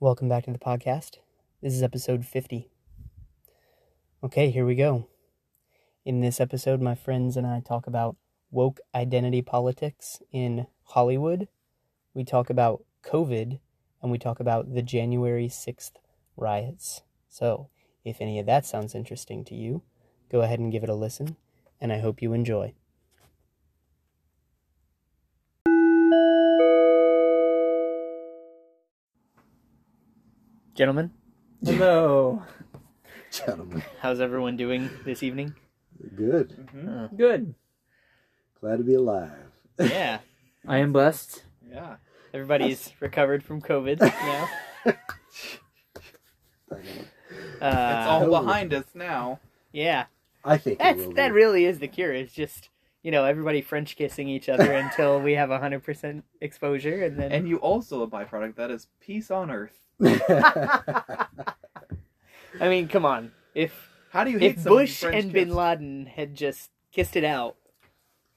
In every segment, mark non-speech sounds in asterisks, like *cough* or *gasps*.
Welcome back to the podcast. This is episode 50. Okay, here we go. In this episode, my friends and I talk about woke identity politics in Hollywood. We talk about COVID, and we talk about the January 6th riots. So, if any of that sounds interesting to you, go ahead and give it a listen, and I hope you enjoy. Gentlemen, hello. *laughs* Gentlemen, How's everyone doing this evening? good. Uh, Good. Glad to be alive. yeah, *laughs* I am blessed. yeah. Everybody's recovered from COVID *laughs* now. Uh, It's all Oh. behind us now. yeah, I think it that's will that be. really is the cure. It's just you know everybody French kissing each other until we have hundred percent exposure, and then And you also a byproduct that is peace on earth. *laughs* I mean, come on. If How do you hate if Bush French and Bin? Laden had just kissed it out,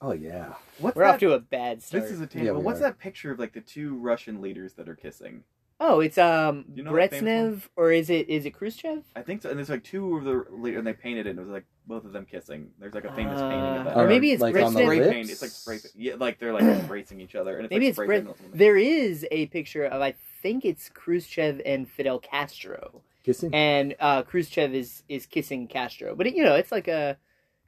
oh yeah. What's we're that? off to a bad start. This is a Yeah, tangent. we What's are. that picture of like the two Russian leaders that are kissing? Oh, it's um You know Brezhnev or is it is it Khrushchev? I think so. And there's like two of the leaders, and they painted it. and It was like both of them kissing. There's like a famous painting of Uh, that. or maybe it's like on the Brezhnev. spray lips? paint. It's like spray. Yeah, like they're like *clears throat* embracing each other, and it's Maybe like it's spray Brez- paint on something. There is a picture of I think it's Khrushchev and Fidel Castro, Kissing. and uh, Khrushchev is is kissing Castro. But it, you know, it's like a,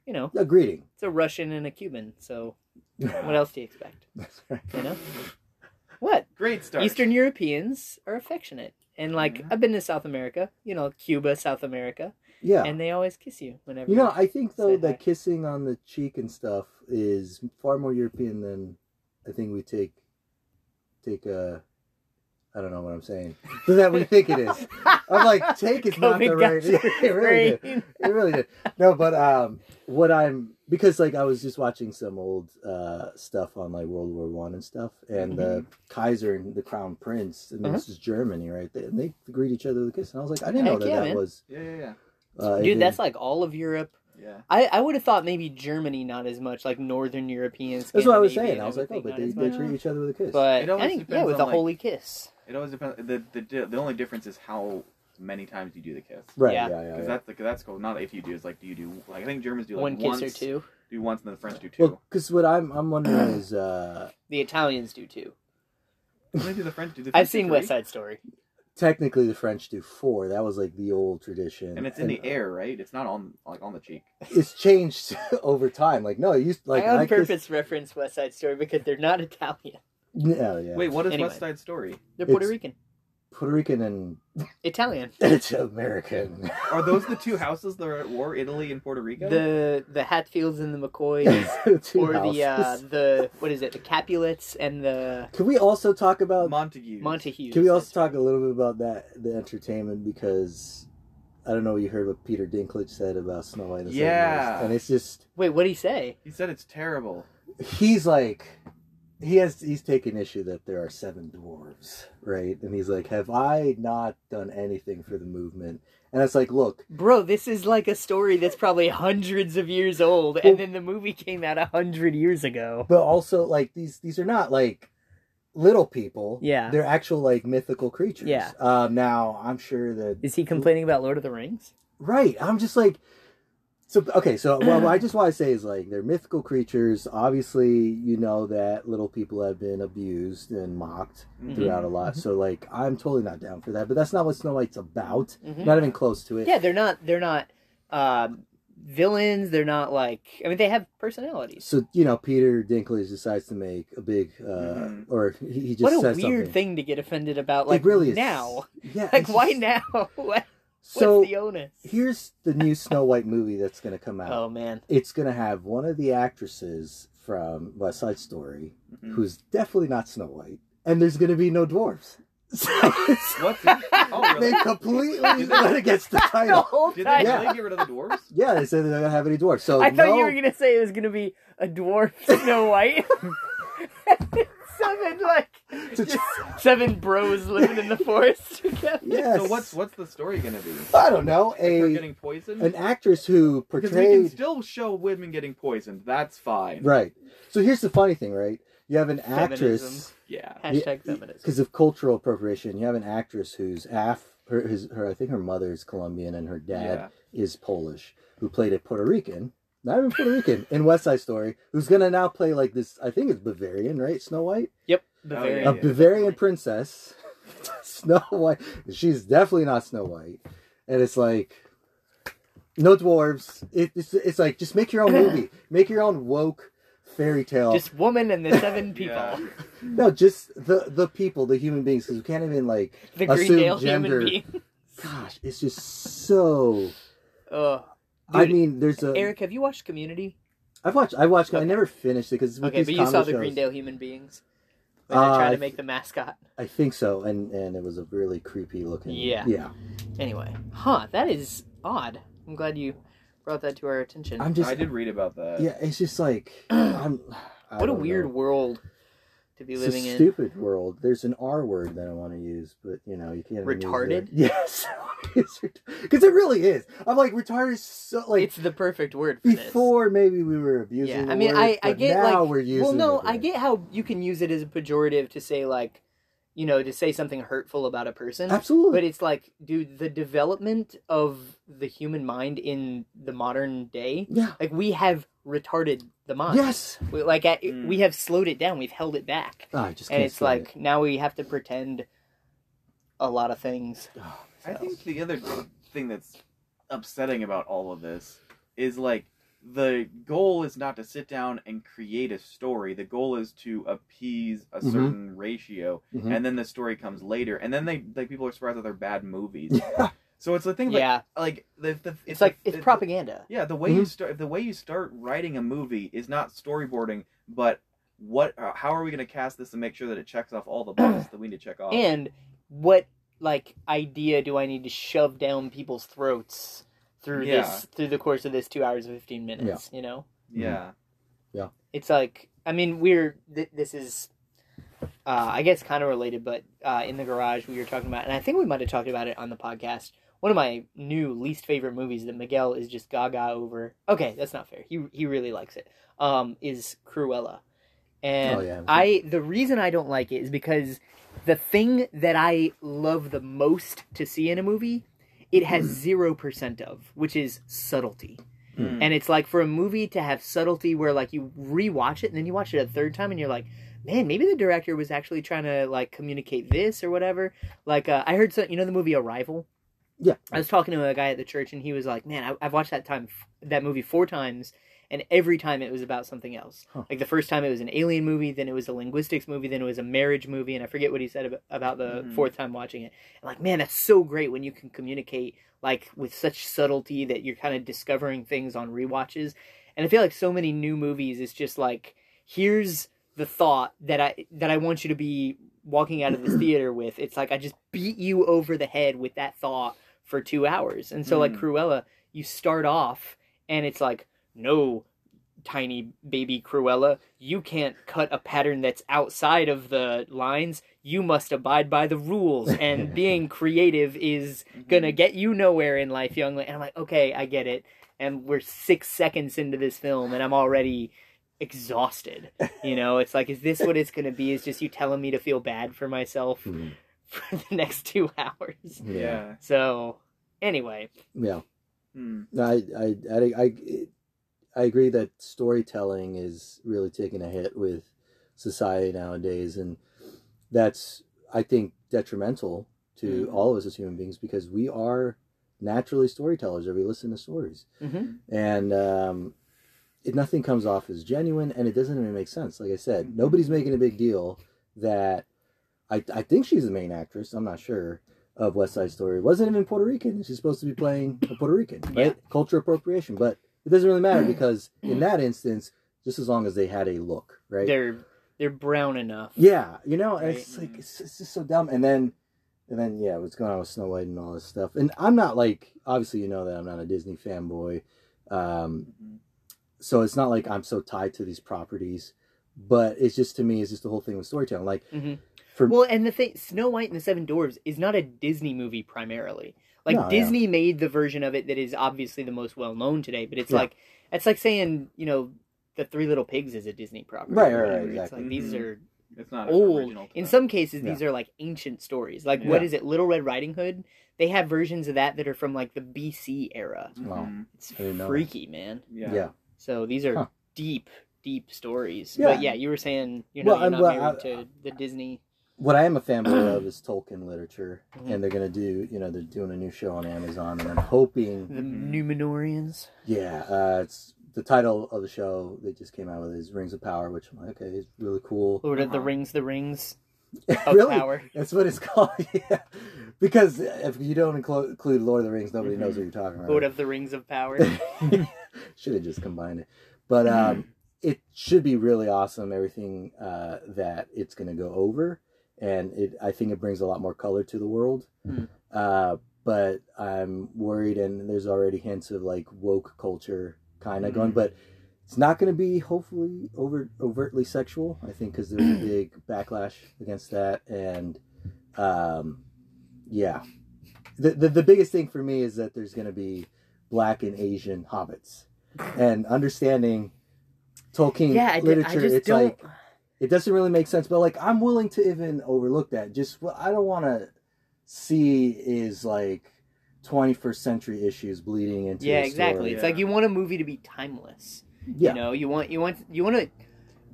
you know, a greeting. it's a Russian and a Cuban. So *laughs* what else do you expect? That's right. You know, what Great start. Eastern Europeans are affectionate, and like Yeah. I've been to South America, you know, Cuba, South America, Yeah. and they always kiss you whenever. you know, I think though Say that hi. kissing on the cheek and stuff is far more European than I think we take take uh I don't know what I'm saying. Than that we think it is. I'm like, take is *laughs* not the right. got *laughs* it really *laughs* did. brain. it really did. No, but um, what I'm because like I was just watching some old uh stuff on like World War One and stuff, and the Kaiser and the Crown Prince, and Uh-huh. this is Germany, right? They, and they greet each other with a kiss, and I was like, I didn't know that yeah, that man. was. Yeah, yeah, yeah. Uh, Dude, that's like all of Europe. Yeah. I, I would have thought maybe Germany not as much, like Northern Europeans. that's what I was saying. I was like, oh, but they, they treat each other with a kiss. But It always I think yeah, with on, a like- holy kiss. It always depends. The, the the only difference is how many times you do the kiss. right? yeah. Yeah, yeah. Because yeah. that's cause that's cool. Not if you do. It's like do you do like I think Germans do like One once, kiss or two. Do once, and then the French do two. Well, because what I'm I'm wondering is uh *clears throat* The Italians do too. Maybe the French do. The *laughs* I've seen three. West Side Story. technically the French do four. That was like the old tradition, and it's in the air, right? It's not on like on the cheek. It's changed *laughs* over time. Like no, it used like I on I kiss- purpose reference West Side Story because they're not *laughs* Italian. Yeah, yeah. Wait, what is Anyway. West Side Story? They're Puerto It's- Rican. Puerto Rican and Italian. *laughs* it's American. Are those the *laughs* two houses that are at war? Italy and Puerto Rico. The the Hatfields and the McCoys, *laughs* Two or the uh, houses. the what is it? The Capulets and the Can we also talk about? Montague. Montague. Can we also talk a little bit about that the entertainment because I don't know what you heard what Peter Dinklage said about Snow White and the Seven Yeah. Dwarfs. and it's just Wait, what did he say? He said it's terrible. he's like he has he's taken issue that there are seven dwarves, right? And he's like, have I not done anything for the movement? And it's like, look, Bro, this is like a story that's probably hundreds of years old, Well- and then the movie came out a hundred years ago. but also like these these are not like little people. Yeah. they're actual like mythical creatures. Yeah. Um, now I'm sure that Is he complaining about Lord of the Rings? Right. I'm just like, so okay. So well, what I *clears throat* just want to say is like they're mythical creatures. Obviously, you know that little people have been abused and mocked Mhm. throughout a lot. So like, I'm totally not down for that. But that's not what Snow White's about. Mhm. Not even close to it. Yeah, they're not. They're not um, villains. They're not like. I mean, they have personalities. So you know, Peter Dinklage decides to make a big, uh, Mhm. or he, he just What a says weird something. thing to get offended about. It Like really is. now. Yeah. Like why just- now? *laughs* what, So what's the onus? here's the new Snow White movie that's going to come out. Oh man. It's going to have one of the actresses from West Side Story Mhm. who's definitely not Snow White, and there's going to be no dwarves. *laughs* So it's- *laughs* What's? Oh, really? they completely Did they- went against the *laughs* the title. whole Did they time. Yeah. really get rid of the dwarves? Yeah, they said they're not gonna have any dwarves. So I thought no, you were gonna say it was gonna be a dwarf Snow White. Seven like just seven bros living in the forest together. *laughs* Yes. So what's what's the story gonna be? I don't know Like a getting poisoned? an actress who because we can still show women getting poisoned. That's fine. right. So here's the funny thing, right? you have an actress Feminism. Yeah. Hashtag feminism. because of cultural appropriation. You have an actress who's af. her, his, her I think her mother is Colombian and her dad is Polish, who played a Puerto Rican, not even Puerto Rican, in West Side Story, who's gonna now play like this. I think it's Bavarian, right? Snow White, Yep. Oh, Bavarian. a Bavarian princess, *laughs* Snow White. She's definitely not Snow White, and it's like. No dwarves. It, it's it's like just make your own movie, *laughs* make your own woke fairy tale. Just woman and the seven *laughs* people. Yeah. No, just the the people, the human beings, because we can't even like. The Assume Greendale gender. human being. Gosh, it's just so. Ugh. I mean, there's a. Eric, have you watched Community? I've watched. I watched. I never finished it because Okay, but you saw the Greendale human beings when they're Uh, trying to make the mascot. I think so, and and it was a really creepy looking. Yeah. Yeah. Anyway, huh? That is odd. I'm glad you brought that to our attention. I'm just. I did read about that. Yeah, it's just like. *clears throat* I'm, I what a don't weird know. world to be It's living a in. stupid world. There's an R word that I want to use, but you know you can't. Retarded? *laughs* Yes, *laughs* because it really is. I'm like retarded. is So like it's the perfect word for this. before maybe we were abusing. Yeah, I mean, word, I, I get now like, we're using. well, no, I get how you can use it as a pejorative to say like, you know, to say something hurtful about a person. absolutely. But it's like, dude, the development of the human mind in the modern day, yeah. like we have retarded the mind. Yes. We, like at, Mm. we have slowed it down. We've held it back, Oh, I just and can't it's stand like now we have to pretend a lot of things. it. *sighs* Oh, I think the other thing that's upsetting about all of this is like the goal is not to sit down and create a story. The goal is to appease a Mhm. certain ratio, Mhm. and then the story comes later. And then they like people are surprised that they're bad movies. *laughs* Yeah. So it's the thing, like, yeah, like the, the it's like the, it's the- propaganda. Yeah, the way you Mhm. start the way you start writing a movie is not storyboarding, but what uh, how are we going to cast this and make sure that it checks off all the boxes that we need to check off? And what like idea do I need to shove down people's throats through Yeah. this through the course of this two hours and fifteen minutes? You know, Yeah. yeah, it's like I mean we're th- this is. Uh, I guess kind of related, but uh, in the garage we were talking about, and I think we might have talked about it on the podcast. One of my new least favorite movies that Miguel is just gaga over. Okay, that's not fair. He he really likes it. Um, is Cruella, and Oh, yeah. I the reason I don't like it is because the thing that I love the most to see in a movie, it has zero percent of, which is subtlety. Mm. And it's like for a movie to have subtlety where like you rewatch it and then you watch it a third time and you're like, man, maybe the director was actually trying to like communicate this or whatever. Like uh, I heard some, you know, the movie Arrival. Yeah. I was talking to a guy at the church and he was like, man, I, I've watched that time that movie four times. And every time it was about something else. Huh. Like the first time it was an alien movie, then it was a linguistics movie, then it was a marriage movie, and I forget what he said about, the Mhm. fourth time watching it. And like, man, that's so great when you can communicate like with such subtlety that you're kind of discovering things on rewatches. And I feel like so many new movies is just like, here's the thought that I that I want you to be walking out of this *clears throat* theater with. It's like I just beat you over the head with that thought for two hours. And so like Mm. Cruella, you start off and it's like, no, tiny baby Cruella, you can't cut a pattern that's outside of the lines. You must abide by the rules. And *laughs* being creative is gonna get you nowhere in life, young lady. And I'm like, okay, I get it. And we're six seconds into this film, and I'm already exhausted. You know, it's like, is this what it's gonna be? Is just you telling me to feel bad for myself Mhm. *laughs* for the next two hours? Yeah. yeah. So, anyway, Yeah. No, I, I, I, I, I agree that storytelling is really taking a hit with society nowadays, and that's I think detrimental to Mhm. all of us as human beings because we are naturally storytellers. Or we listen to stories, Mhm. and um, it, nothing comes off as genuine, and it doesn't even make sense. Like I said, Mhm. nobody's making a big deal that I, I think she's the main actress. I'm not sure of West Side Story. Wasn't even Puerto Rican. She's supposed to be playing a Puerto Rican, right? Yeah. Culture appropriation, but it doesn't really matter *clears throat* because in that instance, just as long as they had a look, right? they're they're brown enough. yeah, you know, Right. it's like it's, it's just so dumb. And then, and then yeah, what's going on with Snow White and all this stuff. And I'm not like obviously you know that I'm not a Disney fanboy, um, Mhm. so it's not like I'm so tied to these properties. But it's just to me, it's just the whole thing with storytelling. Like Mhm. for Well, and the thing, Snow White and the Seven Dwarves is not a Disney movie primarily. Like No, yeah. Disney made the version of it that is obviously the most well known today, but it's Yeah. like it's like saying you know the Three Little Pigs is a Disney property. Right, right, right, It's exactly. like these Mhm. are It's not old. In some cases, Yeah. these are like ancient stories. Like what Yeah. is it, Little Red Riding Hood? They have versions of that that are from like the BC era. Wow. Mhm. It's I know freaky, man. Yeah. Yeah. So these are Huh. deep, deep stories. Yeah. But yeah, you were saying you know Well, you're not well, married I- to the Disney. What I am a fanboy of is *clears throat* Tolkien literature, Mhm. and they're gonna do, you know, they're doing a new show on Amazon, and I'm hoping, The. Númenóreans. yeah, uh, it's the title of the show they just came out with is Rings of Power, which I'm like, okay, it's really cool. Lord of the Uh-huh. Rings, the Rings *laughs* of really, Power. that's what it's *laughs* called. yeah, because if you don't include, include Lord of the Rings, nobody knows Mhm. what you're talking about. Lord of the Rings of Power. *laughs* should have just combined it, but um, it should be really awesome. Everything uh, that it's going to go over, and it I think it brings a lot more color to the world. Hmm. Uh, but I'm worried, and there's already hints of like woke culture kind of going, Mhm. but. It's not going to be hopefully over overtly sexual. I think because there's a big *clears throat* backlash against that, and um, yeah, the, the the biggest thing for me is that there's going to be black and Asian hobbits, *laughs* and understanding Tolkien yeah, literature. Just it's don't. like it doesn't really make sense, but like I'm willing to even overlook that. Just what I don't want to see is like 21st century issues bleeding into yeah, exactly. story. It's Yeah. like you want a movie to be timeless. yeah, You know, you want you want you want to.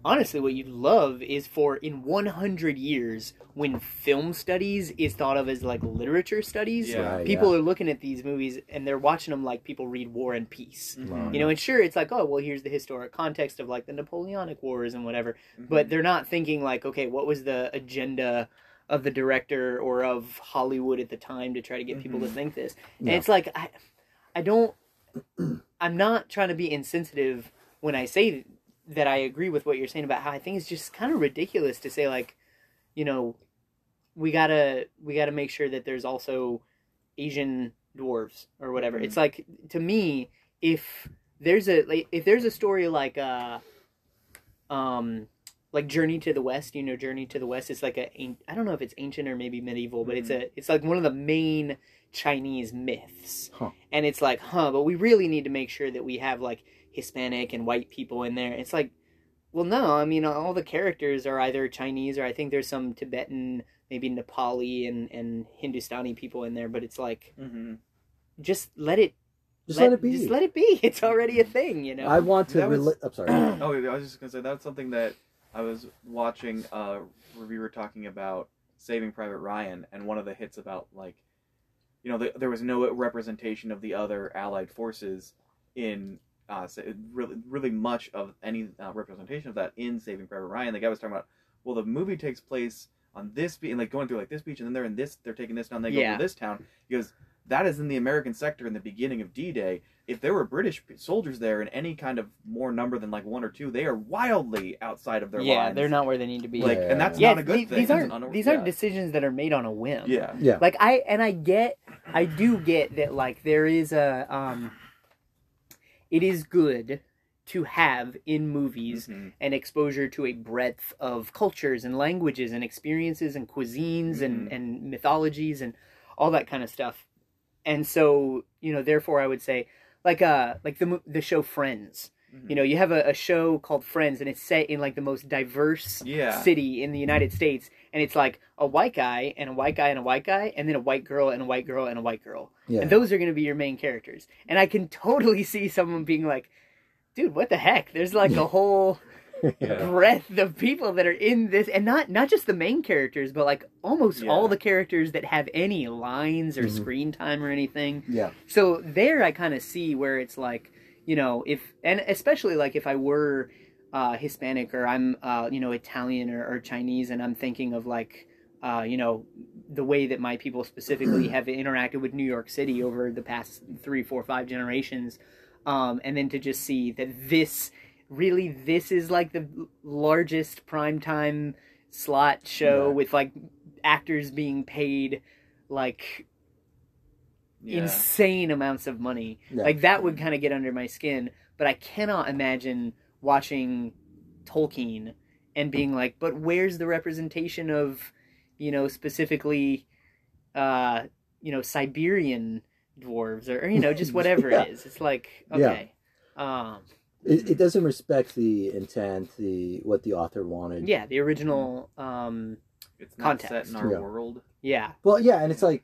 Honestly, what you'd love is for in 100 years, when film studies is thought of as like literature studies, Yeah. Right, people yeah. are looking at these movies and they're watching them like people read War and Peace. Mhm. You know, and sure, it's like, oh, well, here's the historic context of like the Napoleonic Wars and whatever. Mhm. But they're not thinking like, okay, what was the agenda of the director or of Hollywood at the time to try to get people to Mhm. think this? Yeah. And it's like, I, I don't, I'm not trying to be insensitive when I say that I agree with what you're saying about how I think it's just kind of ridiculous to say like, you know, we gotta we gotta make sure that there's also Asian dwarves or whatever. Mhm. It's like to me, if there's a like, if there's a story like uh um like Journey to the West, you know, Journey to the West. It's like a I don't know if it's ancient or maybe medieval, but it's a it's like one of the main Chinese myths, Huh. and it's like, huh, but we really need to make sure that we have like Hispanic and white people in there. It's like, well, no, I mean, all the characters are either Chinese or I think there's some Tibetan, maybe Nepali and and Hindustani people in there, but it's like, Mhm. just let it just let, it be. Just let it be. *laughs* It's already a thing, you know. I want to. That was- rela- I'm sorry. *clears throat* Oh, I was just gonna say that's something that I was watching a reviewer talking about Saving Private Ryan, and one of the hits about like, you know, the, there was no representation of the other Allied forces in uh, really, really much of any uh, representation of that in Saving Private Ryan. The guy was talking about, well, the movie takes place on this beach, and like going through like this beach, and then they're in this, they're taking this town, they Yeah. go to this town. He goes, that is in the American sector in the beginning of D-Day. If there were British soldiers there in any kind of more number than like one or two, they are wildly outside of their yeah, lines. they're not where they need to be. like, Yeah. and that's yeah, not a good these, thing. these It's aren't an unor- these yeah. aren't decisions that are made on a whim. Yeah. Yeah. Like I and I get, I do get that. Like there is a, um, it is good to have in movies Mhm. an exposure to a breadth of cultures and languages and experiences and cuisines and, Mhm. and mythologies and all that kind of stuff. And so, you know, therefore I would say like uh like the the show Friends. Mhm. You know, you have a, a show called Friends and it's set in like the most diverse Yeah. city in the United States and it's like a white guy and a white guy and a white guy and then a white girl and a white girl and a white girl. Yeah. And those are going to be your main characters. And I can totally *laughs* see someone being like, dude, what the heck? There's like a whole *laughs* Yeah. breadth of people that are in this and not not just the main characters, but like almost Yeah. all the characters that have any lines or Mhm. screen time or anything. yeah. So there I kind of see where it's like, you know, if and especially like if I were uh, Hispanic or I'm uh, you know Italian or, or Chinese and I'm thinking of like uh, you know the way that my people specifically have interacted with New York City over the past three, four, five generations, um, and then to just see that this really this is like the largest primetime slot show Yeah. with like actors being paid like Yeah. insane amounts of money. Yeah. Like that would kind of get under my skin, but I cannot imagine watching Tolkien and being like, but where's the representation of, you know, specifically uh, you know, Siberian dwarves or, or, you know, just *laughs* whatever Yeah. it is. It's like, Yeah. okay. Um It, it doesn't respect the intent, the what the author wanted. Yeah, the original. Um, It's not Context. set in our Yeah. world. yeah, Well, yeah, and it's like,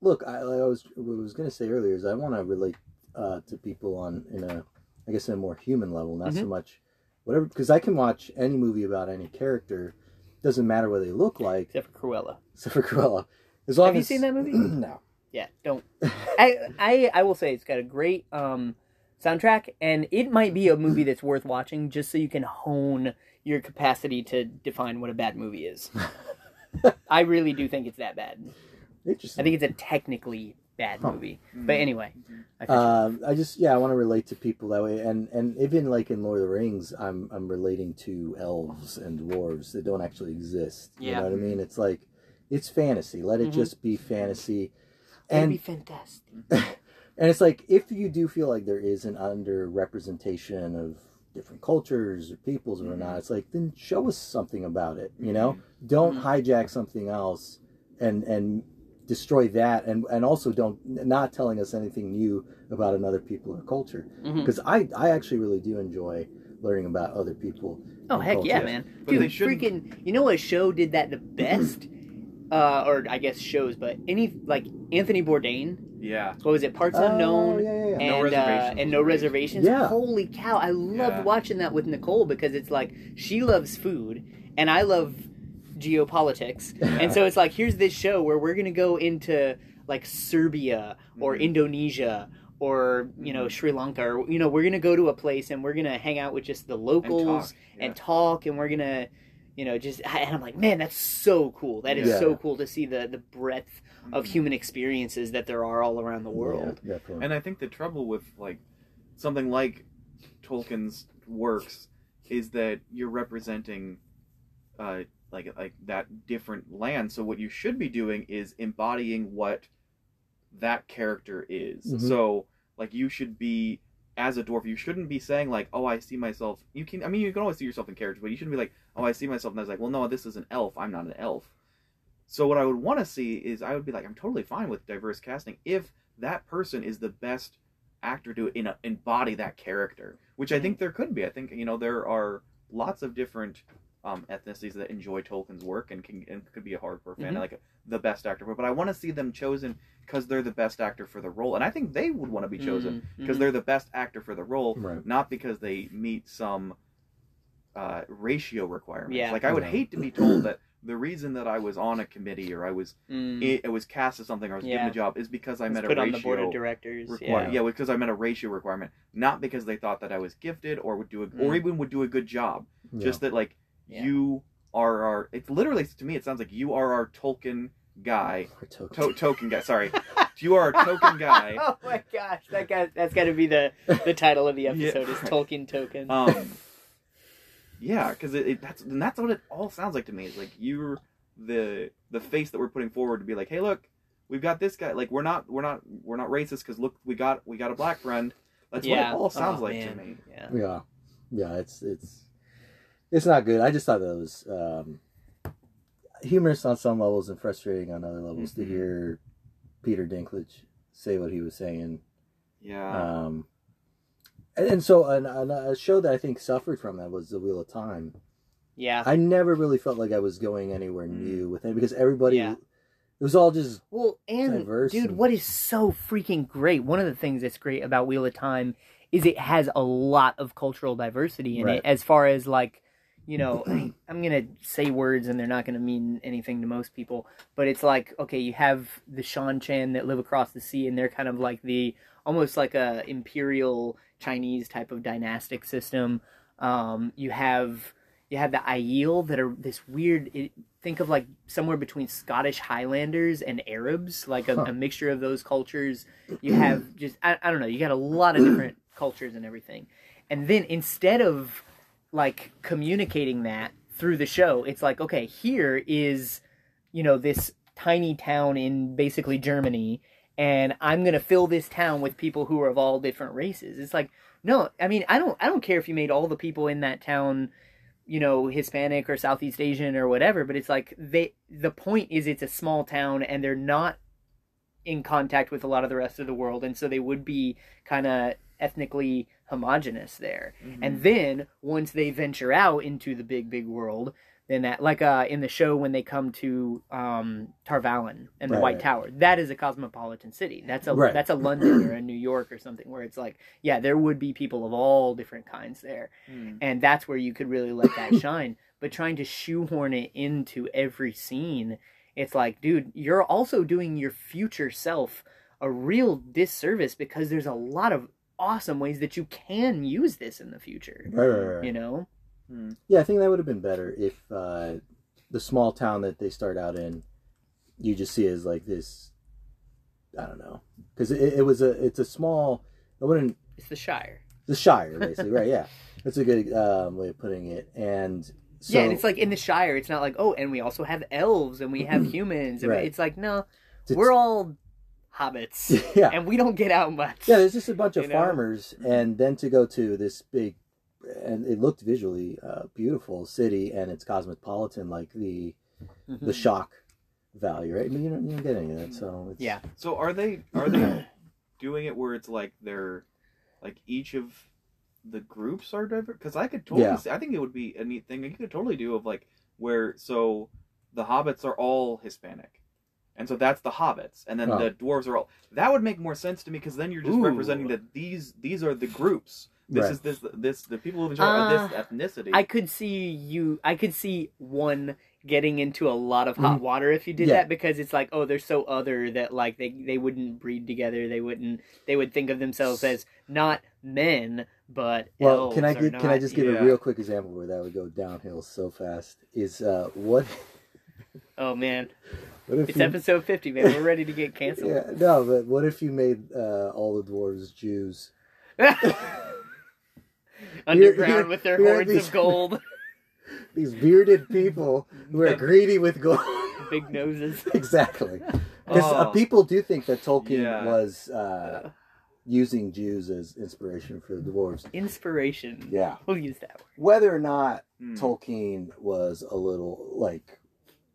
look, I, I was what I was gonna say earlier is I want to relate uh, to people on in a, I guess, in a more human level, not so Mhm. much whatever, because I can watch any movie about any character, doesn't matter what they look like, except for Cruella. except for Cruella. As long Have you seen that movie? *clears throat* no. Yeah, don't. I, I I will say it's got a great um soundtrack, and it might be a movie that's worth watching just so you can hone your capacity to define what a bad movie is. *laughs* I really do think it's that bad. Interesting. I think it's a technically bad Huh. movie. Mm-hmm. But anyway, I think Um, I just yeah, I want to relate to people that way, and and even like in Lord of the Rings, I'm I'm relating to elves and dwarves that don't actually exist. Yeah. You know what I mean? It's like it's fantasy. Let it Mhm. just be fantasy. it'd And be fantastic. *laughs* and it's like if you do feel like there is an underrepresentation of different cultures or peoples or not, it's like then show us something about it. You know, don't Mhm. hijack something else and and destroy that, and and also don't not telling us anything new about another people or culture. Because I I actually really do enjoy learning about other people. Oh and heck yeah, man! But Dude, freaking! You know what show did that the *clears throat* best? uh, or I guess shows, but any like Anthony Bourdain. Yeah. What was it? Parts Oh, Unknown. yeah, yeah, yeah. and No uh, Reservations and no reservations. Yeah. Holy cow! I loved Yeah. watching that with Nicole because it's like she loves food and I love geopolitics, *laughs* and so it's like here's this show where we're gonna go into like Serbia or Mhm. Indonesia or you know Mhm. Sri Lanka or you know we're gonna go to a place and we're gonna hang out with just the locals yeah. and talk and we're gonna you know just and I'm like man that's so cool that is Yeah. so cool to see the the breadth of Mhm. human experiences that there are all around the world. Yeah. And I think the trouble with like something like Tolkien's works is that you're representing uh like like that different land. So what you should be doing is embodying what that character is. Mhm. So like you should be as a dwarf, you shouldn't be saying like, "Oh, I see myself." You can, I mean, you can always see yourself in characters, but you shouldn't be like, "Oh, I see myself," and I was like, "Well, no, this is an elf. I'm not an elf." So what I would want to see is I would be like, I'm totally fine with diverse casting if that person is the best actor to in embody that character, which I think there could be. I think you know there are lots of different um, ethnicities that enjoy Tolkien's work and can and could be a hardcore fan, Mhm. like the best actor. But I want to see them chosen because they're the best actor for the role, and I think they would want to be chosen because mhm. they're the best actor for the role, Right. not because they meet some uh, ratio requirements. Yeah. Like I would Yeah. hate to be told that the reason that I was on a committee or I was Mm. it, it was cast as something or I was given a job is because I It's met a ratio on the board of directors. require yeah. yeah. because I met a ratio requirement, not because they thought that I was gifted or would do a, or Mm. even would do a good job. Yeah. Just that like Yeah. you are our. It's literally to me it sounds like you are our Tolkien guy. Or token. To, token guy. Sorry, *laughs* you are a token *laughs* guy. oh my gosh, that guy, that's got to be the the title of the *laughs* Yeah, episode is right. Tolkien Token. Um, yeah, because it, it that's and that's what it all sounds like to me. Is like you're the the face that we're putting forward to be like, hey, look, we've got this guy. Like we're not we're not we're not racist because look, we got we got a black friend. That's yeah. what it all sounds Oh, like man. to me. Yeah. Yeah, yeah. It's it's it's not good. I just thought that was um, humorous on some levels and frustrating on other levels Mhm. to hear Peter Dinklage say what he was saying. Yeah. Um, and, and so an, an, a show that I think suffered from that was The Wheel of Time. Yeah. I never really felt like I was going anywhere Mm. new with it because everybody, Yeah. it was all just Well, and diverse dude, and- what is so freaking great? One of the things that's great about Wheel of Time is it has a lot of cultural diversity in Right. it, as far as like, you know, *clears throat* I'm gonna say words and they're not gonna mean anything to most people, but it's like, okay, you have the Seanchan that live across the sea, and they're kind of like the almost like a imperial Chinese type of dynastic system. Um, you have you have the Aiel that are this weird. It, think of like somewhere between Scottish Highlanders and Arabs, like a, Huh. a mixture of those cultures. You have just I, I don't know. You got a lot of *clears throat* different cultures and everything, and then instead of like communicating that through the show, it's like okay, here is you know this tiny town in basically Germany. And I'm gonna fill this town with people who are of all different races. It's like, no, I mean, I don't, I don't care if you made all the people in that town you know hispanic or southeast asian or whatever but it's like they the point is it's a small town and they're not in contact with a lot of the rest of the world and so they would be kind of ethnically homogenous there. Mhm. And then once they venture out into the big big world, then that like uh in the show when they come to um Tar Valon and the Right, White right. Tower, that is a cosmopolitan city. That's a Right. that's a London or a New York or something where it's like, yeah, there would be people of all different kinds there. Mm. And that's where you could really let that *coughs* shine. But trying to shoehorn it into every scene, it's like, dude, you're also doing your future self a real disservice because there's a lot of awesome ways that you can use this in the future. Right, right, right. You know? Mm. Yeah, I think that would have been better if uh, the small town that they start out in, you just see as like this. I don't know, because it, it was a it's a small. I wouldn't It's the Shire. the Shire basically, right? Yeah, *laughs* that's a good um, way of putting it. And so, yeah, and it's like in the Shire, it's not like, oh, and we also have elves and we have *clears throat* humans. Right. It's like, no, It's- we're all hobbits. *laughs* yeah, And we don't get out much. yeah. There's just a bunch of *laughs* know? farmers, and then to go to this big, and it looked visually uh, beautiful city, and it's cosmopolitan, like the Mhm. the shock value, right? I mean, you don't, you don't get any of that, so it's, Yeah. So are they are they *clears throat* doing it where it's like they're like each of the groups are diverse? Because I could totally Yeah. see, I think it would be a neat thing you could totally do of like where so the hobbits are all Hispanic. And so that's the hobbits, and then Oh. the dwarves are all. That would make more sense to me because then you're just Ooh. representing that these these are the groups. This Right. is this this the people who live in uh, this ethnicity. I could see you. I could see one getting into a lot of hot Mhm. water if you did Yeah. that because it's like, oh, they're so other that like they they wouldn't breed together. They wouldn't. They would think of themselves as not men, but Well, elves can I or give, can I just give yeah. a real quick example where that would go downhill so fast? Is uh, what Oh man, what if it's you, episode fifty, man. We're ready to get canceled. yeah, no, but what if you made uh, all the dwarves Jews? *laughs* Underground Here- with their here hordes these- of gold, *laughs* These bearded people who are *laughs* greedy with gold. big noses. exactly, because uh, Oh. people do think that Tolkien Yeah. was uh, using Jews as inspiration for the dwarves. Inspiration. Yeah, We'll use that word. whether or not Hmm. Tolkien was a little like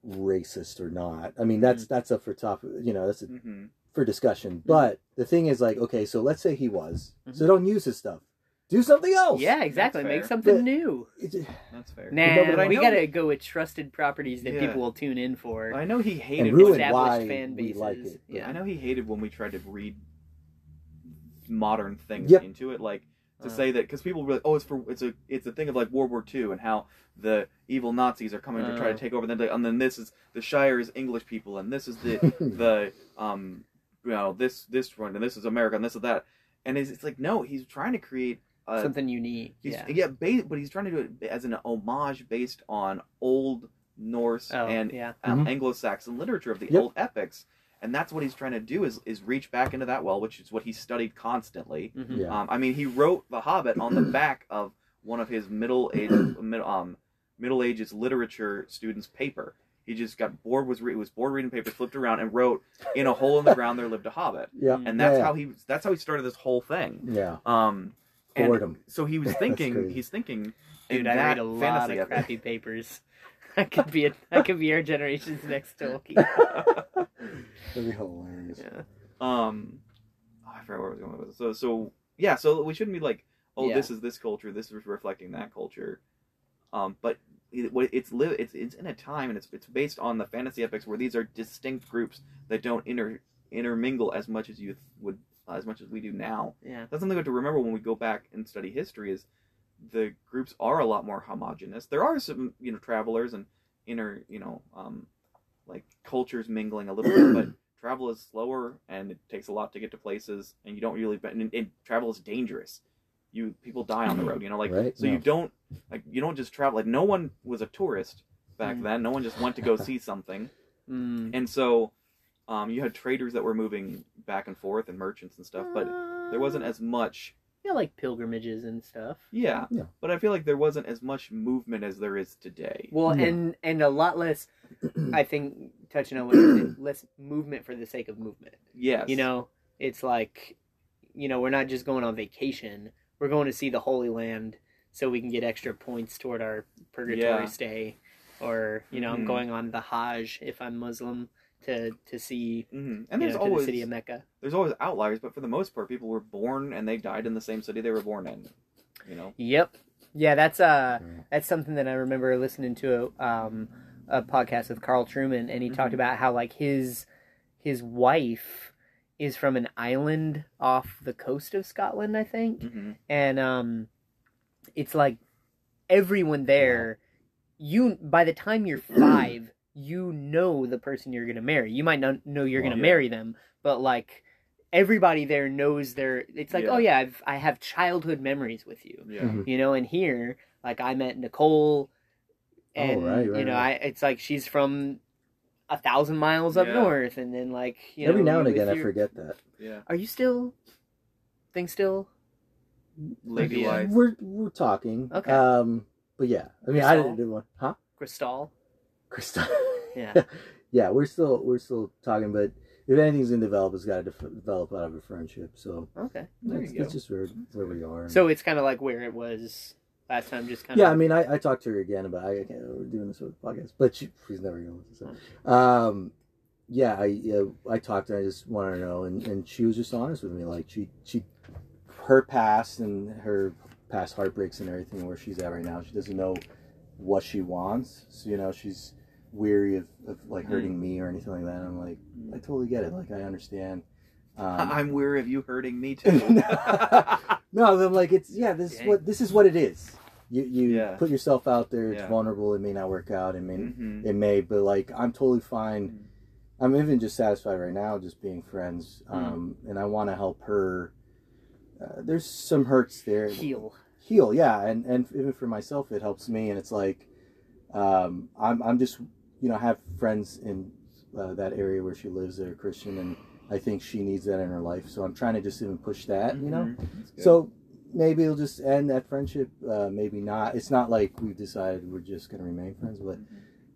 racist or not. I mean, that's mm-hmm. that's up for top. You know, that's a Mhm. for discussion. Mm-hmm. But the thing is, like, okay, so let's say he was. So mm-hmm. don't use his stuff. Do something else. Yeah, exactly. Make something But- new. It- That's fair. Nah, No, but we know gotta go with trusted properties that Yeah. people will tune in for. I know he hated and when- established why fan we bases. like it. Yeah. I know he hated when we tried to read modern things Yep. into it, like to Uh. say that because people were like, "Oh, it's for it's a it's a thing of like World War II and how the evil Nazis are coming to try Uh. to take over." Then, and then this is the Shire is English people, and this is the *laughs* the um you know this this one, and this is America, and this is that, and it's, it's like no, he's trying to create Something unique. Yeah. yeah, ba- but he's trying to do it as an homage based on old Norse Oh, and yeah. um, Mhm. Anglo-Saxon literature of the Yep. old epics, and that's what he's trying to do is is reach back into that well, which is what he studied constantly. Mhm. Yeah. Um, I mean, he wrote The Hobbit on the *clears throat* back of one of his middle age *clears throat* mid, um middle ages literature students' paper. He just got bored was re- was bored reading paper, flipped around and wrote, "In a hole in the ground there lived a hobbit," yeah. and that's yeah, how he that's how he started this whole thing. Yeah. Um, and Boredom. so he was *laughs* thinking, he's thinking, Dude, in I that read a lot fantasy of crappy papers. *laughs* I could be a, I could be our generation's next Tolkien. *laughs* That'd be hilarious. Yeah. um, oh, I forgot where I was going with this. So, so yeah, so we shouldn't be like, oh, Yeah. this is this culture, this is reflecting that culture. Um, but it, what it's li- it's it's in a time, and it's it's based on the fantasy epics where these are distinct groups that don't inter intermingle as much as you would as much as we do now. Yeah. That's something we have to remember when we go back and study history. Is the groups are a lot more homogenous. There are some you know travelers and inner you know um, like cultures mingling a little bit, but *clears throat* travel is slower and it takes a lot to get to places, and you don't really. And, and travel is dangerous. You people die on the road. You know, like Right, so no. you don't like you don't just travel. Like no one was a tourist back Mm. then. No one just went to go see something. Mm. And so, um, you had traders that were moving back and forth and merchants and stuff, but there wasn't as much. Yeah, like pilgrimages and stuff. Yeah, Yeah. but I feel like there wasn't as much movement as there is today. Well, Yeah. and and a lot less. *clears throat* I think touching on what you said, less movement for the sake of movement. Yes, You know, it's like, you know, we're not just going on vacation. We're going to see the Holy Land so we can get extra points toward our purgatory Yeah. stay. Or, you know, I'm Mhm. going on the Hajj if I'm Muslim to to see hmm And there's know, to the always city of Mecca. there's always outliers, but for the most part, people were born and they died in the same city they were born in. You know. Yep. Yeah, that's uh that's something that I remember listening to um a podcast with Carl Trueman and he talked Mhm. about how like his his wife is from an island off the coast of Scotland, I think. hmm And um it's like everyone there you by the time you're 5, you know the person you're going to marry. You might not know you're going to Yeah. marry them, but like everybody there knows their it's like, Yeah. "Oh yeah, I've I have childhood memories with you." Yeah. Mhm. you know and here like i met nicole and Oh, right, right, you know right. i it's like she's from a thousand miles up Yeah. north and then like you Every know, now and you with again, I forget that. Yeah. are you still thing still Lady Yeah. We're we're talking. Okay. Um, but yeah, I mean, I didn't do one, huh? Crystal *laughs* *laughs* yeah yeah, we're still we're still talking, but if anything's gonna develop, it's got to def- develop out of a friendship. So okay There that's, you go. that's just where where we are. so it's kind of like where it was last time just kind of. yeah, I mean, I, I talked to her again about I, I can't, we're doing this with the podcast, but she, she's never going to listen. Oh. Um, yeah, I yeah, I talked to her. I just wanted to know, and, and she was just honest with me. Like she she her past and her past heartbreaks and everything where she's at right now. She doesn't know what she wants. So you know, she's weary of, of like hurting me or anything like that. I'm like, I totally get it. Like I understand. Um, *laughs* I'm weary of you hurting me *laughs* too. no, I'm like it's yeah. This is what this is what it is. You you Yeah. put yourself out there. It's Yeah. vulnerable. It may not work out. It may Mhm. it may, but like I'm totally fine. Mm. I'm even just satisfied right now, just being friends. Mm. Um, and I want to help her. Uh, there's some hurts there. heal Heal, yeah, and and even for myself, it helps me. And it's like, um, I'm I'm just you know have friends in uh, that area where she lives that are Christian, and I think she needs that in her life. So I'm trying to just even push that, you know. Mhm. So maybe it'll just end that friendship. Uh, maybe not. It's not like we've decided we're just gonna remain friends, but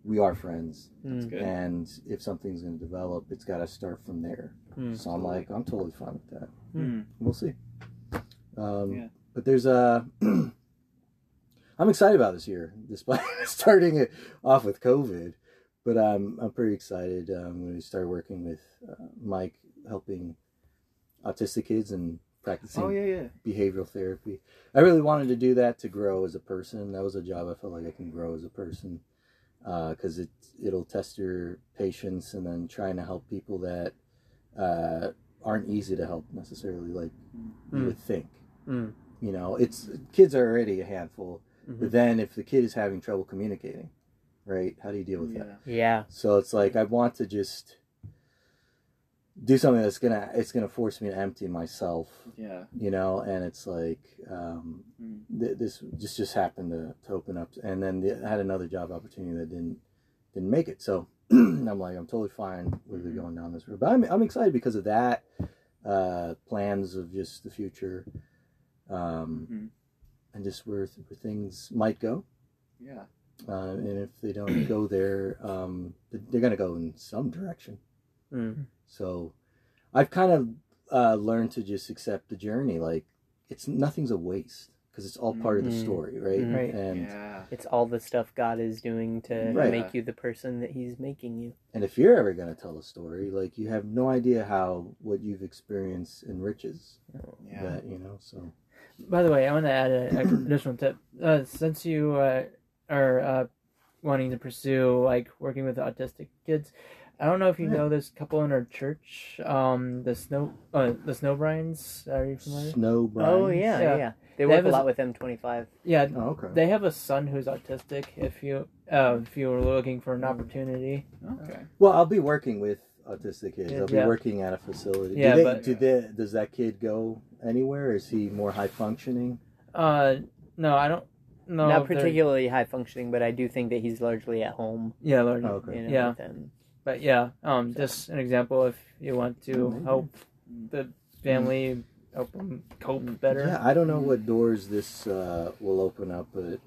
we are friends. That's Mm, good. And if something's gonna develop, it's got to start from there. mm. So I'm like, I'm totally fine with that. Mm. We'll see. Um, Yeah. But there's a. *clears throat* I'm excited about this year, despite *laughs* starting it off with COVID. But um, I'm pretty excited. Um, when we started working with uh, Mike, helping autistic kids and practicing Oh yeah, yeah. behavioral therapy. I really wanted to do that to grow as a person. That was a job I felt like I can grow as a person because it it'll test your patience and then trying to help people that uh, aren't easy to help necessarily, like you Mm. would think. Mm. You know, it's kids are already a handful, Mhm. but then if the kid is having trouble communicating, right? How do you deal with that? Yeah. yeah So it's like I want to just do something that's gonna it's gonna force me to empty myself Yeah. you know and it's like um, Mm. th- this just just happened to, to open up and then the, i had another job opportunity that didn't didn't make it so *clears throat* i'm like i'm totally fine with it Mhm. going down this road but i'm, I'm excited because of that uh, plans of just the future um, Mhm. and just where, th- where things might go Yeah. Uh, and if they don't go *clears throat* there um, they're going to go in some direction Mm. so I've kind of uh, learned to just accept the journey. Like it's nothing's a waste because it's all part of the Mhm. story, right? Mhm. Right. And yeah. it's all the stuff god is doing to Right. make you the person that he's making you and if you're ever gonna tell a story, like you have no idea how what you've experienced enriches Yeah. that, you know. So By the way, I want to add an additional tip. Uh, since you uh, are uh, wanting to pursue like working with autistic kids, I don't know if you Yeah. know this couple in our church, um, the Snow, uh, the Snowbrines. Are you familiar? Snow Brian. oh yeah, yeah Yeah. they They work have a a- lot with m25 Yeah, Oh, okay. they have a son who's autistic. If you uh, if you were looking for an opportunity, Okay. well, I'll be working with autistic kids. Yeah. I'll be Yeah. working at a facility. Yeah, do they, but- do they, does that kid go anywhere? Is he more high functioning? uh, no, I don't. Know not if they're- particularly high functioning but i do think that he's largely at home Yeah, Lord. Oh, okay. you know, Yeah. with. But yeah, um, just an example if you want to maybe. help the family help them cope better. Yeah, I don't know what doors this uh, will open up, but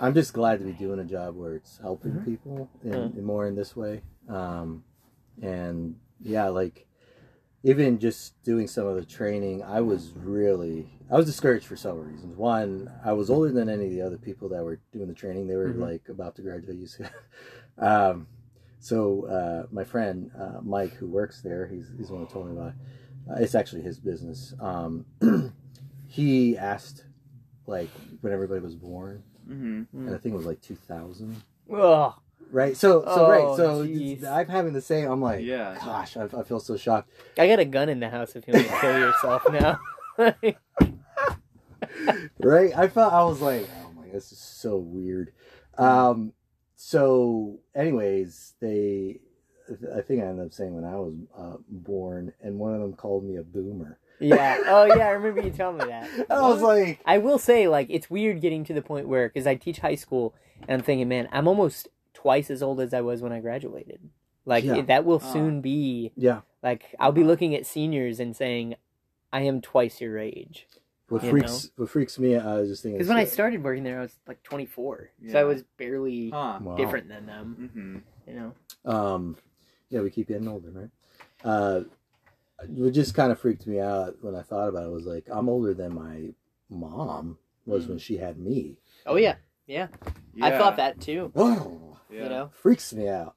I'm just glad to be doing a job where it's helping Mhm. people in, Mm. in more in this way. Um, and yeah, like even just doing some of the training, I was really I was discouraged for several reasons. One, I was older than any of the other people that were doing the training. They were Mhm. like about to graduate UCF. *laughs* um, So uh, my friend uh, Mike, who works there, he's he's the one who told me about it. Uh, it's actually his business. Um, *clears throat* he asked, like, when everybody was born, Mm-hmm. and I think it was like 2000, Ugh. Right? So, so Oh, right, so jeez. it's- I'm having the same. I'm like, Yeah. gosh, I, I feel so shocked. I got a gun in the house if you want to kill yourself now. *laughs* right? I felt I was like, oh my, this is so weird. Um, so, anyways, they, I think I ended up saying when I was uh, born, and one of them called me a boomer. yeah. *laughs* Oh yeah, I remember you telling me that. *laughs* I was like, I will say, like, it's weird getting to the point where, because I teach high school, and I'm thinking, man, I'm almost twice as old as I was when I graduated. Like, Yeah. that will Ah. soon be, yeah. like, I'll be looking at seniors and saying, I am twice your age. What You freaks what freaks me? I was just thinking Because when I started working there, I was like 24. So I was barely Huh. Wow. different than them, Mm-hmm. you know? Um, yeah, we keep getting older, right? Uh, what just kind of freaked me out when I thought about it was like I'm older than my mom was Mm. when she had me. Oh, yeah. Yeah. I thought that too, Whoa, *gasps* Yeah. you know? freaks me out.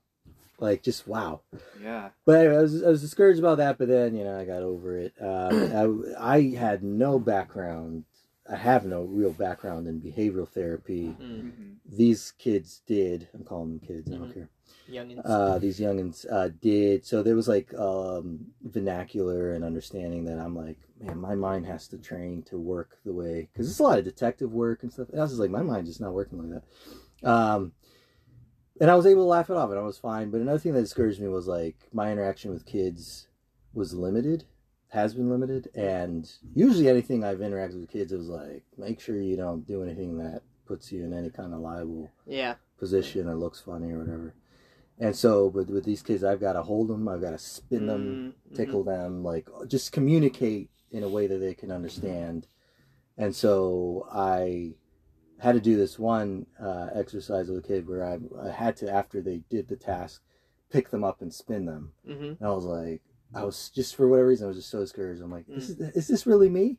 Like just wow. Yeah. But anyway, I was, I was discouraged about that, but then you know I got over it. Um, I, I had no background. I have no real background in behavioral therapy. Mm. Mm-hmm. These kids did. I'm calling them kids. I don't Mhm. care. Youngins. uh, these youngins uh, did. So there was like um, vernacular and understanding that I'm like, man, my mind has to train to work the way because it's a lot of detective work and stuff. And I was just like, my mind just not working like that. Um, and I was able to laugh it off, and I was fine. But another thing that discouraged me was like my interaction with kids was limited, has been limited, and usually anything I've interacted with kids, it was like, make sure you don't do anything that puts you in any kind of liable yeah. position or looks funny or whatever. And so, but with these kids, I've got to hold them, I've got to spin them, Mm, tickle them, like just communicate in a way that they can understand. And so I had to do this one uh, exercise with a kid where I, I had to, after they did the task, pick them up and spin them. Mm-hmm. And I was like, I was just for whatever reason, I was just so discouraged. I'm like, this is, is this really me?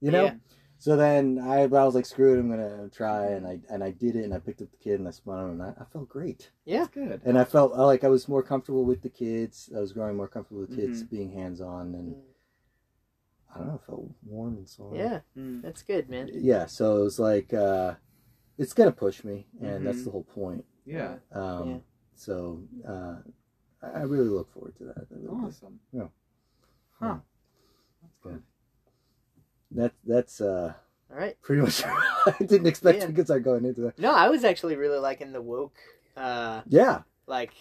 You know? Yeah. So then I, I was like, screw it, I'm gonna try, and I and I did it, and I picked up the kid and I spun him, and I, I felt great, Yeah. That's good. and I felt like I was more comfortable with the kids. I was growing more comfortable with kids Mm-hmm. being hands on, and I don't know, I felt warm and soft. Yeah. Mm. That's good, man. yeah. So it was like, uh, it's gonna push me, and that's Mhm. the whole point. Yeah. Um, Yeah. So uh, I I really look forward to that. I really do. Awesome. Yeah. Huh. That's good. That that's uh, All right. pretty much. *laughs* I didn't expect Yeah. to get start going into that. No, I was actually really liking the woke, uh, Yeah. like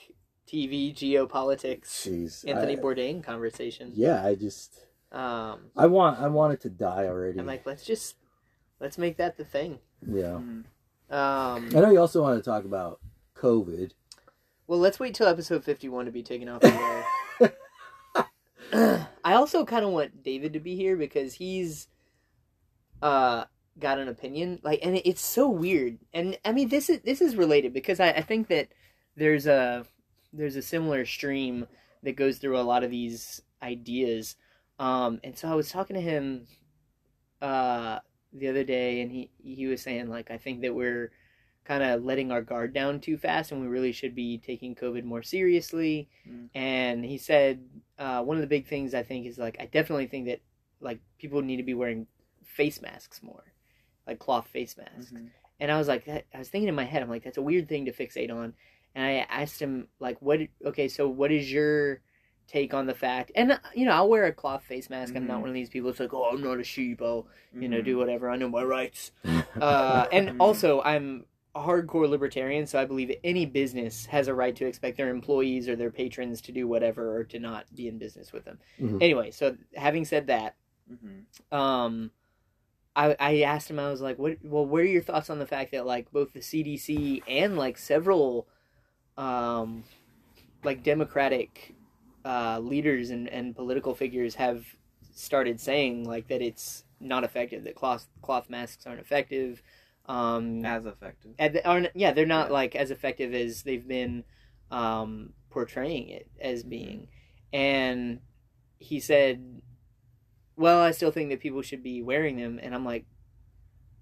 TV geopolitics, Jeez. Anthony I- Bourdain conversation. Yeah, I just Um, I want I want it to die already. I'm like, let's just let's make that the thing. yeah. Mhm. Um, I know you also want to talk about COVID. well, let's wait till episode 51 to be taken off the air. *laughs* I also kind of want David to be here because he's uh got an opinion like and it's so weird and i mean this is this is related because i, I think that there's a there's a similar stream that goes through a lot of these ideas um and so i was talking to him uh the other day and he he was saying like i think that we're kind of letting our guard down too fast and we really should be taking covid more seriously Mm. and he said uh, one of the big things i think is like i definitely think that like people need to be wearing face masks more like cloth face masks Mhm. and i was like that, i was thinking in my head i'm like that's a weird thing to fixate on and i asked him like what okay so what is your take on the fact and uh, you know i'll wear a cloth face mask i'm not Mhm. one of these people that's like oh i'm not a sheep i'll you know do whatever i know my rights *laughs* uh, and Mhm. also i'm a hardcore libertarian so i believe any business has a right to expect their employees or their patrons to do whatever or to not be in business with them Mhm. anyway so having said that Mhm. um I, I asked him i was like what well what are your thoughts on the fact that like both the cdc and like several um like democratic uh leaders and, and political figures have started saying like that it's not effective that cloth cloth masks aren't effective um As effective. and aren't yeah they're not Yeah. like as effective as they've been um portraying it as Mm-hmm. being and he said well i still think that people should be wearing them and i'm like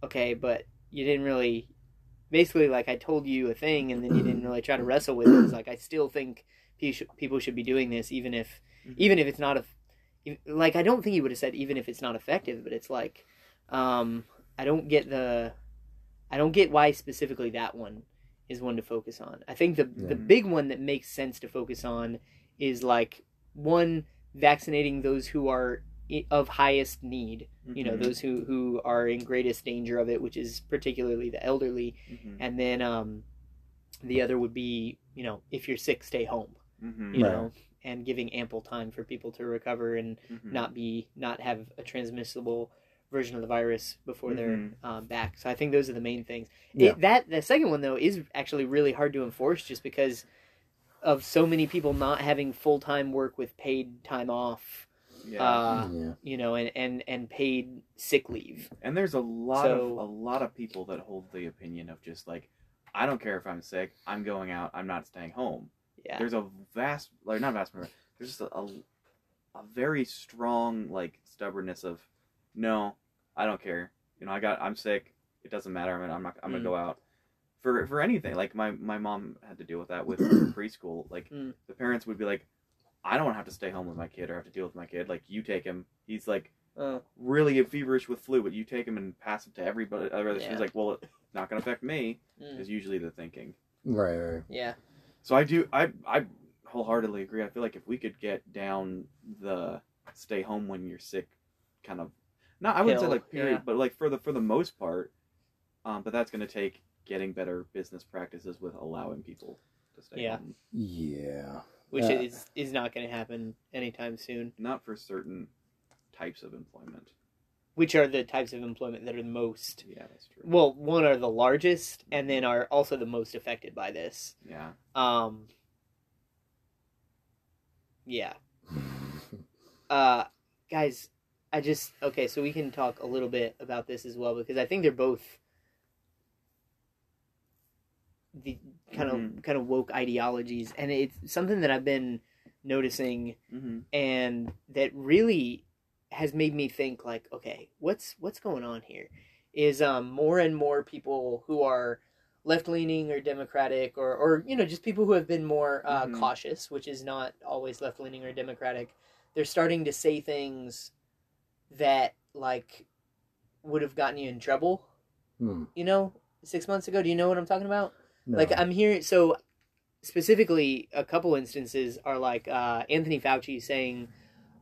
okay but you didn't really basically like I told you a thing and then you didn't really try to wrestle with it. It's like I still think people should be doing this, even if Mhm. even if it's not a like I don't think he would have said even if it's not effective, but it's like um, I don't get the I don't get why specifically that one is one to focus on. I think the the big one that makes sense to focus on is like one vaccinating those who are of highest need you know Mhm. those who who are in greatest danger of it which is particularly the elderly Mhm. and then um the other would be you know if you're sick stay home Mhm. you Right. know and giving ample time for people to recover and Mhm. not be not have a transmissible version of the virus before Mhm. they're um, back so i think those are the main things Yeah. it, that the second one though is actually really hard to enforce just because of so many people not having full-time work with paid time off yeah. uh, yeah. you know and, and and paid sick leave And there's a lot So- of a lot of people that hold the opinion of just like, I don't care if I'm sick, I'm going out, I'm not staying home. Yeah There's a vast, like not vast, majority, there's just a, a, a very strong like stubbornness of, no, I don't care. You know, I got, I'm sick. It doesn't matter. I'm, gonna- I'm not, I'm gonna Mm. go out for for anything. Like my my mom had to deal with that with *coughs* preschool. Like Mm. the parents would be like, I don't have to stay home with my kid or have to deal with my kid. Like you take him. He's like Oh, really feverish with flu, but you take him and pass it to everybody. everybody. Yeah. She's like, well, it's not going to affect me. mm, Is usually the thinking. Right, right. yeah So I do. I I wholeheartedly agree. I feel like if we could get down the stay home when you're sick, kind of not. I wouldn't say like period, yeah. but like for the for the most part. Um, but that's going to take getting better business practices with allowing people to stay Yeah. home. Yeah. which Yeah. is is not going to happen anytime soon. Not for certain types of employment. Which are the types of employment that are the most Yeah, that's true. well, one are the largest, and then are also the most affected by this. Yeah. Um, yeah, *laughs* uh, guys, I just okay, so we can talk a little bit about this as well because I think they're both the kind of Mhm. kind of woke ideologies, and it's something that I've been noticing Mm-hmm. and that really has made me think like okay what's what's going on here is um more and more people who are left leaning or democratic or or you know just people who have been more uh, Mhm. cautious which is not always left leaning or democratic they're starting to say things that like would have gotten you in trouble Hmm. you know 6 months ago do you know what I'm talking about No. like I'm hearing so specifically a couple instances are like uh, Anthony Fauci saying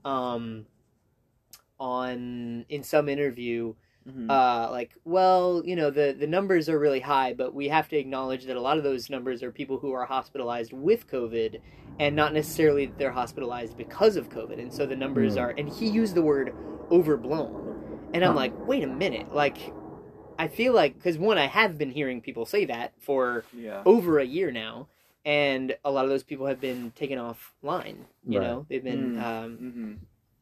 um, on in some interview Mm-hmm. uh, like well you know the the numbers are really high but we have to acknowledge that a lot of those numbers are people who are hospitalized with COVID and not necessarily that they're hospitalized because of COVID and so the numbers Hmm. are and he used the word overblown and I'm Huh. like wait a minute like I feel like because one I have been hearing people say that for yeah. over a year now, and a lot of those people have been taken offline. You Right. know, they've been Mm. um, Mm-hmm.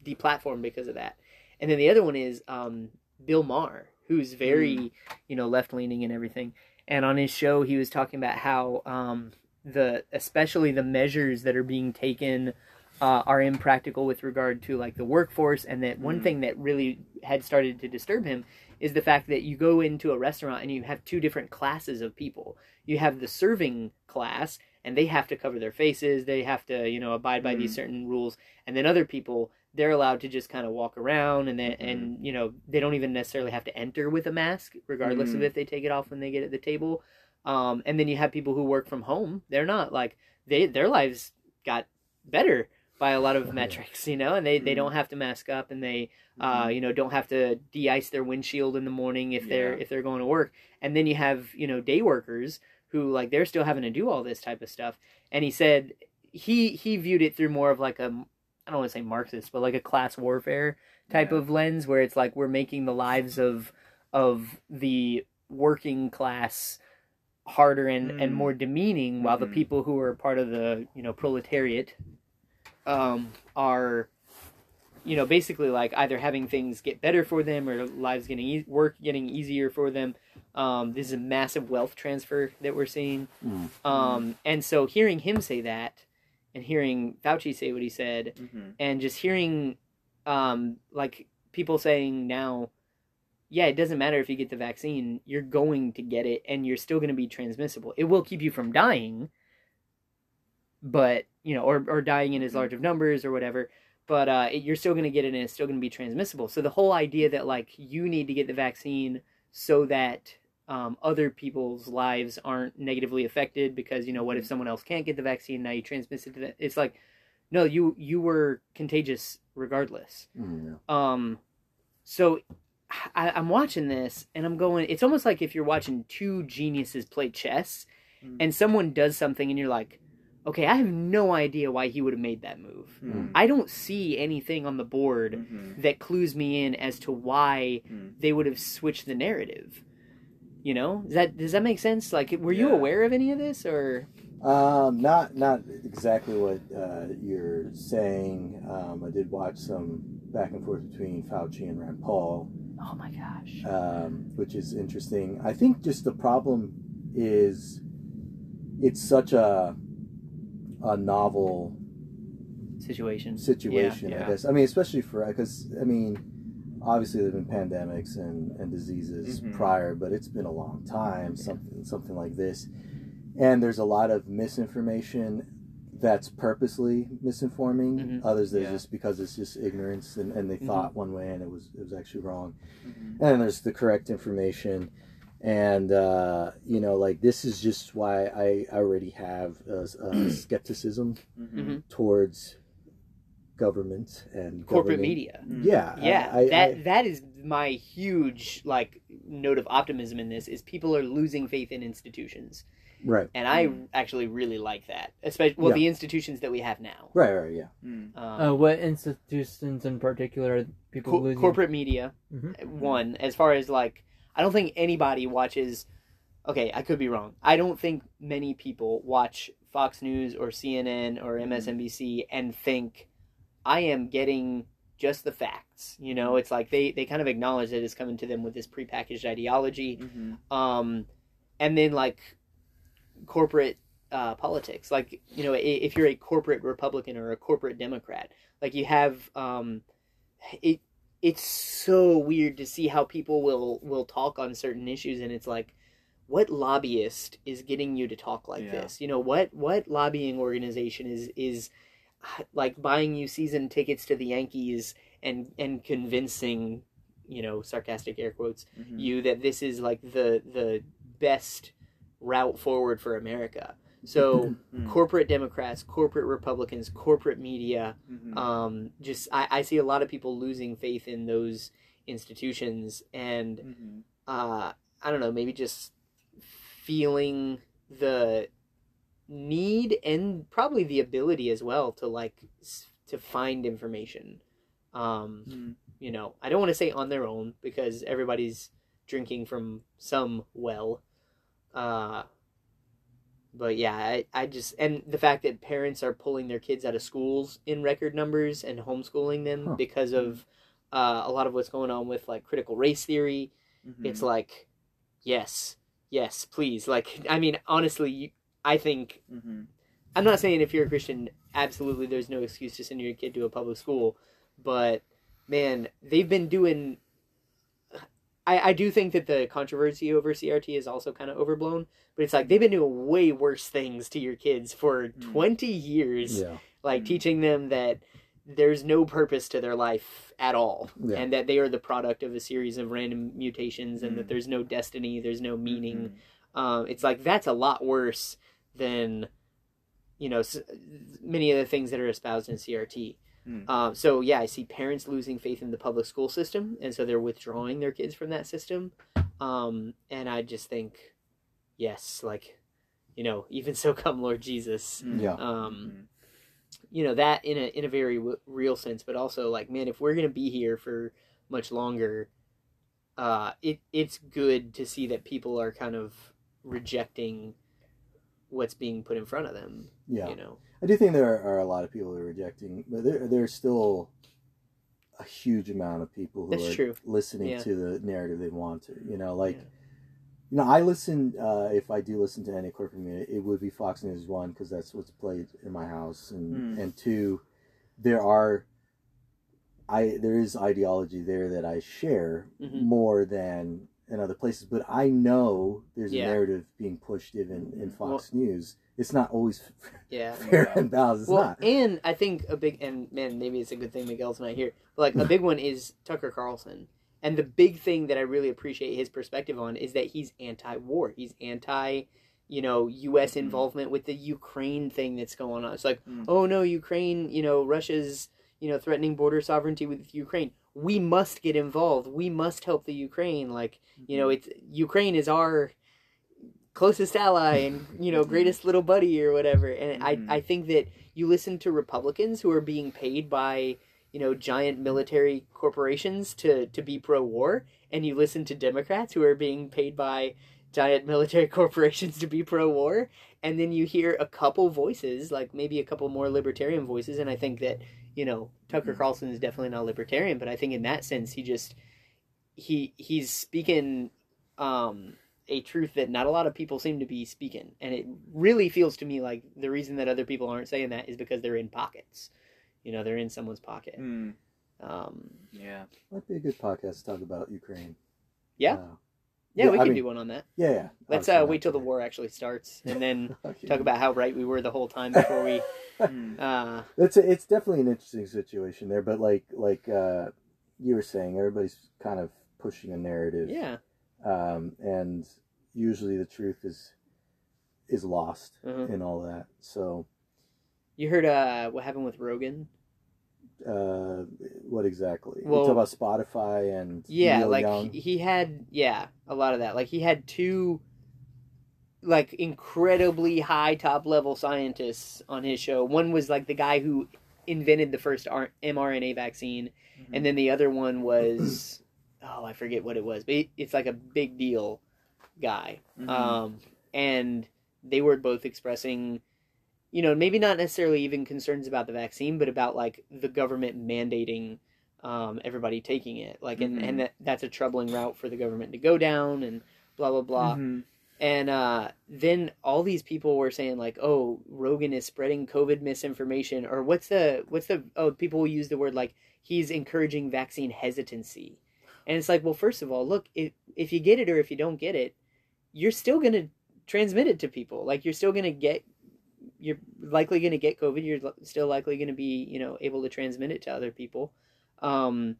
deplatformed because of that. And then the other one is um, Bill Maher, who's very Mm. you know left leaning and everything. And on his show, he was talking about how um, the especially the measures that are being taken uh, are impractical with regard to like the workforce, and that one Mm. thing that really had started to disturb him is the fact that you go into a restaurant and you have two different classes of people. You have the serving class, and they have to cover their faces, they have to you know abide by these Mhm. certain rules, and then other people they're allowed to just kind of walk around and then, Mhm. and you know they don't even necessarily have to enter with a mask regardless of Mhm. if they take it off when they get at the table um, and then you have people who work from home they're not like they their lives got better by a lot of metrics you know and they, they Mhm. don't have to mask up and they Mm-hmm. uh, you know don't have to de-ice their windshield in the morning if they're Yeah. if they're going to work and then you have you know day workers who like they're still having to do all this type of stuff and he said he he viewed it through more of like a I don't want to say Marxist, but like a class warfare type Yeah. of lens where it's like we're making the lives of of the working class harder and, and Mm. more demeaning while the Mhm. people who are part of the you know proletariat um are you know basically like either having things get better for them or lives getting e- work getting easier for them um this is a massive wealth transfer that we're seeing Mm. um and so hearing him say that and hearing Fauci say what he said Mm-hmm. and just hearing um like people saying now yeah, it doesn't matter if you get the vaccine, you're going to get it and you're still going to be transmissible. It will keep you from dying, but, you know, or, or dying in as large of numbers or whatever, but uh, it, you're still going to get it and it's still going to be transmissible. So the whole idea that, like, you need to get the vaccine so that um, other people's lives aren't negatively affected because, you know, what if someone else can't get the vaccine? Now you transmit it to that. It's like, no, you, you were contagious regardless. Mm, Um, so I, I'm watching this and I'm going. It's almost like if you're watching two geniuses play chess, Mm. and someone does something and you're like, okay, I have no idea why he would have made that move. Mm. I don't see anything on the board Mhm. that clues me in as to why Mm. they would have switched the narrative. You know, does that does that make sense? Like, were you aware of any of this, or Um, not not exactly what uh, you're saying. Um, I did watch some back and forth between Fauci and Rand Paul, oh my gosh, um, which is interesting. I think just the problem is it's such a a novel situation? situation. Yeah, I guess. I mean, especially for because I mean, obviously there've been pandemics and, and diseases Mhm. prior, but it's been a long time. Something something like this, and there's a lot of misinformation that's purposely misinforming Mhm. others that Yeah. just because it's just ignorance and, and they Mhm. thought one way and it was it was actually wrong Mhm. and then there's the correct information and uh, you know like this is just why i already have a, a *clears throat* skepticism Mhm. Mhm. towards government and Corporate government- media. Mm. yeah yeah I, I, that I- that is my huge like note of optimism in this is people are losing faith in institutions right and i Mm. actually really like that especially well Yeah. the institutions that we have now right right yeah Mm. um, Uh, what institutions in particular are people co- losing? corporate media Mhm. one as far as like i don't think anybody watches okay i could be wrong i don't think many people watch fox news or cnn or msnbc and think i am getting just the facts you know? It's like they they kind of acknowledge that it's coming to them with this prepackaged ideology. Mhm. um and then like corporate uh politics. Like you know if you're a corporate republican or a corporate democrat like you have um it it's so weird to see how people will will talk on certain issues and it's like what lobbyist is getting you to talk like Yeah. this? You know what what lobbying organization is is like buying you season tickets to the yankees and and convincing you know sarcastic air quotes Mhm. you that this is like the the best route forward for America. So *laughs* Mm. corporate Democrats, corporate Republicans, corporate media, Mhm. um, just I, I see a lot of people losing faith in those institutions and Mhm. uh, I don't know, maybe just feeling the need and probably the ability as well to like to find information. Um, Mm. you know, I don't want to say on their own because everybody's drinking from some well. Uh, but yeah, I, I just, and the fact that parents are pulling their kids out of schools in record numbers and homeschooling them Huh. because of uh, a lot of what's going on with like critical race theory. Mhm. It's like, yes, yes, please. Like, I mean, honestly, you, I think Mhm. I'm not saying if you're a Christian, absolutely there's no excuse to send your kid to a public school, but man, they've been doing. I, I do think that the controversy over CRT is also kind of overblown, but it's like they've been doing way worse things to your kids for Mm. 20 years, yeah like Mm. teaching them that there's no purpose to their life at all, Yeah. and that they are the product of a series of random mutations, and that Mm. there's no destiny, there's no meaning. Mhm. Um, it's like that's a lot worse than you know many of the things that are espoused in CRT. Mm. Um, so yeah, I see parents losing faith in the public school system, and so they're withdrawing their kids from that system. Um, and I just think, yes, like you know, *laughs* even so, come Lord Jesus. Mm. Yeah. Um, Mhm. you know that in a in a very w- real sense, but also like, man, if we're gonna be here for much longer, uh, it it's good to see that people are kind of rejecting what's being put in front of them. yeah You know, I do think there are a lot of people who are rejecting, but there there's still a huge amount of people who That's are true. listening Yeah. to the narrative they want to. You know, like Yeah. you know, I listen. Uh, if I do listen to any corporate media, it would be Fox News one because that's what's played in my house, and Hmm. and two, there are I there is ideology there that I share Mhm. more than in other places, but I know there's Yeah. a narrative being pushed even in Fox News. It's not always *laughs* Yeah. fair and balanced. It's well, not. and I think a big and man, maybe it's a good thing Miguel's not here. But like a big one is Tucker Carlson, and the big thing that I really appreciate his perspective on is that he's anti-war. He's anti, you know, U.S. Mhm. involvement with the Ukraine thing that's going on. It's like, Mm. oh no, Ukraine, you know, Russia's, you know, threatening border sovereignty with Ukraine. We must get involved. We must help the Ukraine. Like, you know, it's Ukraine is our closest ally and you know greatest *laughs* little buddy or whatever and Mhm. I, I think that you listen to republicans who are being paid by you know giant military corporations to to be pro-war and you listen to democrats who are being paid by giant *laughs* military corporations to be pro-war and then you hear a couple voices like maybe a couple more libertarian voices and i think that you know tucker Mhm. carlson is definitely not a libertarian but i think in that sense he just he he's speaking um a truth that not a lot of people seem to be speaking and it really feels to me like the reason that other people aren't saying that is because they're in pockets you know they're in someone's pocket Mm, um yeah. Might be a good podcast to talk about Ukraine. Yeah. Uh, yeah, Yeah, we I can mean- do one on that yeah, yeah. let's uh wait till the war actually starts and then *laughs* Okay. talk about how right we were the whole time before we *laughs* Mm. uh It's a, it's definitely an interesting situation there, but like like uh, you were saying, everybody's kind of pushing a narrative. yeah um, and usually the truth is is lost Mhm. in all that. So, you heard uh what happened with rogan uh, what exactly? Well- you talk about Spotify and Yeah, Neil like Young. he he had yeah, a lot of that. Like he had two like incredibly high top level scientists on his show. One was like the guy who invented the first R- mRNA vaccine Mm-hmm. and then the other one was *clears throat* oh, I forget what it was, but it- it's like a big deal guy. Mhm. Um and they were both expressing you know, maybe not necessarily even concerns about the vaccine, but about like the government mandating um, everybody taking it. Like, and, Mhm. and that, that's a troubling route for the government to go down and blah, blah, blah. Mhm. And uh, then all these people were saying like, "Oh, Rogan is spreading COVID misinformation," or what's the what's the oh people will use the word like he's encouraging vaccine hesitancy, and it's like, well, first of all, look if if you get it or if you don't get it, you're still gonna transmit it to people. Like you're still gonna get you're likely gonna get COVID. You're still likely gonna be you know able to transmit it to other people. Um,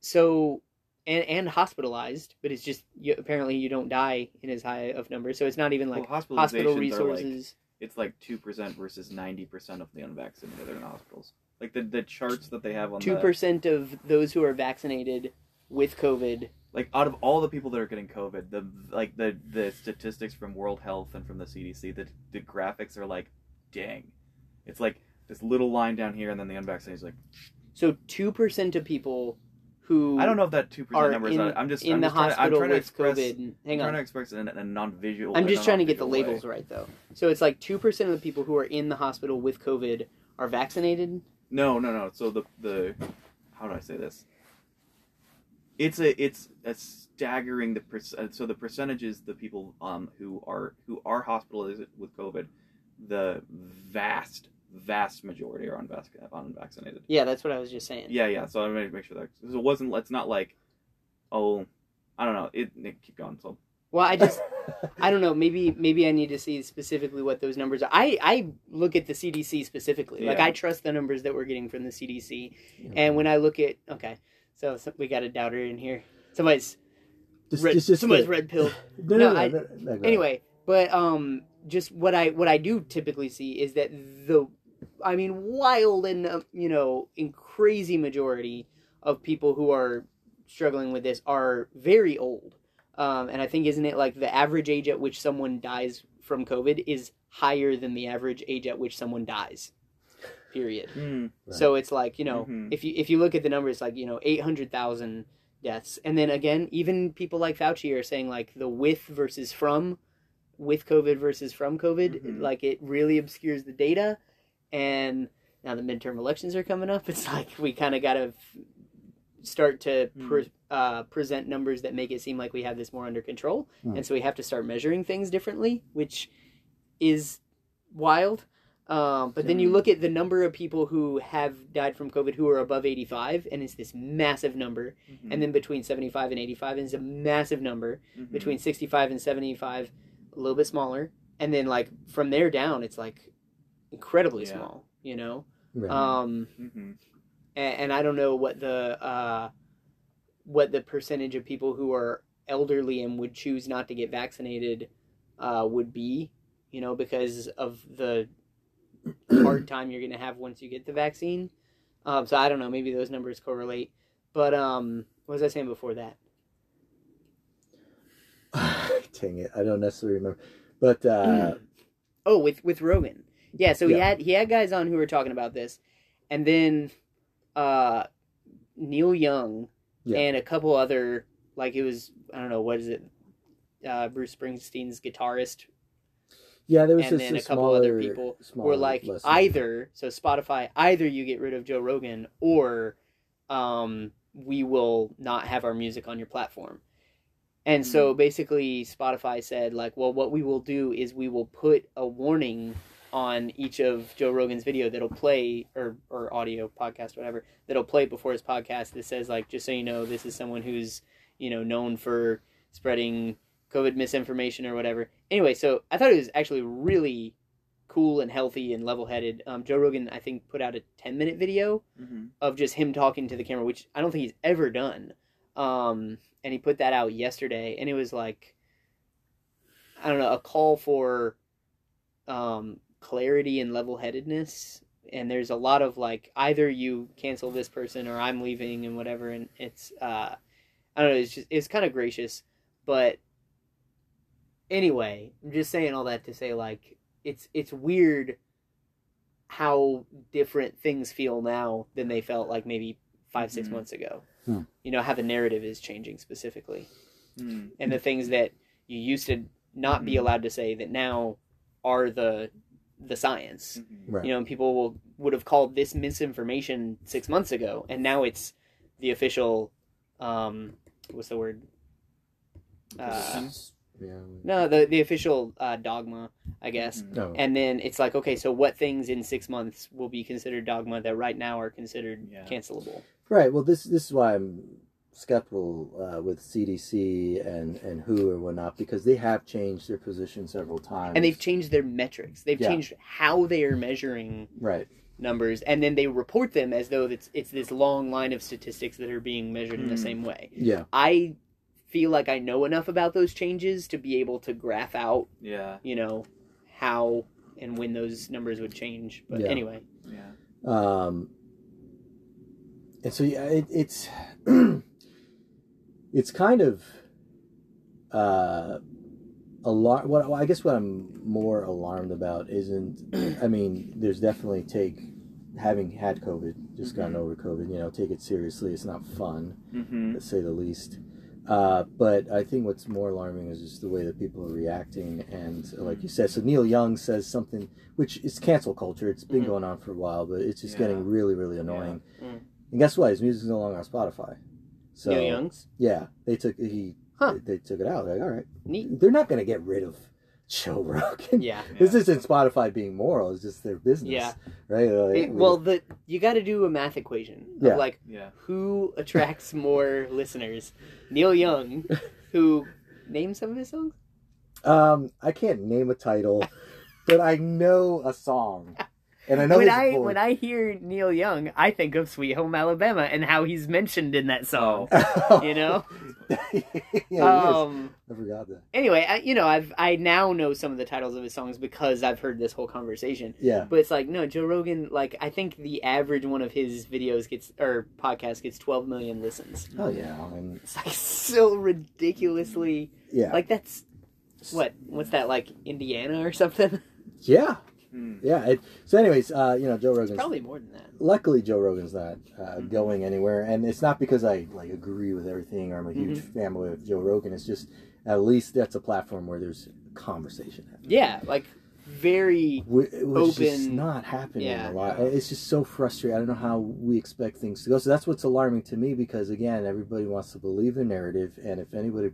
so and and hospitalized, but it's just you, apparently you don't die in as high of numbers. So it's not even like well, hospital are like resources. it's like two percent versus ninety percent of the unvaccinated are in hospitals. Like the the charts that they have on Two percent of those who are vaccinated with COVID. Like out of all the people that are getting COVID, the like the the statistics from World Health and from the CDC, the the graphics are like, dang, it's like this little line down here, and then the unvaccinated is like, So two percent of people who I don't know if that two percent number is. in, I'm just in I'm the just trying to, I'm hospital trying to with express, COVID. Hang on, I'm trying to express it in a non-visual. I'm just trying to get the non-visual way. labels right though. So it's like two percent of the people who are in the hospital with COVID are vaccinated. No, no, no. So the the how do I say this? It's a it's a staggering the perc- so the percentages the people um who are who are hospitalized with COVID, the vast vast majority are unvac- unvaccinated. Yeah, that's what I was just saying. Yeah, yeah. So I made to make sure that so it wasn't. It's not like, oh, I don't know. It, it keep going. So Well, I just I don't know. Maybe maybe I need to see specifically what those numbers are. I I look at the CDC specifically. Like Yeah. I trust the numbers that we're getting from the CDC. And when I look at okay, so, so we got a doubter in here. Somebody's Just- red, just- just somebody's red pill. *laughs* No, No, no, no, I- no, no. Anyway, but um, just what I what I do typically see is that the, I mean, wild and uh, you know, in crazy majority of people who are struggling with this are very old. Um, and I think isn't it like the average age at which someone dies from COVID is higher than the average age at which someone dies. Period. Right. So it's like you know, Mhm. if you if you look at the numbers, like you know, eight hundred thousand deaths, and then again, even people like Fauci are saying like the with versus from, with COVID versus from COVID, Mhm. like it really obscures the data, and now the midterm elections are coming up. *laughs* It's like we kind of got to start to pre- uh, present numbers that make it seem like we have this more under control, Hmm. and so we have to start measuring things differently, which is wild. Um, but then you look at the number of people who have died from COVID who are above 85, and it's this massive number. Mhm. And then between 75 and 85 is a massive number. Mhm. Between 65 and 75, a little bit smaller. And then like from there down, it's like incredibly Yeah. small. You know. Right. Um, Mhm. and, and I don't know what the uh, what the percentage of people who are elderly and would choose not to get vaccinated uh, would be, you know, because of the hard time you're going to have once you get the vaccine. Um, so I don't know, maybe those numbers correlate. But um, what was I saying before that? *sighs* Dang it, I don't necessarily remember. But uh, *clears throat* Oh, with with Rogan. Yeah, so he Yeah. had he had guys on who were talking about this, and then uh, Neil Young Yeah. and a couple other like it was I don't know what is it, uh, Bruce Springsteen's guitarist yeah, there was and just then a a couple smaller, other people were like list. either so Spotify either you get rid of Joe Rogan or um, we will not have our music on your platform. And so basically Spotify said like well what we will do is we will put a warning on each of Joe Rogan's video that'll play or or audio podcast whatever that'll play before his podcast that says like just so you know this is someone who's you know known for spreading COVID misinformation or whatever. Anyway, so I thought it was actually really cool and healthy and level headed. Um, Joe Rogan, I think, put out a 10 minute video Mhm. of just him talking to the camera, which I don't think he's ever done. Um, and he put that out yesterday, and it was like, I don't know, a call for um, clarity and level headedness. And there's a lot of like, either you cancel this person or I'm leaving and whatever. And it's, uh, I don't know, it's just, it's kind of gracious. But anyway, I'm just saying all that to say like, it's, it's weird how different things feel now than they felt like maybe 5 six Mhm. months ago. Hmm. You know how the narrative is changing specifically, Mhm. and the things that you used to not be Mhm. allowed to say that now are the the science. Mhm. Right. You know, and people will would have called this misinformation six months ago, and now it's the official. Um, what's the word? Uh, yeah. no, the the official uh, dogma, I guess. No. And then it's like, okay, so what things in six months will be considered dogma that right now are considered Yeah. cancelable? Right. Well, this this is why I'm skeptical uh, with CDC and and WHO or whatnot because they have changed their position several times. And they've changed their metrics. They've Yeah. changed how they are measuring right. numbers, and then they report them as though it's it's this long line of statistics that are being measured in the Hmm. same way. Yeah. I feel like I know enough about those changes to be able to graph out, Yeah. you know, how and when those numbers would change. But Yeah. anyway, Yeah. Um, and so yeah, it, it's *clears throat* it's kind of uh, alarm. What well, I guess what I'm more alarmed about isn't. *clears throat* I mean, there's definitely take having had COVID, just gotten Mhm. over COVID. You know, take it seriously. It's not fun, Mm-hmm. to say the least. Uh, but I think what's more alarming is just the way that people are reacting, and like you said, so Neil Young says something, which is cancel culture. It's been Mhm. going on for a while, but it's just Yeah. getting really, really annoying. Yeah. Mm. And guess what? His music's no longer on Spotify. So Neil Young's yeah, they took he Huh. they, they took it out. Like, all right, neat. they're not gonna get rid of Joe Rogan. Yeah. *laughs* This isn't Spotify being moral. It's just their business. Yeah. Right. Like, It- well, the you got to do a math equation of Yeah. like Yeah. who attracts more *laughs* listeners. Neil Young, who name some of his songs. um, I can't name a title, but I know a song, *laughs* and I know when I when I hear Neil Young, I think of Sweet Home Alabama and how he's mentioned in that song. *laughs* You know. *laughs* yeah, um. I forgot that. Anyway, I, you know, I've I now know some of the titles of his songs because I've heard this whole conversation. Yeah. But it's like no, Joe Rogan. Like I think the average one of his videos gets or podcast gets 12 million listens. Oh yeah. And It's like so ridiculously yeah. like that's what what's that like Indiana or something? yeah. Mm. Yeah. It, so, anyways, uh, you know, Joe Rogan's Probably more than that. luckily Joe Rogan's not uh, Mhm. going anywhere, and it's not because I like agree with everything or I'm a huge Mm-hmm. fanboy of Joe Rogan. It's just at least that's a platform where there's conversation. happening. Yeah, like very Wh- Which is Open- not happening yeah. a lot. It's just so frustrating. I don't know how we expect things to go. So that's what's alarming to me because again, everybody wants to believe their narrative, and if anybody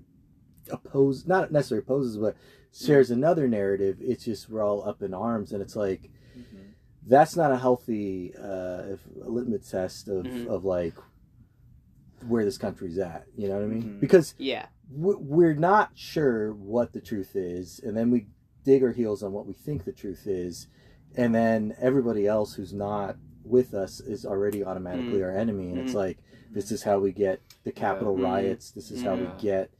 opposes, not necessarily opposes, but shares another narrative, it's just we're all up in arms, and it's like Mhm. that's not a healthy uh, if, a litmus test of, Mhm. of like where this country's at. You know what I mean? Mhm. Because Yeah. we- we're not sure what the truth is, and then we dig our heels on what we think the truth is, and then everybody else who's not with us is already automatically our enemy, and it's Mhm. like this is how we get the Capitol Mhm. riots. This is how we get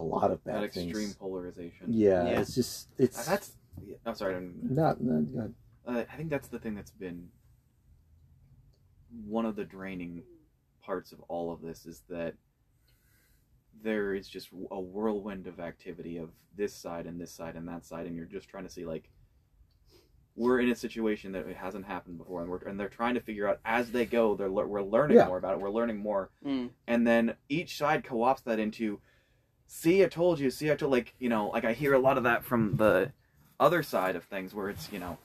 a lot of bad that bad extreme polarization. Yeah, Yeah. it's just it's Uh, that's. yeah, I'm sorry. I'm, not, not good. uh, I think that's the thing that's been one of the draining parts of all of this is that there is just a whirlwind of activity of this side and this side and that side, and you're just trying to see like we're in a situation that it hasn't happened before, and we're and they're trying to figure out as they go. They're we're learning Yeah. more about it. We're learning more, Mm. and then each side co-ops that into see i told you see i told like you know like i hear a lot of that from the other side of things where it's you know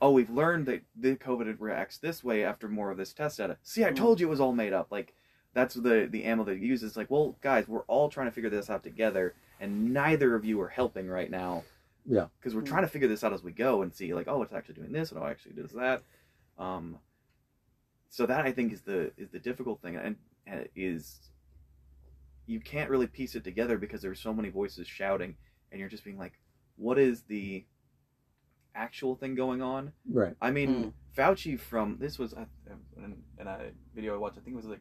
oh we've learned that the covid reacts this way after more of this test data see i Mhm. told you it was all made up like that's the the ammo that you use it's like well guys we're all trying to figure this out together and neither of you are helping right now Yeah. because we're Mhm. trying to figure this out as we go and see like oh it's actually doing this and oh it actually does that um so that i think is the is the difficult thing and, and is you can't really piece it together because there's so many voices shouting and you're just being like what is the actual thing going on Right. i mean Mm. fauci from this was uh, in, in a video i watched i think it was like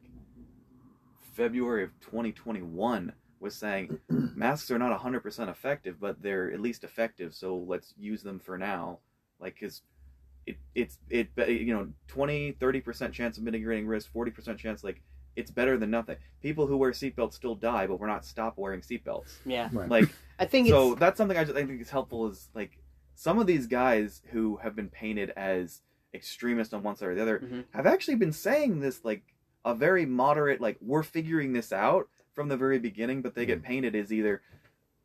february of 2021 was saying *clears throat* masks are not 100% effective but they're at least effective so let's use them for now like because it, it's it you know 20 30% chance of mitigating risk 40% chance like it's better than nothing people who wear seatbelts still die but we're not stop wearing seatbelts Yeah. Right. like I think so it's that's something I, just, I think is helpful is like some of these guys who have been painted as extremists on one side or the other Mhm. have actually been saying this like a very moderate like we're figuring this out from the very beginning but they get painted as either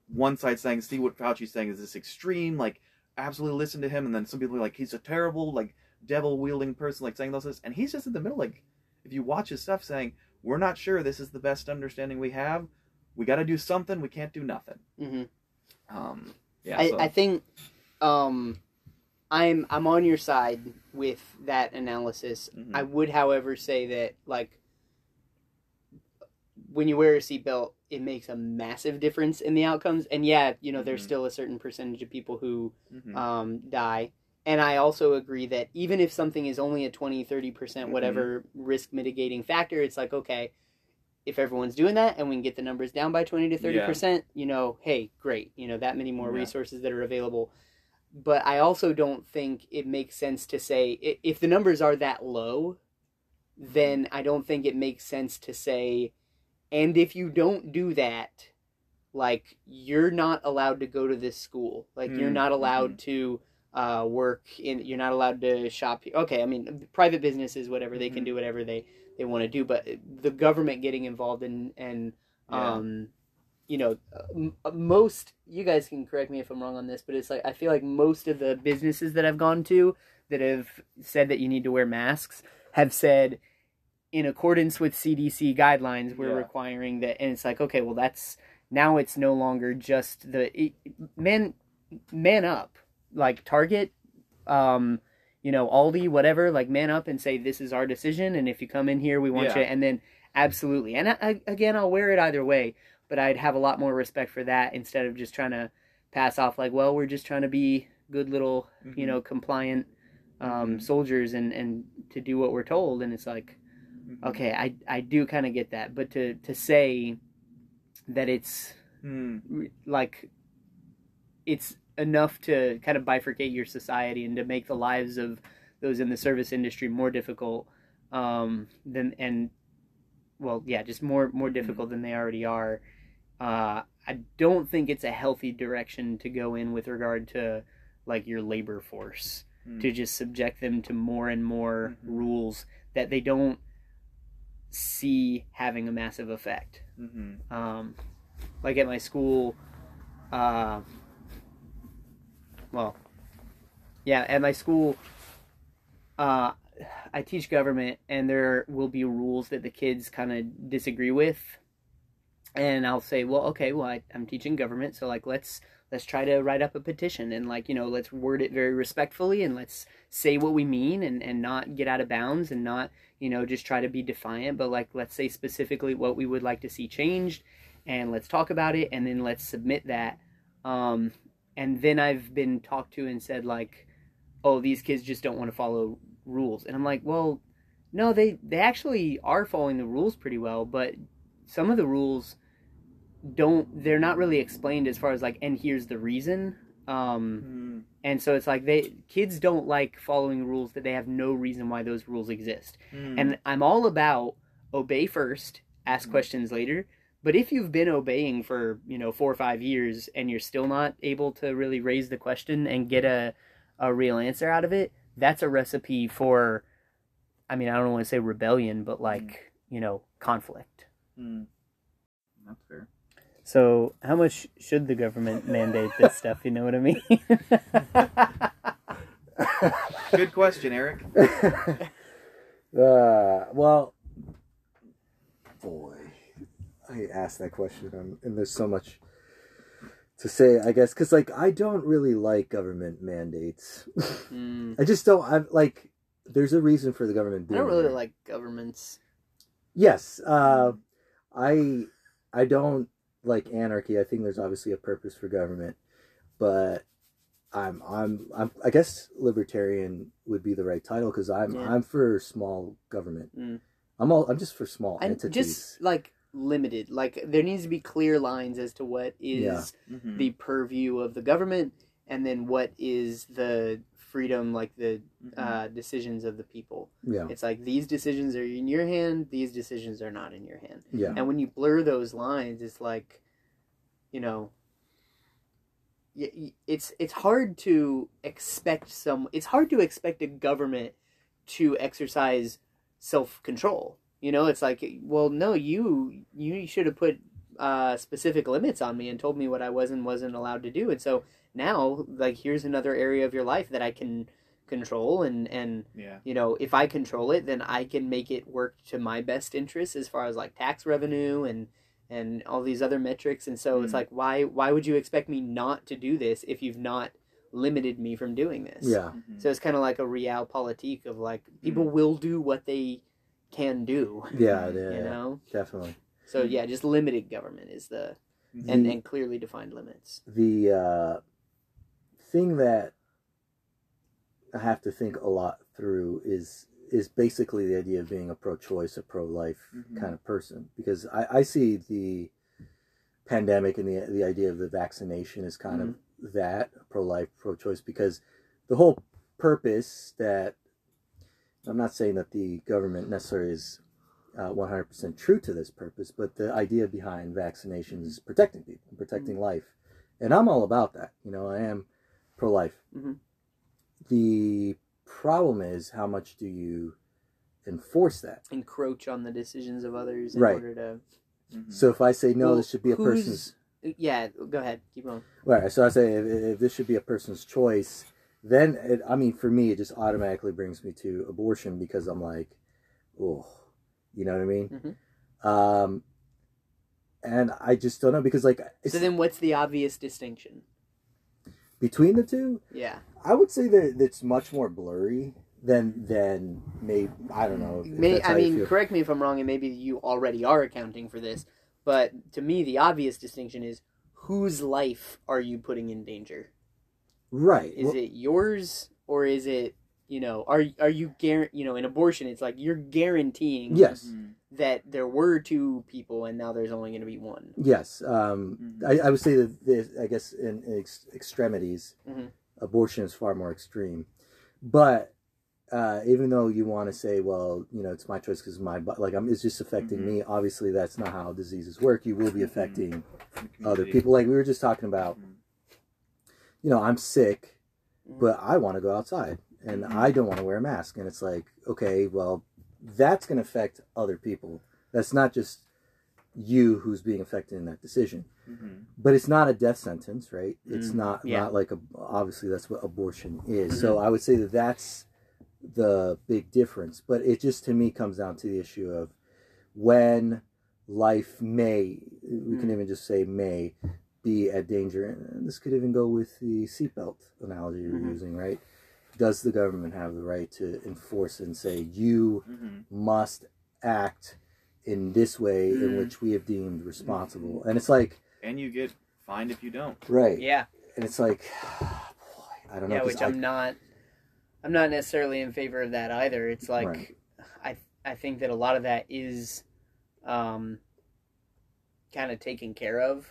one side saying see what fauci's saying is this extreme like absolutely listen to him and then some people are like he's a terrible like devil wielding person like saying those things and he's just in the middle like if you watch his stuff saying we're not sure this is the best understanding we have we got to do something we can't do nothing Mhm. um yeah I, so- I think um, I'm I'm on your side with that analysis. Mhm. I would, however, say that like when you wear a seatbelt, it makes a massive difference in the outcomes. And yeah, you know, there's Mhm. still a certain percentage of people who Mhm. um, die. And I also agree that even if something is only a 20, 30% Mhm. whatever risk mitigating factor, it's like, okay, if everyone's doing that and we can get the numbers down by 20 to 30%, you know, hey, great. You know, that many more Yeah. resources that are available. But I also don't think it makes sense to say, if the numbers are that low, then I don't think it makes sense to say, and if you don't do that, like you're not allowed to go to this school like you're Mm, not allowed to uh, work in you're not allowed to shop okay i mean private businesses whatever they can Mhm. do whatever they they want to do but the government getting involved in and Yeah. um you know m- most you guys can correct me if i'm wrong on this but it's like i feel like most of the businesses that i've gone to that have said that you need to wear masks have said in accordance with cdc guidelines we're Yeah. requiring that and it's like okay well that's now it's no longer just the it, man man up like target um you know aldi whatever like man up and say this is our decision and if you come in here we want Yeah. you and then absolutely and I, I, again i'll wear it either way but i'd have a lot more respect for that instead of just trying to pass off like well we're just trying to be good little you Mhm. know compliant um Mhm. soldiers and and to do what we're told and it's like Mhm. okay i i do kind of get that but to to say that it's re- like it's enough to kind of bifurcate your society and to make the lives of those in the service industry more difficult um than and well yeah just more more Mhm. difficult than they already are uh i don't think it's a healthy direction to go in with regard to like your labor force Hmm. to just subject them to more and more Mhm. rules that they don't see having a massive effect Mhm. um, like at my school, uh, well, yeah, at my school, uh, I teach government, and there will be rules that the kids kind of disagree with, and I'll say, well, okay, well, I, I'm teaching government, so like let's let's try to write up a petition and like you know let's word it very respectfully and let's say what we mean and and not get out of bounds and not you know just try to be defiant but like let's say specifically what we would like to see changed and let's talk about it and then let's submit that um and then i've been talked to and said like oh these kids just don't want to follow rules and i'm like well no they they actually are following the rules pretty well but some of the rules don't they're not really explained as far as like and here's the reason um Mm. and so it's like they kids don't like following rules that they have no reason why those rules exist Mm. and i'm all about obey first ask Mhm. questions later but if you've been obeying for you know four or five years and you're still not able to really raise the question and get a a real answer out of it that's a recipe for i mean i don't want to say rebellion but like you know conflict Mm. That's fair. so how much should the government mandate this *laughs* stuff you know what i mean *laughs* Good question, Eric. *laughs* uh, well, boy, I asked that question, and, and there's so much to say. I guess because like I don't really like government mandates. Mm. *laughs* I just don't. I'm like, there's a reason for the government. I don't really like governments. Yes, uh, I I don't like anarchy. I think there's obviously a purpose for government, but I'm I'm, I'm I guess libertarian would be the right title because I'm Yeah. I'm for small government. Mm. I'm all I'm just for small And entities. just like limited. Like there needs to be clear lines as to what is Yeah. Mhm. the purview of the government and then what is the freedom like the Mhm. uh, decisions of the people. yeah, It's like these decisions are in your hand, these decisions are not in your hand. yeah, And when you blur those lines, it's like, you know, y- y- it's it's hard to expect some. It's hard to expect a government to exercise self control. You know, it's like, well, no, you you should have put uh, specific limits on me and told me what I was and wasn't allowed to do. And so now, like, here's another area of your life that I can control and and Yeah. you know if i control it then i can make it work to my best interest as far as like tax revenue and and all these other metrics and so it's Mm. like why why would you expect me not to do this if you've not limited me from doing this yeah, Mhm. so it's kind of like a real realpolitik of like people will do what they can do yeah, *laughs* yeah, you yeah, know definitely. so yeah just limited government is the Mhm. and and clearly defined limits the uh, thing that I have to think a lot through is is basically the idea of being a pro-choice, a pro-life Mhm. kind of person, because I, I see the pandemic and the the idea of the vaccination is kind of that pro-life, pro-choice, because the whole purpose that I'm not saying that the government necessarily is uh, 100% true to this purpose, but the idea behind vaccinations is protecting people, protecting life. And I'm all about that. You know, I am pro life. Mhm. The problem is how much do you enforce that? encroach on the decisions of others in Right. order to Mhm. So if I say, no, Well, this should be a person's. yeah go ahead keep going Right. So I say, if, if this should be a person's choice, then, it, I mean, for me, it just automatically brings me to abortion because I'm like, oh, you know what I mean? Mhm. Um, and I just don't know because, like, so then what's the obvious distinction between the two, yeah I would say that it's much more blurry than than maybe I don't know. May, I mean, correct me if I'm wrong, and maybe you already are accounting for this, but to me, the obvious distinction is whose life are you putting in danger? Right? Is Well, it yours or is it, you know, are are you guar- you know, in abortion, it's like you're guaranteeing yes, Mhm. that there were two people and now there's only going to be one. yes. Um, Mhm. I, I would say that this, I guess in, in ex- extremities, Mhm. abortion is far more extreme. But uh, even though you want to say, well, you know, it's my choice because my bo- like I'm, it's just affecting Mhm. me. Obviously, that's not how diseases work. You will be Mhm. affecting other people. Like we were just talking about. You know, I'm sick, Mhm. but I want to go outside and Mhm. I don't want to wear a mask. And it's like, okay, well, that's going to affect other people. That's not just you who's being affected in that decision. Mhm. But it's not a death sentence, right? It's Mm, not yeah. not like a obviously that's what abortion is. So I would say that that's the big difference. But it just to me comes down to the issue of when life may we can Mm. even just say may be at danger. And this could even go with the seatbelt analogy you're Mhm. using, right? Does the government have the right to enforce and say you hmm must act in this way in Mm. which we have deemed responsible? And it's like, And you get fined if you don't. right? Yeah, And it's like, *sighs* boy, I don't know. yeah, 'cause which I- I'm not. I'm not necessarily in favor of that either. It's like Right. I I think that a lot of that is um, kind of taken care of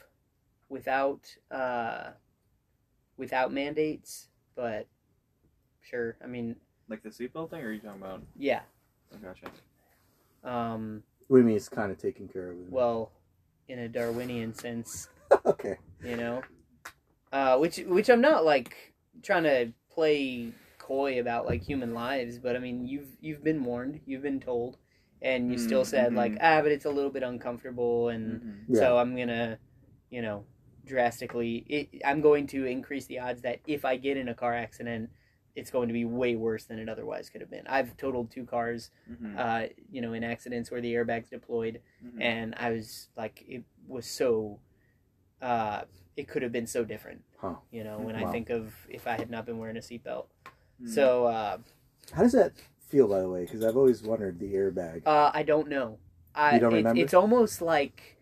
without uh, without mandates. But sure, I mean, Like the seatbelt thing, or are you talking about? yeah. Oh, gotcha. Um, what do you mean it's kind of taken care of? well, in a Darwinian sense, *laughs* okay. you know, uh, which which I'm not like trying to play coy about like human lives, but I mean you've you've been warned, you've been told, and you still Mm, said like mhm. ah, but it's a little bit uncomfortable, and Mhm. Yeah. so I'm gonna, you know, drastically, it, I'm going to increase the odds that if I get in a car accident. It's going to be way worse than it otherwise could have been. I've totaled two cars, Mhm. uh, you know, in accidents where the airbags deployed, Mhm. and I was like, it was so, uh, it could have been so different. Huh. You know, when I think of if I had not been wearing a seatbelt. Mhm. So uh, How does that feel, by the way? Because I've always wondered the airbag. uh, I don't know. I, You don't it- remember? It's almost like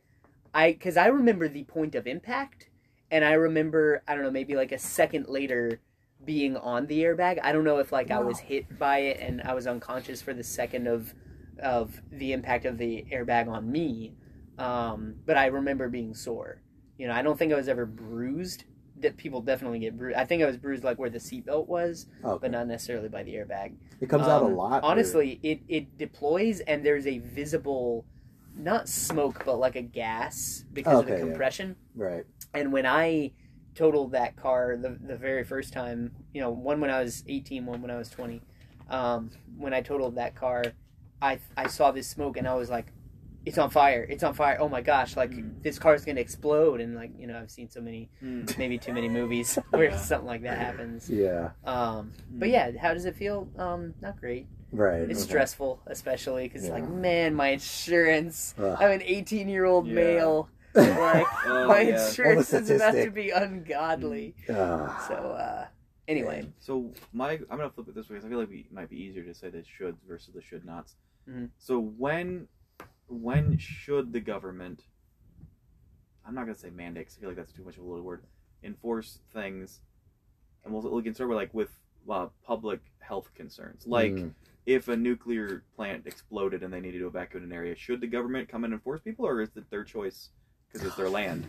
I because I remember the point of impact, and I remember I don't know maybe like a second later being on the airbag. I don't know if like I was hit by it and I was unconscious for the second of of the impact of the airbag on me, um, but I remember being sore. You know, I don't think I was ever bruised. That people definitely get bruised. I think I was bruised like where the seatbelt was, Oh, but not necessarily by the airbag. it comes out a Um, lot. or- Honestly, it, it deploys and there's a visible, not smoke, but like a gas because of Okay, the yeah. compression. right? And when I totaled that car the, the very first time, you know, one when I was 18, one when I was 20, um, when I totaled that car, I, I saw this smoke and I was like, it's on fire. It's on fire. Oh my gosh. Like Mm. this car's going to explode. And like, you know, I've seen so many, Mm. maybe too many movies *laughs* where Yeah. something like that happens. Yeah, Um, but yeah, how does it feel? Um, not great. Right. It's okay. stressful, especially because Yeah. like, man, my insurance. Ugh. I'm an 18 year old Yeah. male. *laughs* Like, Oh, my yeah. insurance is about to be ungodly. Ah. So, uh, anyway, So my, I'm gonna flip it this way because I feel like it might be easier to say the shoulds versus the should nots. Mhm. So when, when should the government? I'm not gonna say mandate 'cause I feel like that's too much of a loaded word. Enforce things, and we'll we can start with like with uh, public health concerns, like Mm. If a nuclear plant exploded and they needed to evacuate an area. Should the government come in and force people, or is it their choice because it's their *sighs* land?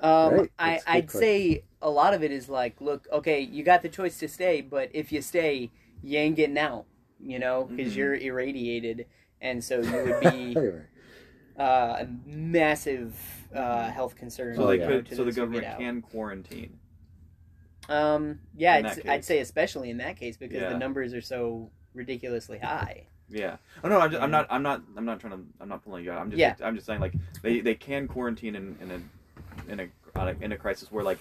um, Right, I, that's a good I'd question. say a lot of it is like, look, okay, you got the choice to stay, but if you stay, you ain't getting out, you know, because Mhm. you're irradiated. And so you would *laughs* be Anyway, uh, a massive uh, health concern. So they could, so the those who get government can quarantine. Um, yeah, it's, I'd say especially in that case because Yeah. the numbers are so ridiculously high. Yeah. Oh no, I'm, just, I'm not. I'm not. I'm not trying to. I'm not pulling you out. I'm just. Yeah. I'm just saying like they, they can quarantine in, in a in a on a, in a crisis where like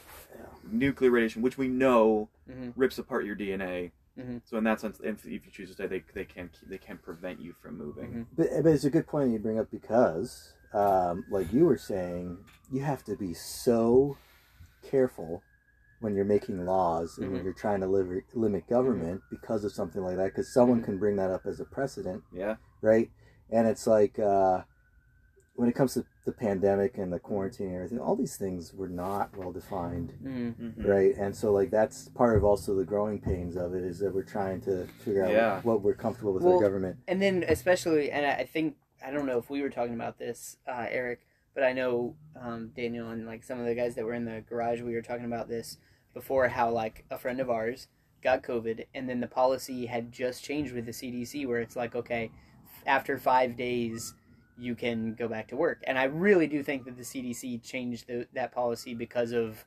nuclear radiation, which we know Mhm. rips apart your DNA. Mhm. So in that sense, if, if you choose to stay, they they can they can prevent you from moving. Mhm. but, but it's a good point you bring up because, um, like you were saying, you have to be so careful when you're making laws and when Mhm. you're trying to live, limit government because of something like that. Because someone Mhm. can bring that up as a precedent, Yeah. right? And it's like uh, when it comes to the pandemic and the quarantine and everything, all these things were not well defined. Mm. Mhm. right and so like that's part of also the growing pains of it is that we're trying to figure out Yeah. what we're comfortable with Well, our government And then especially, and I I think I don't know if we were talking about this, uh, Eric, but I know um, Daniel and like some of the guys that were in the garage. We were talking about this before. How like a friend of ours got COVID, and then the policy had just changed with the CDC, where it's like, okay, after five days. You can go back to work, and I really do think that the CDC changed the, that policy because of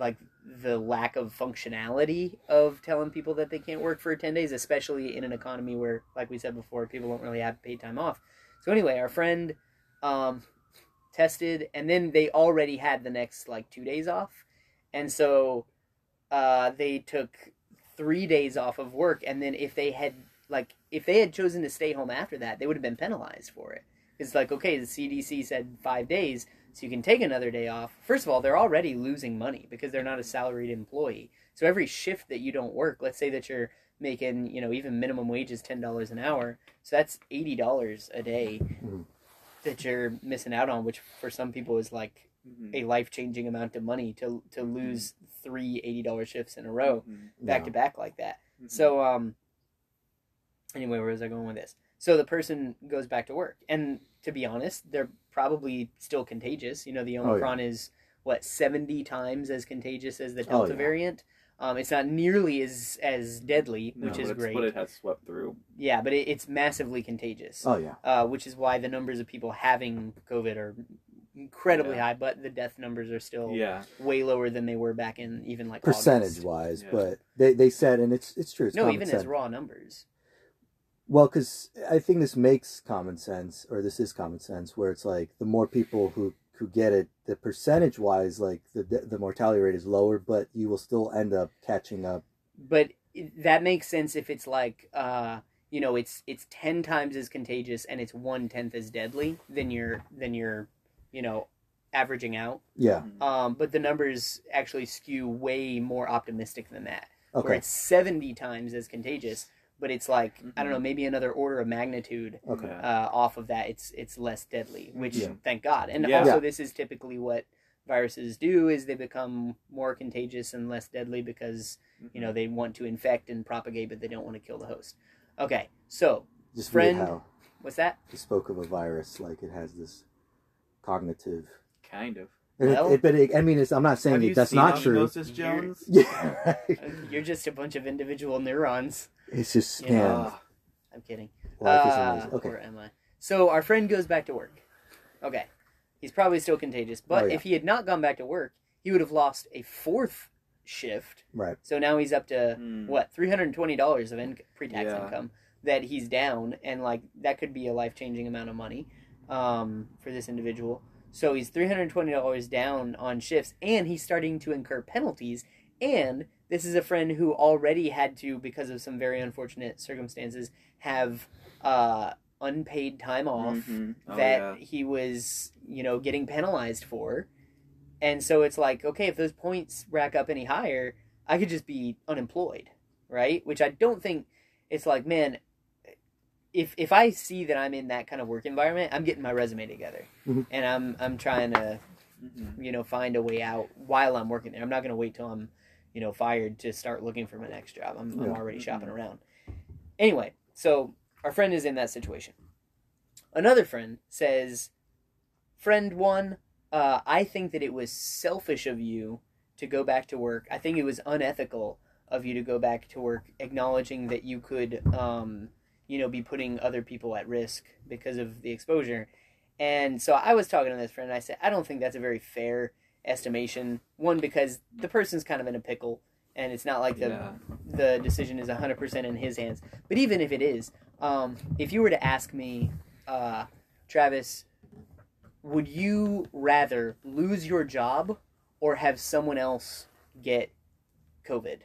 like the lack of functionality of telling people that they can't work for 10 days especially in an economy where like we said before people don't really have paid time off so anyway our friend um, tested and then they already had the next like two days off and so uh, they took three days off of work and then if they had like if they had chosen to stay home after that they would have been penalized for it it's like okay the cdc said five days So you can take another day off. First of all, they're already losing money because they're not a salaried employee. So every shift that you don't work, let's say that you're making, you know, even minimum wage is ten dollars an hour. So that's eighty dollars a day Mhm. that you're missing out on, which for some people is like Mhm. a life changing amount of money to to lose three eighty dollar shifts in a row Mhm. back Yeah. to back like that. Mhm. So um anyway, where was I going with this? So the person goes back to work. And to be honest, they're probably still contagious. You know, the Oh, yeah. Omicron is what, 70 times as contagious as the Oh, Delta yeah. variant. Um, it's not nearly as as deadly, No, which but is great. But it has swept through. Yeah, but it, it's massively contagious, Oh yeah. uh, which is why the numbers of people having COVID are incredibly Yeah. high, but the death numbers are still Yeah. way lower than they were back in even like Percentage August. wise, Yeah. but they they said, and it's it's true. It's No, common even sense. as raw numbers. Well, because I think this makes common sense, or this is common sense, where it's like the more people who who get it, the percentage wise, like the the mortality rate is lower, but you will still end up catching up. but that makes sense if it's like uh you know it's it's 10 times as contagious and it's one tenth as deadly then you're than you're you know averaging out Yeah. Mhm. um but the numbers actually skew way more optimistic than that Okay. where it's 70 times as contagious but it's like i don't know Mhm. maybe another order of magnitude Okay. Uh, off of that it's it's less deadly which Yeah. thank god and Yeah. also Yeah. this is typically what viruses do is they become more contagious and less deadly because you know they want to infect and propagate but they don't want to kill the host okay so Just friend- weird how what's that you spoke of a virus like it has this cognitive. kind of. And it- it, but it, I mean, it's, I'm not saying Have you that's seen not true. Osmosis Jones? *laughs* Yeah, right. you're just a bunch of individual neurons It's just Yeah. man, Ah, i'm kidding life Uh, amazing. Okay, Or am I? So our friend goes back to work. Okay. He's probably still contagious, but Oh, yeah. if he had not gone back to work, he would have lost a fourth shift. right. So now he's up to Hmm. what three hundred and twenty dollars of in- pre-tax Yeah. income that he's down, and like that could be a life-changing amount of money um, for this individual. So he's three hundred and twenty dollars down on shifts, and he's starting to incur penalties. And this is a friend who already had to, because of some very unfortunate circumstances, have uh, unpaid time off mhm. Oh, that yeah. he was, you know, getting penalized for. And so it's like, okay, if those points rack up any higher, I could just be unemployed, right? Which I don't think it's like, man, if if I see that I'm in that kind of work environment, I'm getting my resume together. Mhm. And I'm I'm trying to, you know, find a way out while I'm working there. I'm not going to wait till I'm, you know, fired to start looking for my next job. I'm, I'm already shopping Mhm. around. Anyway, so our friend is in that situation. Another friend says, Friend one, uh, I think that it was selfish of you to go back to work. I think it was unethical of you to go back to work, acknowledging that you could, um, you know, be putting other people at risk because of the exposure. And so I was talking to this friend, and I said, I don't think that's a very fair estimation. One, because the person's kind of in a pickle, and it's not like the Yeah. the decision is 100% in his hands. But even if it is, um, if you were to ask me, uh, Travis, would you rather lose your job or have someone else get COVID?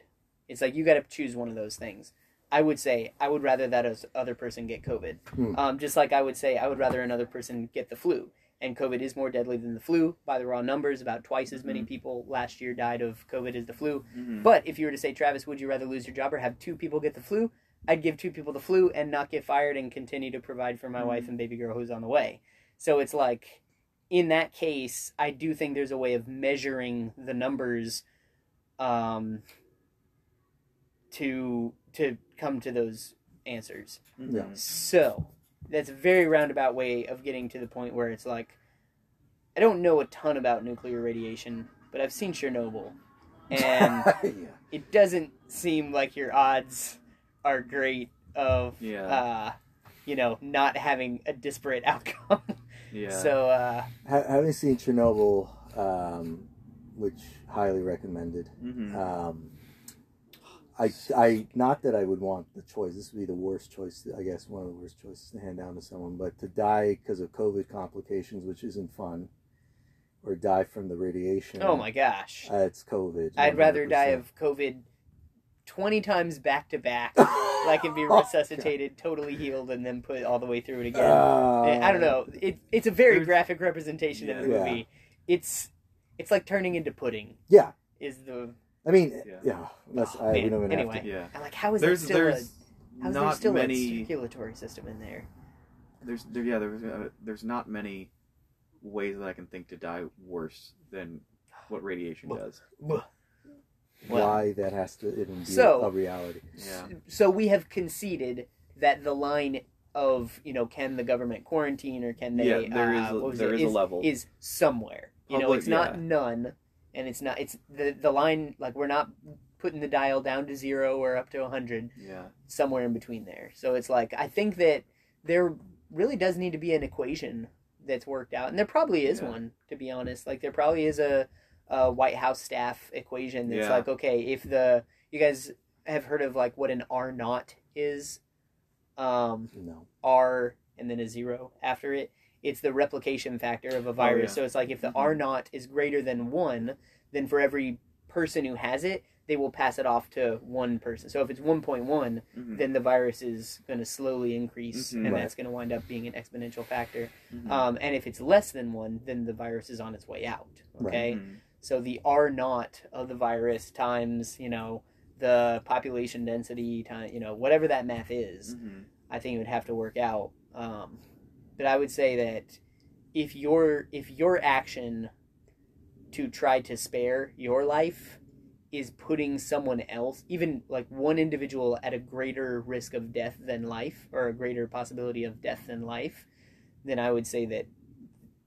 It's like you got to choose one of those things. I would say I would rather that as other person get COVID. Hmm. Um, just like I would say I would rather another person get the flu. And COVID is more deadly than the flu by the raw numbers. About twice as many Mhm. people last year died of COVID as the flu. Mhm. But if you were to say, Travis, would you rather lose your job or have two people get the flu? I'd give two people the flu and not get fired and continue to provide for my Mhm. wife and baby girl who's on the way. So it's like, in that case, I do think there's a way of measuring the numbers um, to to come to those answers. Yeah. So that's a very roundabout way of getting to the point where it's like, I don't know a ton about nuclear radiation, but I've seen Chernobyl, and *laughs* yeah. it doesn't seem like your odds are great of Yeah. uh, you know not having a disparate *laughs* outcome. yeah. So uh, Ha- having seen Chernobyl, um, which highly recommended. Mhm. Um, I, I, not that I would want the choice. This would be the worst choice. I guess one of the worst choices to hand down to someone. But to die because of COVID complications, which isn't fun, or die from the radiation. oh my gosh, Uh, it's COVID. I'd rather die of COVID 20 times back to back. *laughs* Like and be resuscitated, totally healed, and then put all the way through it again. Uh, I don't know. It, it's a very graphic representation of the Yeah. movie. It's it's like turning into pudding. Yeah. Is the I mean, Yeah. yeah. Unless Oh, I we man. don't even Anyway. have to. Yeah. I'm like how is There's there still there's a how's not there still a many circulatory system in there? there's there yeah there's uh, there's not many ways that I can think to die worse than what radiation does. Well, Why that has to even be So- a reality? Yeah. So we have conceded that the line of you know can the government quarantine or can they Yeah, there is uh, a- what was there it, is a level. is somewhere. You know, Public- it's not none, and it's not it's the the line like we're not putting the dial down to zero or up to hundred. Yeah. somewhere in between there. So it's like I think that there really does need to be an equation that's worked out, and there probably is Yeah. one to be honest. Like there probably is a, a White House staff equation that's Yeah. like okay, if the you guys have heard of like what an R naught is, um, No. R and then a zero after it. It's the replication factor of a virus. yeah. So it's like if the Mhm. R naught is greater than one, then for every person who has it, they will pass it off to one person. So if it's 1.1, Mhm. then the virus is going to slowly increase, Mhm. and Right. that's going to wind up being an exponential factor. Mhm. Um, and if it's less than one, then the virus is on its way out. Right. Okay, Mhm. so the R naught of the virus times you know the population density time you know whatever that math is. I think it would have to work out. Um, but I would say that if your if your action to try to spare your life is putting someone else, even like one individual, at a greater risk of death than life, or a greater possibility of death than life, then I would say that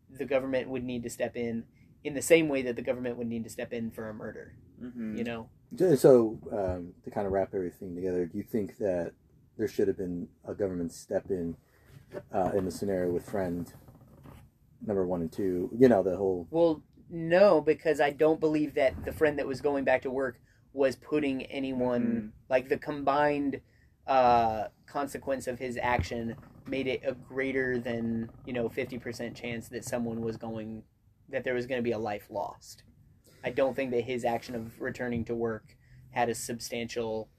the government would need to step in in the same way that the government would need to step in for a murder. Mhm. You know, So, um, to kind of wrap everything together, do you think that there should have been a government step in uh, in the scenario with friend number one and two? You know, the whole Well, no, because I don't believe that the friend that was going back to work was putting anyone like the combined uh, consequence of his action made it a greater than you know fifty percent chance that someone was going that there was going to be a life lost. I don't think that his action of returning to work had a substantial.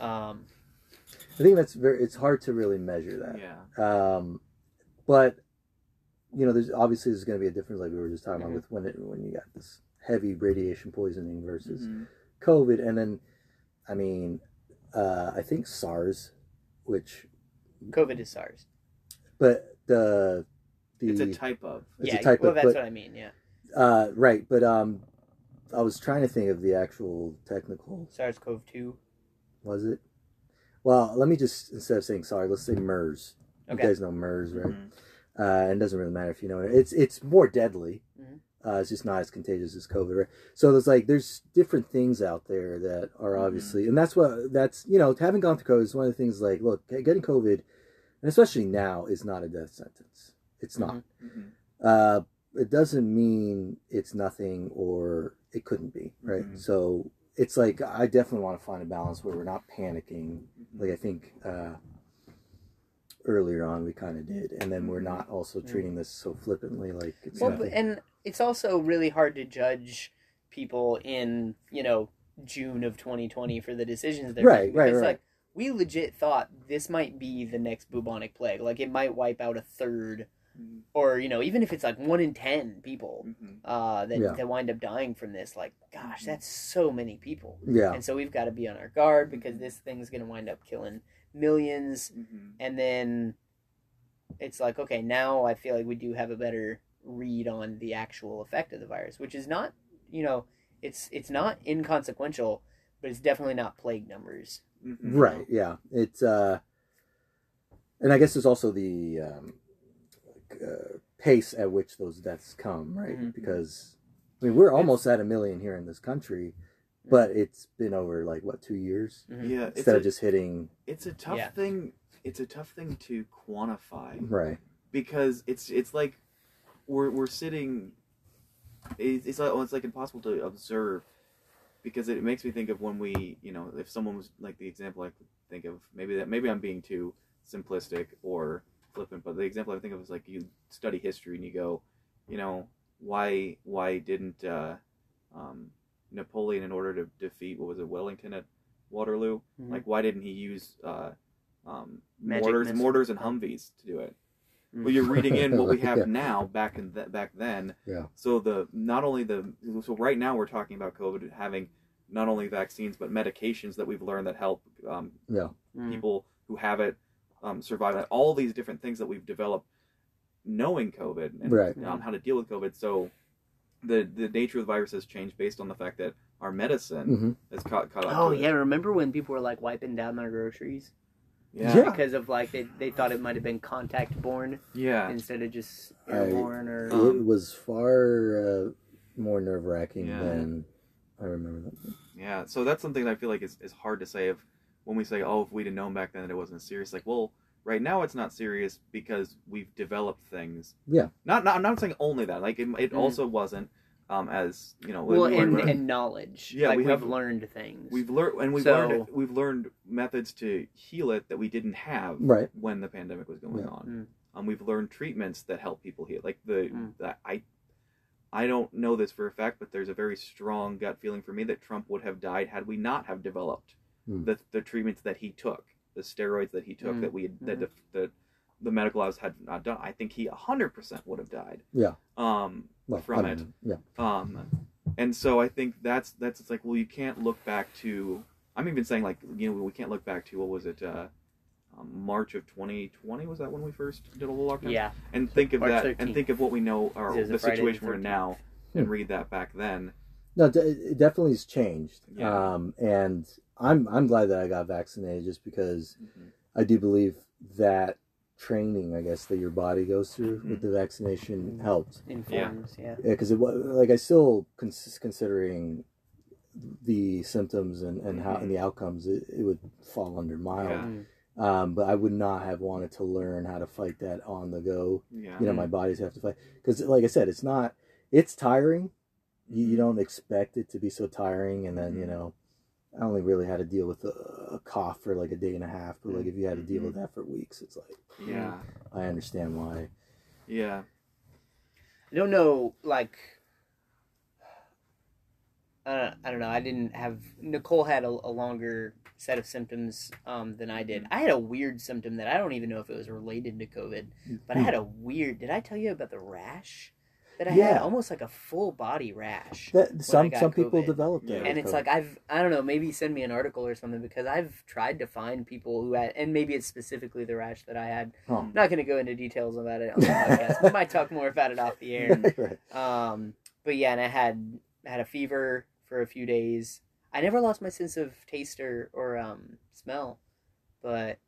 Um, I think that's very. It's hard to really measure that. Yeah. Um, but you know, there's obviously there's going to be a difference, like we were just talking Mhm. about, with when it when you got this heavy radiation poisoning versus Mhm. COVID, and then, I mean, uh, I think SARS, which, COVID is SARS. but the the It's a type of. It's a yeah, type well, of- that's but- what I mean. Yeah, uh, right, but um, I was trying to think of the actual technical. SARS-CoV-2. Was it? Well, let me just instead of saying SARS, let's say MERS. You guys know MERS, right? Mhm. uh, and it doesn't really matter if you know it. It's it's more deadly. Mhm. Uh, it's just not as contagious as COVID, right? So there's like there's different things out there that are Mhm. obviously, and that's what that's you know having gone through COVID is one of the things. Like, look, getting COVID, and especially now, is not a death sentence. It's not. Mhm. Uh, it doesn't mean it's nothing or it couldn't be, right? So it's like I definitely want to find a balance where we're not panicking Mhm. like I think uh, earlier on we kind of did, and then we're not also treating this so flippantly, like it's Well, nothing. and it's also really hard to judge people in you know June of 2020 for the decisions they're Right, making. right, because, right. Like we legit thought this might be the next bubonic plague. Like it might wipe out a third, Mhm. or you know, even if it's like one in ten people Mhm. uh, that Yeah. that wind up dying from this. Like, gosh, that's so many people. yeah, And so we've got to be on our guard because this thing's going to wind up killing millions Mhm. and then it's like okay now i feel like we do have a better read on the actual effect of the virus which is not you know it's it's not inconsequential but it's definitely not plague numbers right, yeah. It's uh, and I guess there's also the um, like, uh, pace at which those deaths come, right? Mhm. Because I mean we're almost at a million here in this country, but it's been over like what two years Mhm. Yeah, it's instead a, of just hitting it's a tough Yeah. thing. It's a tough thing to quantify right. because it's it's like we're we're sitting. It's, it's like well, it's like impossible to observe because it makes me think of when we you know if someone was like the example I could think of maybe that maybe I'm being too simplistic or flippant but the example I think of is like you study history and you go you know why why didn't uh, um, Napoleon in order to defeat what was it Wellington at Waterloo. Mhm. Like, why didn't he use uh, um, mortars, missile. mortars, and Humvees to do it? Mm. Well, you're reading in what we *laughs* have Yeah. now back in th- back then. Yeah. So the not only the so right now we're talking about COVID having not only vaccines but medications that we've learned that help um, Yeah. Mm. people who have it um, survive it. All these different things that we've developed knowing COVID and Right. um, how to deal with COVID. So the the nature of the virus has changed based on the fact that our medicine hmm has caught caught up. Oh to it. yeah, remember when people were like wiping down their groceries yeah, Yeah. because of like they, they thought it might have been contact borne yeah. instead of just I- airborne or Um, it was far uh, more nerve wracking Yeah. than I remember that. Yeah, so that's something that I feel like is, is hard to say if when we say, oh, if we'd have known back then that it wasn't serious. Like, well, right now it's not serious because we've developed things. Yeah. Not, not I'm not saying only that. Like, it, it Mm. also wasn't um, as you know. well we and, weren't- and knowledge. Yeah, like we we have have- learned things. we've learned and we've So- learned we've learned methods to heal it that we didn't have Right. when the pandemic was going Yeah. on. Um, we've learned treatments that help people heal. Like the, Mm. the I I don't know this for a fact, but there's a very strong gut feeling for me that Trump would have died had we not have developed Hmm. the the treatments that he took, the steroids that he took Mm. that we had, that Mhm. the, the the medical labs had not done. I think he 100% would have died. Yeah. Um, Well, from I it. Yeah. um, and so I think that's that's it's like well you can't look back to I'm even saying like you know we can't look back to what was it uh, um, March of 2020 was that when we first did a little lockdown yeah. and think of March that 13th. and think of what we know or It was a the Friday the situation we're in now and read that back then No, it definitely has changed. Yeah. Um, and I'm I'm glad that I got vaccinated just because Mhm. I do believe that training, I guess, that your body goes through Mhm. with the vaccination helped. Informs, yeah. Yeah, because it was like I still cons- considering the symptoms and, and how and the outcomes, it, it would fall under mild. Yeah. Mm. Um, but I would not have wanted to learn how to fight that on the go. yeah You know, my bodies have to fight because, like I said, it's not. It's tiring. You, you don't expect it to be so tiring, and then you Mhm. know, I only really had to deal with a, a cough for like a day and a half. But like if you had to deal with mm-hmm. that for weeks, it's like yeah I understand why. yeah I don't know, like, I don't, I don't know. I didn't have Nicole had a, a longer set of symptoms um, than I did. Mm. I had a weird symptom that I don't even know if it was related to COVID, but I hmm. had a weird. Did I tell you about the rash that I had? Yeah. Almost like a full body rash. That some got some people COVID. develop that, Yeah. and it's COVID. like I've I don't know maybe send me an article or something because I've tried to find people who had and maybe it's specifically the rash that I had. Huh. I'm not going to go into details about it on the podcast. we might talk more about it off the air. *laughs* right. Um, but yeah, and I had had a fever for a few days. I never lost my sense of taste or, or um, smell, but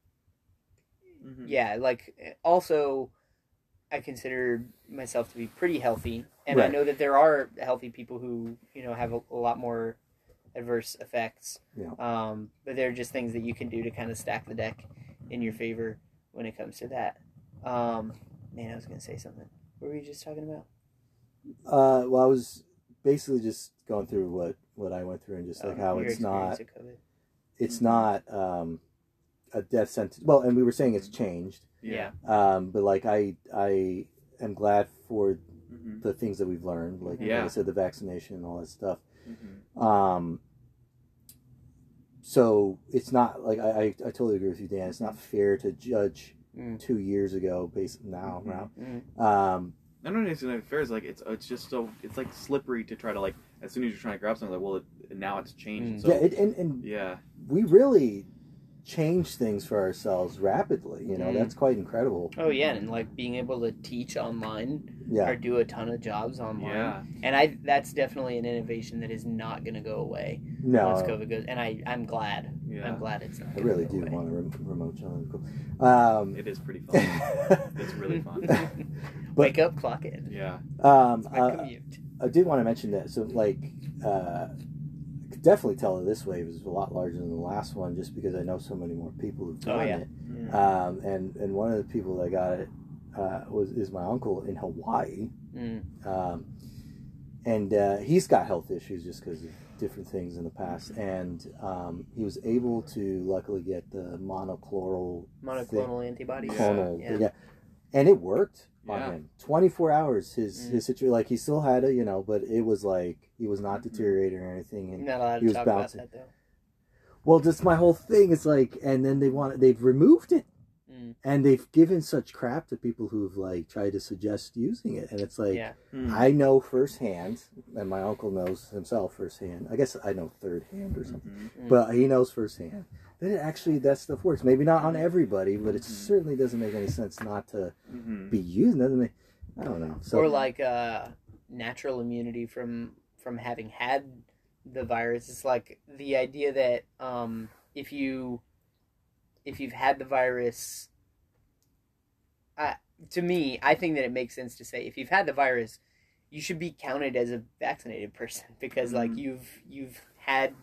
Mhm. yeah, like also, I consider myself to be pretty healthy, and I know that there are healthy people who you know have a, a lot more adverse effects. Yeah. Um, but there are just things that you can do to kind of stack the deck in your favor when it comes to that. Um, man, I was gonna say something. What were you just talking about? Uh, well, I was basically just going through what what I went through and just like Oh, how it's not experience of COVID. it's not um a death sentence. Well, and we were saying it's changed. yeah Um, but like I I am glad for Mhm. the things that we've learned, like, like Yeah. I said, the vaccination and all that stuff. Mhm. Um, so it's not like I, I, I totally agree with you, Dan. It's not fair to judge Mm. two years ago based now. Mhm. Mm. now. Um, I don't know if it's fair. It's like it's it's just so it's like slippery to try to like as soon as you're trying to grab something like well it, now it's changed. Mm. So yeah, it, and and yeah, we really change things for ourselves rapidly. You know, Mm. that's quite incredible. Oh yeah, and like being able to teach online Yeah, or do a ton of jobs online. yeah, And I that's definitely an innovation that is not going to go away no, once COVID goes. And I I'm glad. yeah. I'm glad it's not. I really go do away. want a rem- remote join. Cool. Um, It is pretty fun. *laughs* it's really fun. *laughs* Wake up, clock in. Yeah. um, It's my uh, commute. I did want to mention that. So, like, uh, I could definitely tell that this wave is a lot larger than the last one, just because I know so many more people who've Oh, done yeah. it. Yeah. Um, and and one of the people that got it uh, was is my uncle in Hawaii, Mm. um, and uh, he's got health issues just because of different things in the past, and um, he was able to luckily get the monoclonal Monoclonal antibodies. clonal, Yeah. yeah. And it worked on him. Twenty four hours, his Mm. his situation, like he still had it, you know, but it was like he was not Mhm. deteriorating or anything. And not allowed He was bouncing. about that though. Well, just my whole thing. is like, and then they want they've removed it, Mm. and they've given such crap to people who've like tried to suggest using it, and it's like, yeah. Hmm. I know firsthand, and my uncle knows himself firsthand. I guess I know third hand or something, Mhm. Mm. but he knows firsthand that it actually that stuff works. Maybe not on everybody, but it Mhm. certainly doesn't make any sense not to Mhm. be used. Doesn't make, I don't know. So or like uh, natural immunity from from having had the virus. It's like the idea that um, if you if you've had the virus, I, to me, I think that it makes sense to say if you've had the virus, you should be counted as a vaccinated person *laughs* because like Mhm. you've you've had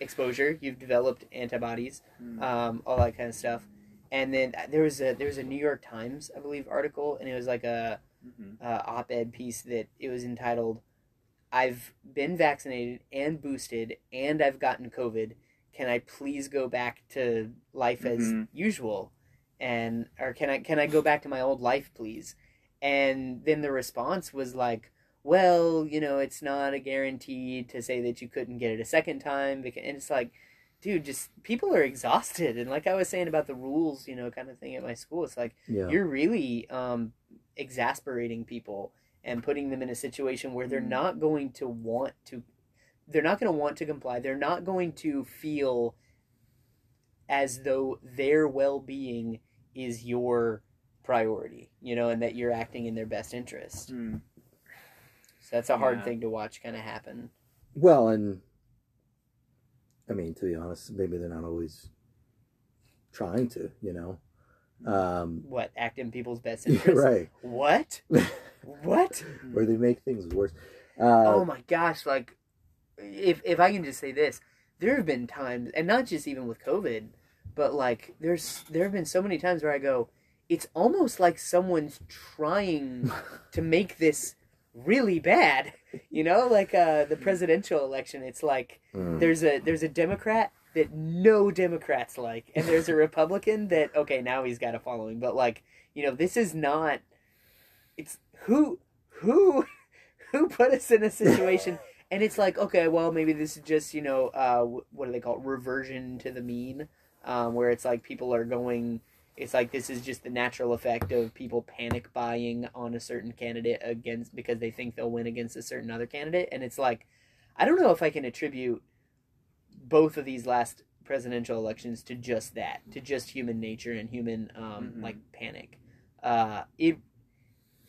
exposure, you've developed antibodies, Mhm. um, all that kind of stuff. And then there was a there was a New York Times, I believe, article, and it was like a Mhm. uh, op-ed piece that it was entitled i've been vaccinated and boosted and i've gotten covid can i please go back to life as Mhm. usual and or can i can i go back to my old life please and then the response was like well you know it's not a guarantee to say that you couldn't get it a second time beca- and it's like dude just people are exhausted and like i was saying about the rules you know kind of thing at my school it's like yeah, you're really um, exasperating people and putting them in a situation where they're Mm. not going to want to they're not going to want to comply they're not going to feel as though their well-being is your priority you know and that you're acting in their best interest Hmm. so that's a hard Yeah. thing to watch kind of happen well, and I mean, to be honest, maybe they're not always trying to, you know. Um, what act in people's best *laughs* yeah, interest right. what *laughs* what Or they make things worse. Uh, oh my gosh like if if i can just say this there have been times and not just even with covid but like there's there have been so many times where i go it's almost like someone's trying to *laughs* make this really bad *laughs* you know like uh the presidential election it's like mm. there's a there's a democrat that no democrats like and there's a republican that okay now he's got a following but like you know this is not it's who who *laughs* who put us in a situation and it's like okay well maybe this is just you know uh what do they call it reversion to the mean um where it's like people are going it's like this is just the natural effect of people panic buying on a certain candidate against because they think they'll win against a certain other candidate and it's like i don't know if i can attribute both of these last presidential elections to just that to just human nature and human um Mhm. like panic uh it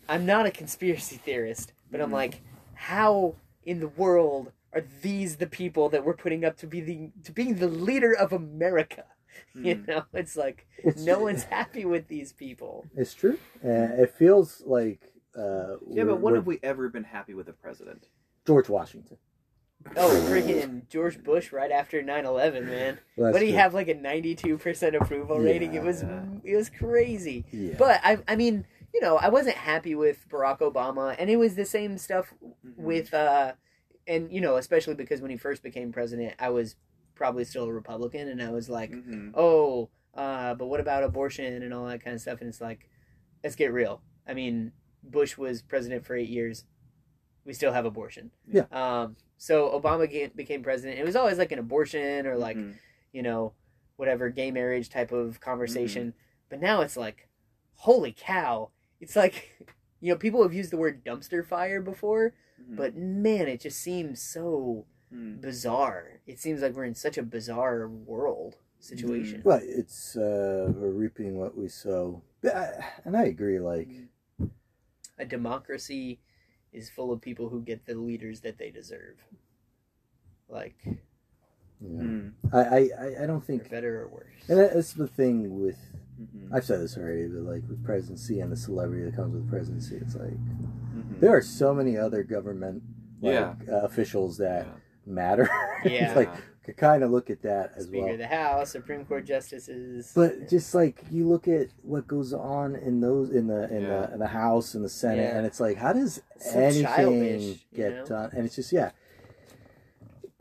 i'm not a conspiracy theorist but i'm Mhm. like how in the world are these the people that we're putting up to be the to being the leader of america *laughs* you Hmm. know it's like It's- no one's happy with these people It's true. Uh, it feels like uh, Yeah, but when have we ever been happy with a president? George Washington. oh freaking george bush right after 9-11 man Well, what that's do you true. have like a 92% approval rating it was Yeah. it was crazy Yeah. but i i mean you know i wasn't happy with barack obama and it was the same stuff Mhm. with uh and you know especially because when he first became president i was probably still a republican and i was like Mhm. oh uh but what about abortion and all that kind of stuff and it's like let's get real i mean bush was president for eight years we still have abortion Yeah. um so obama became president it was always like an abortion or like Mhm. you know whatever gay marriage type of conversation Mm-hmm. but now it's like holy cow it's like *laughs* you know people have used the word dumpster fire before Mhm. but man it just seems so Mhm. bizarre it seems like we're in such a bizarre world situation Well, it's uh, we're reaping what we sow, I- and I agree. Like, a democracy is full of people who get the leaders that they deserve like you know, Mhm. I, I, I- I don't think, better or worse and that's the thing with. Mhm. I've said this already, but like with presidency and the celebrity that comes with presidency, it's like Mhm. there are so many other government like, Yeah. uh, officials that Yeah. matter. *laughs* Yeah. it's like could kind of look at that as speaker well. of the house supreme court justices But just like you look at what goes on in those in the in Yeah. the in the House and the Senate, Yeah. and it's like, how does So anything childish, you get know? done? And it's just yeah.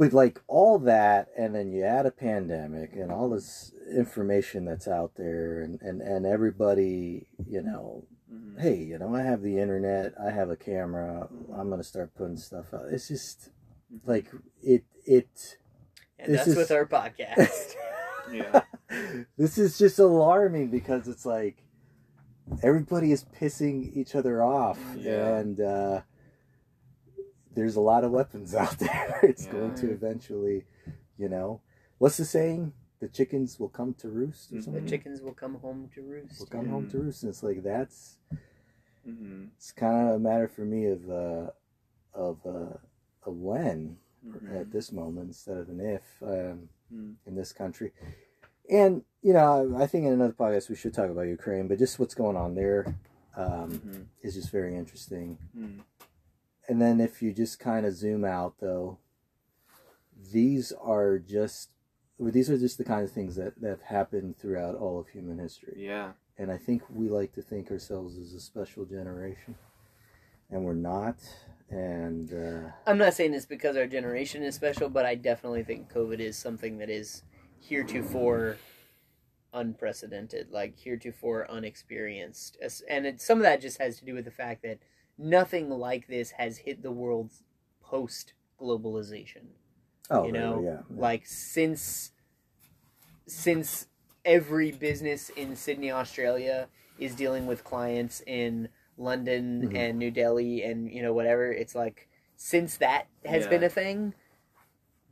With like all that, and then you add a pandemic and all this information that's out there, and and and everybody, you know, Mhm. hey, you know, I have the internet, I have a camera, I'm gonna start putting stuff out. It's just like it it And This that's is- with our podcast. *laughs* Yeah. this is just alarming because it's like everybody is pissing each other off Yeah. and uh, there's a lot of weapons *laughs* out there it's going to Yeah. eventually you know what's the saying the chickens will come to roost or Mhm. the chickens will come home to roost. will come yeah. home to roost and it's like that's hmm it's kind of a matter for me of uh of uh of when Mm-hmm. at this moment instead of an if um, Mm. in this country. And you know, I think in another podcast we should talk about Ukraine, but just what's going on there um, Mhm. is just very interesting. Mm. And then if you just kind of zoom out, though, these are just these are just the kind of things that that have happened throughout all of human history. Yeah. And I think we like to think ourselves as a special generation, and we're not. And uh, I'm not saying this because our generation is special, but I definitely think COVID is something that is heretofore unprecedented, like heretofore unexperienced. And it, some of that just has to do with the fact that nothing like this has hit the world post globalization. oh, You right, know, yeah, Like since since every business in Sydney, Australia is dealing with clients in London Mhm. and New Delhi and you know whatever, it's like since that has Yeah. been a thing,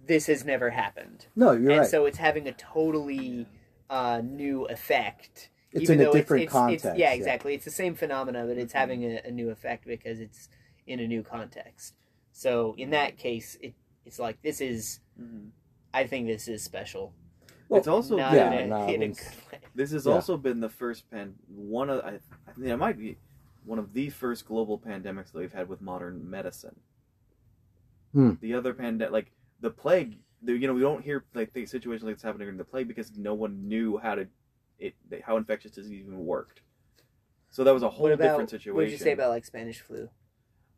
this has never happened. no, you're and right. so it's having a totally uh, new effect. It's even in a different it's, context. It's, yeah, exactly. It's the same phenomena, but it's Mhm. having a, a new effect because it's in a new context. So in that case, it it's like this is. Mhm. I think this is special. Well, it's also Not yeah, in, a, no, in a good way. This has Yeah. also been the first pan one of I, I think it might be one of the first global pandemics that we've had with modern medicine. Hmm. The other pandemic, like the plague, the, you know, we don't hear like the situations like this happening during the plague because no one knew how to it how infectious disease even worked. So that was a whole about different situation. what did you say about like Spanish flu?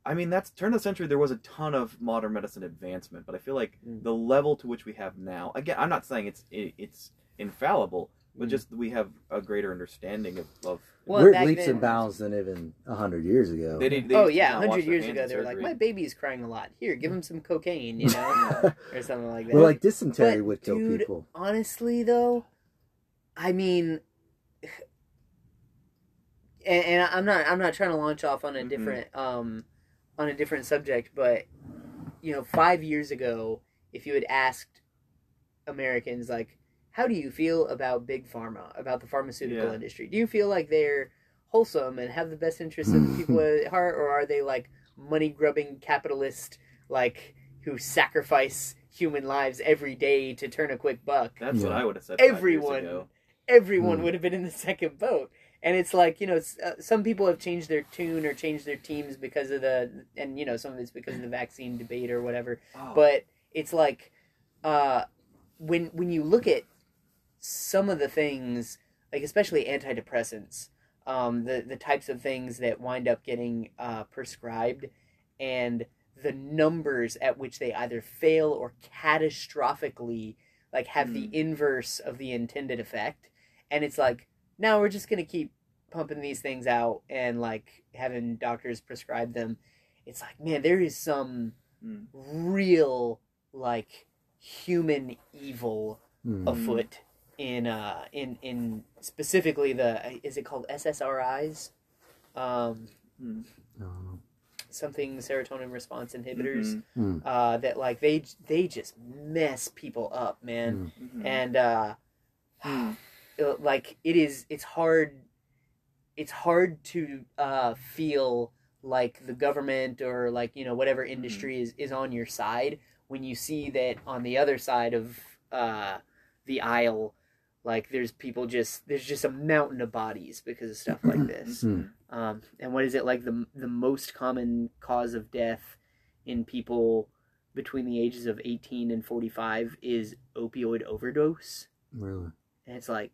I mean, that's turn of the century. There was a ton of modern medicine advancement, but I feel like Mm. the level to which we have now. Again, I'm not saying it's it, it's infallible, but Mm. just we have a greater understanding of. of Well, we're leaps then- and bounds than even hundred years ago. They did- they oh yeah, not hundred years ago they were like, surgery. my baby's crying a lot. Here, give him some cocaine, you *laughs* know, or something like that. Well, like dysentery But, would kill dude, people. honestly though i mean *sighs* and, and i'm not i'm not trying to launch off on a Mhm. different um on a different subject but you know five years ago if you had asked americans like how do you feel about big pharma about the pharmaceutical Yeah. industry do you feel like they're wholesome and have the best interests of the people *laughs* at heart or are they like money grubbing capitalist like who sacrifice human lives every day to turn a quick buck That's what I would have said. five years Everyone ago. Everyone Hmm. would have been in the *laughs* second boat. And it's like you know, uh, some people have changed their tune or changed their teams because of the, and you know, some of it's because of the vaccine debate or whatever. Oh, But it's like, uh, when when you look at some of the things, like especially antidepressants, um, the the types of things that wind up getting uh, prescribed, and the numbers at which they either fail or catastrophically like have the Hmm. inverse of the intended effect and it's like now we're just gonna keep pumping these things out and like having doctors prescribe them it's like man there is some Mm. real like human evil Mhm. afoot in uh in in specifically the is it called ssris um Mm. Oh. something serotonin response inhibitors Mhm. Mm. uh that like they they just mess people up man Mhm. and uh Mm. uh, like it is it's hard it's hard to uh feel like the government or like you know whatever industry is is on your side when you see that on the other side of uh the aisle like there's people just there's just a mountain of bodies because of stuff like this Mm. um and what is it like the the most common cause of death in people between the ages of 18 and 45 is opioid overdose Really? And it's like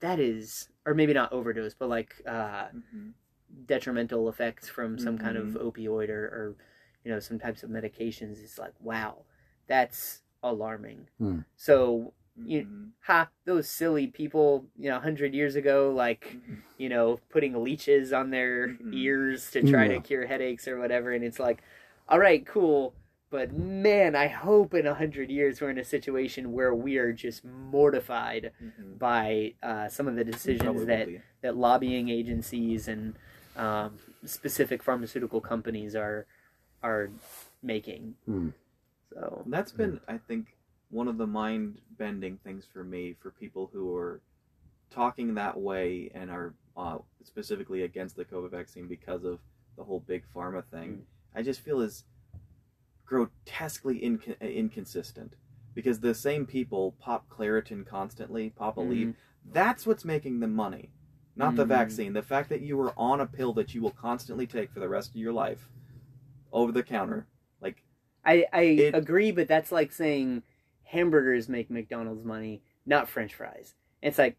that is or maybe not overdose but like uh Mhm. detrimental effects from some kind of Mhm. opioid or, or you know some types of medications it's like wow that's alarming Hmm. so You- Mhm. ha those silly people you know 100 years ago like Mhm. you know putting leeches on their Mhm. ears to try Yeah. to cure headaches or whatever and it's like all right cool but man, I hope in a hundred years we're in a situation where we are just mortified Mhm. by uh, some of the decisions that Probably. that lobbying agencies and um, specific pharmaceutical companies are are making. Hmm. So And That's been, I think, one of the mind bending things for me for people who are talking that way and are uh, specifically against the COVID vaccine because of the whole big pharma thing. I just feel is grotesquely inc- inconsistent because the same people pop Claritin constantly, pop Aleve. Mhm. That's what's making them money, not the Mhm. vaccine. The fact that you are on a pill that you will constantly take for the rest of your life, over the counter, like I I It- agree, but that's like saying hamburgers make McDonald's money, not French fries. It's like,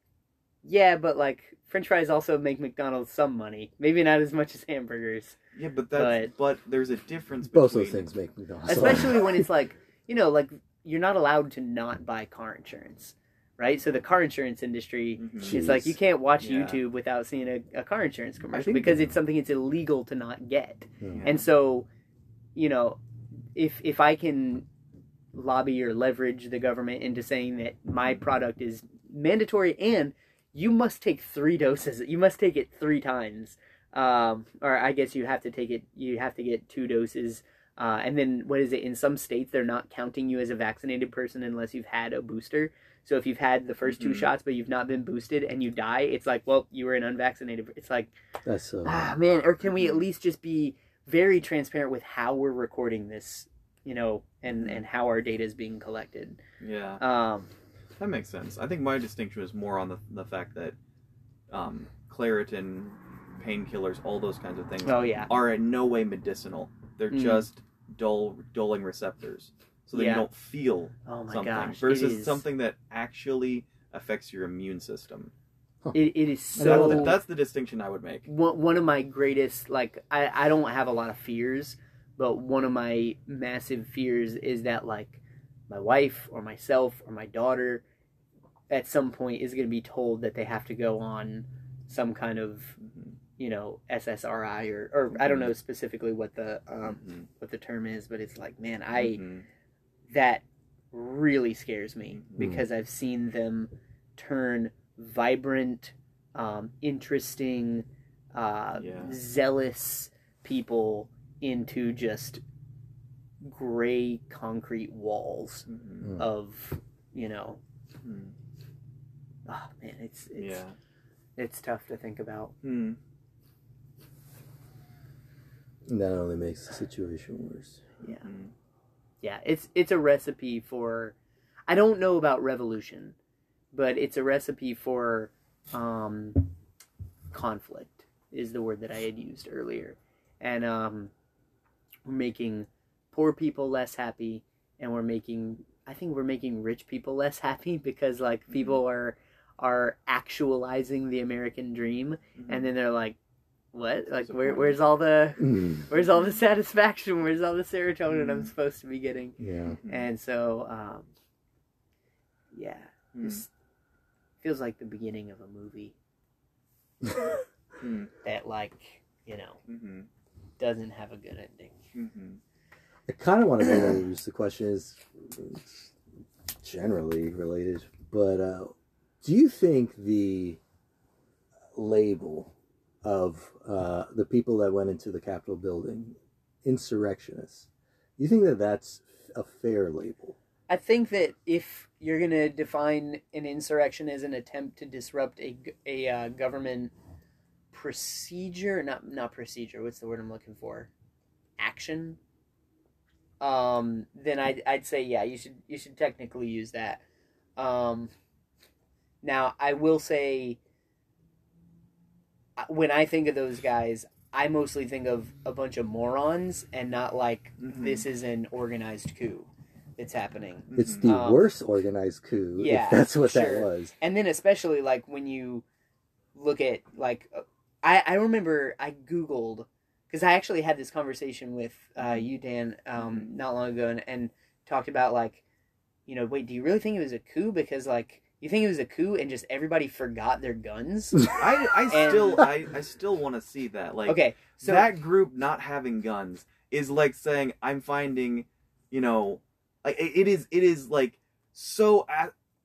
yeah, but like French fries also make McDonald's some money, maybe not as much as hamburgers. yeah, but that's but, there's a difference between Both those things make McDonald's. laugh. especially when it's like you know like you're not allowed to not buy car insurance right so the car insurance industry Mhm. is like you can't watch Yeah. youtube without seeing a, a car insurance commercial think- because it's something it's illegal to not get Yeah. and so you know if if i can lobby or leverage the government into saying that my product is mandatory and you must take three doses. You must take it three times. Um, or i guess you have to take it you have to get two doses. Uh, and then what is it? In some states they're not counting you as a vaccinated person unless you've had a booster. So if you've had the 1st two Mhm. shots but you've not been boosted and you die it's like well you were an unvaccinated it's like That's so. ah man or can we at least just be very transparent with how we're recording this you know and and how our data is being collected? Yeah, um that makes sense. I think my distinction was more on the the fact that um, Claritin, painkillers, all those kinds of things oh yeah are in no way medicinal. They're Mm. just dull, dulling receptors, so that Yeah. you don't feel oh my something. gosh versus is- something that actually affects your immune system. it, it is And So so that's the, that's the distinction I would make. one, one of my greatest like I, I don't have a lot of fears but one of my massive fears is that like my wife or myself or my daughter at some point is going to be told that they have to go on some kind of you know ssri or, or i don't know specifically what the um, Mhm. what the term is but it's like man i Mhm. that really scares me Mhm. because I've seen them turn vibrant, um, interesting, uh, Yeah. zealous people into just gray concrete walls Mhm. Mm. of, you know, Mhm. oh man, it's it's Yeah. it's tough to think about. Hmm. that only makes the situation worse. Yeah, Mhm. yeah, it's it's a recipe for. I don't know about revolution, but it's a recipe for um, conflict. Is the word that I had used earlier, and um, we're making poor people less happy, and we're making. I think we're making rich people *laughs* less happy because like people are are actualizing the American dream, and then they're like, "What? Like, where, where's all the Mm. where's all the satisfaction? Where's all the serotonin I'm Mhm. supposed to be getting?" Yeah. And so, um, yeah, Mhm. this feels like the beginning of a movie *laughs* that, like, you know, Mhm. doesn't have a good ending. Mhm. I kind of want to pose the question is generally related, but uh, do you think the label of uh, the people that went into the Capitol building, insurrectionists, you think that that's a fair label? I think that if you're going to define an insurrection as an attempt to disrupt a uh, government procedure, not not procedure, what's the word I'm looking for? Action. Um, then I'd I'd say yeah, you should you should technically use that. Um, now I will say, uh, when I think of those guys, I mostly think of a bunch of morons and not like Mhm. this is an organized coup that's happening. It's the Um, worst organized coup, yeah, if that's what that was. and then especially like when you look at like uh, I I remember I googled because I actually had this conversation with uh, you Dan um, not long ago and, and talked about like you know wait do you really think it was a coup? Because like you think it was a coup and just everybody forgot their guns? *laughs* I, I And- still I, I still want to see that like okay so that group not having guns is like saying I'm finding you know, like it, it is it is like so.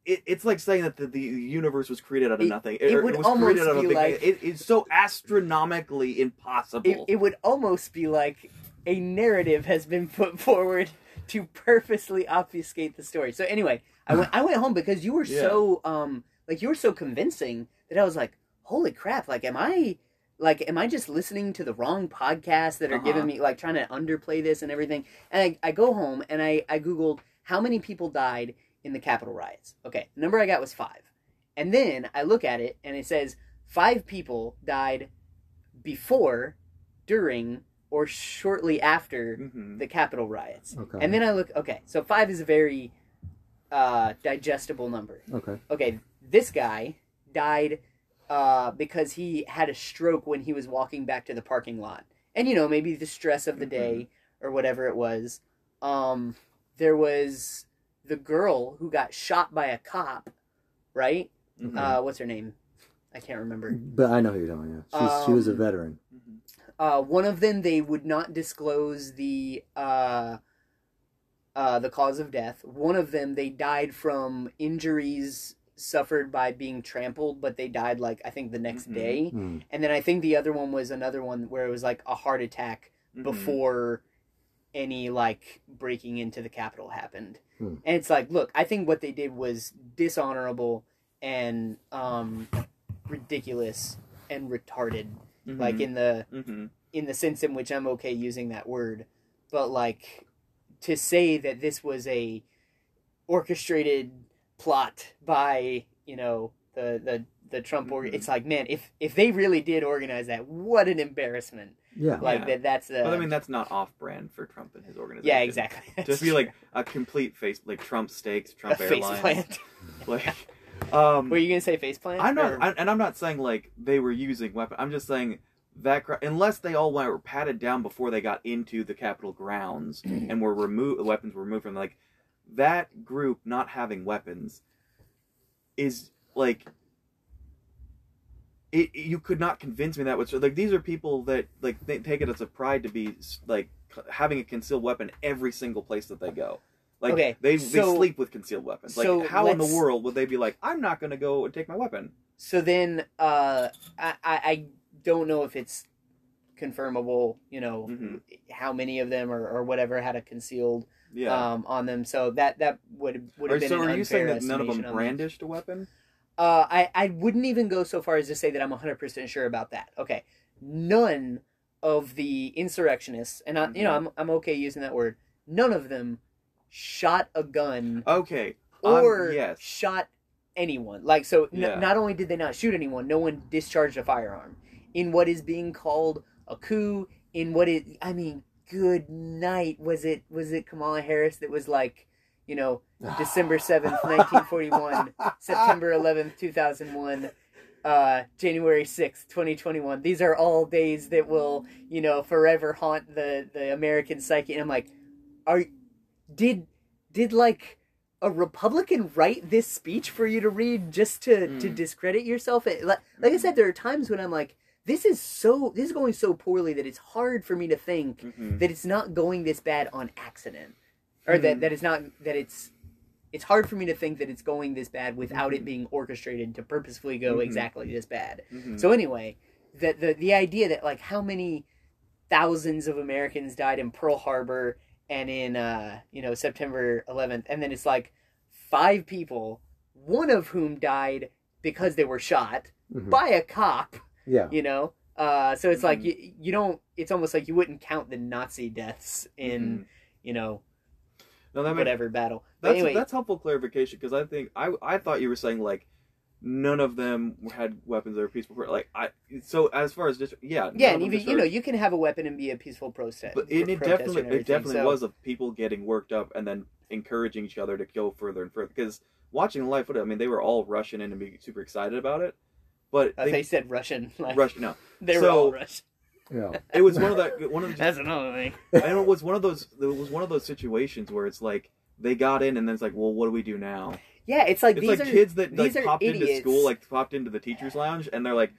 It, it's like saying that the, the universe was created out of It- nothing. it or would was almost created out be like- it, it's so astronomically impossible. It, it would almost be like a narrative has been put forward to purposely obfuscate the story. So anyway, I went I went home because you were *sighs* Yeah. so um like you were so convincing that I was like, holy crap! Like, am I like am I just listening to the wrong podcasts that are Uh-huh. giving me like trying to underplay this and everything? And I, I go home and I I googled how many people died in the Capitol riots. Okay, the number I got was five, and then I look at it and it says five people died before, during, or shortly after Mhm. the Capitol riots. Okay. And then I look, okay, so five is a very uh, digestible number. okay. Okay, this guy died uh, because he had a stroke when he was walking back to the parking lot. And, you know, maybe the stress of the day or whatever it was. Um, there was the girl who got shot by a cop, right? Mhm. Uh, what's her name? I can't remember. But I know who you're talking about. She's, she was a Um, veteran. Mhm. Uh, one of them they would not disclose the uh, uh, the cause of death. One of them they died from injuries suffered by being trampled, but they died like I think the next Mhm. day. Hmm. And then I think the other one was another one where it was like a heart attack Mhm. before any like breaking into the Capitol happened. Hmm. And it's like, look, I think what they did was dishonorable and um, ridiculous and retarded Mhm. like in the Mhm. in the sense in which I'm okay using that word, but like to say that this was a orchestrated plot by you know the the the Trump org Mhm. it's like man if if they really did organize that what an embarrassment Yeah. like Yeah. that that's the But I mean, that's not off-brand for Trump and his organization. yeah exactly Just be like a complete face, like Trump steaks, *laughs* a Trump face plant. *laughs* Like, *laughs* um, Were you gonna say face plant? I'm not, or- I, and I'm not saying like they were using weapons. I'm just saying that cra- unless they all went, were patted down before they got into the Capitol grounds *clears throat* and were removed, weapons were removed from like that group not having weapons is like it. You could not convince me that was like these are people that like they take it as a pride to be like having a concealed weapon every single place that they go. Like Okay, they they sleep with concealed weapons. Like so how in the world would they be like I'm not going to go and take my weapon? So then, uh, I, I I don't know if it's confirmable. You know, Mhm. how many of them or, or whatever had a concealed Yeah. um, on them. So that that would would have been. so are you saying that none of them brandished a weapon? Uh, I I wouldn't even go so far as to say that I'm 100 percent sure about that. Okay, none of the insurrectionists, and I, you know I'm I'm okay using that word. None of them shot a gun Okay. um, or yes. shot anyone. Like so, n- Yeah. not only did they not shoot anyone, no one discharged a firearm in what is being called a coup. In what it, I mean, good night. Was it was it Kamala Harris that was like, you know, December *sighs* seventh, nineteen forty one, September eleventh, two thousand one. Uh, January sixth, twenty twenty one. These are all days that will, you know, forever haunt the the American psyche. And I'm like, are did did like a Republican write this speech for you to read just to to Mm. discredit yourself? It- Like, like I said, there are times when I'm like, this is so this is going so poorly that it's hard for me to think Mhm. that it's not going this bad on accident, or that Mhm. that it's not that it's it's hard for me to think that it's going this bad without it Mhm. being orchestrated to purposefully go Mhm. exactly this bad. Mhm. So anyway, the the the idea that like how many thousands of Americans died in Pearl Harbor and in uh you know September 11th, and then it's like five people, one of whom died because they were shot Mhm. by a cop. Yeah. You know, uh, so it's like you you don't. It's almost like you wouldn't count the Nazi deaths in you know no, that makes, whatever battle. But that's anyway, that's helpful clarification because I think I I thought you were saying like none of them had weapons that were peaceful. pro- Like I so as far as just yeah yeah, and even you know you can have a weapon and be a peaceful protest. But it, it definitely it definitely so- was of people getting worked up and then encouraging each other to go further and further. Because watching live footage, I mean, they were all rushing in and being super excited about it. But I they, they said Russian. *laughs* Like, rush no, They were So- all Russian. Yeah. it was one of that one of *laughs* the That's another thing. and it was one of those it was one of those situations where it's like they got in and then it's like well what do we do now Yeah, it's like it's these like are kids that like these are popped into school like popped into the teachers lounge and they're like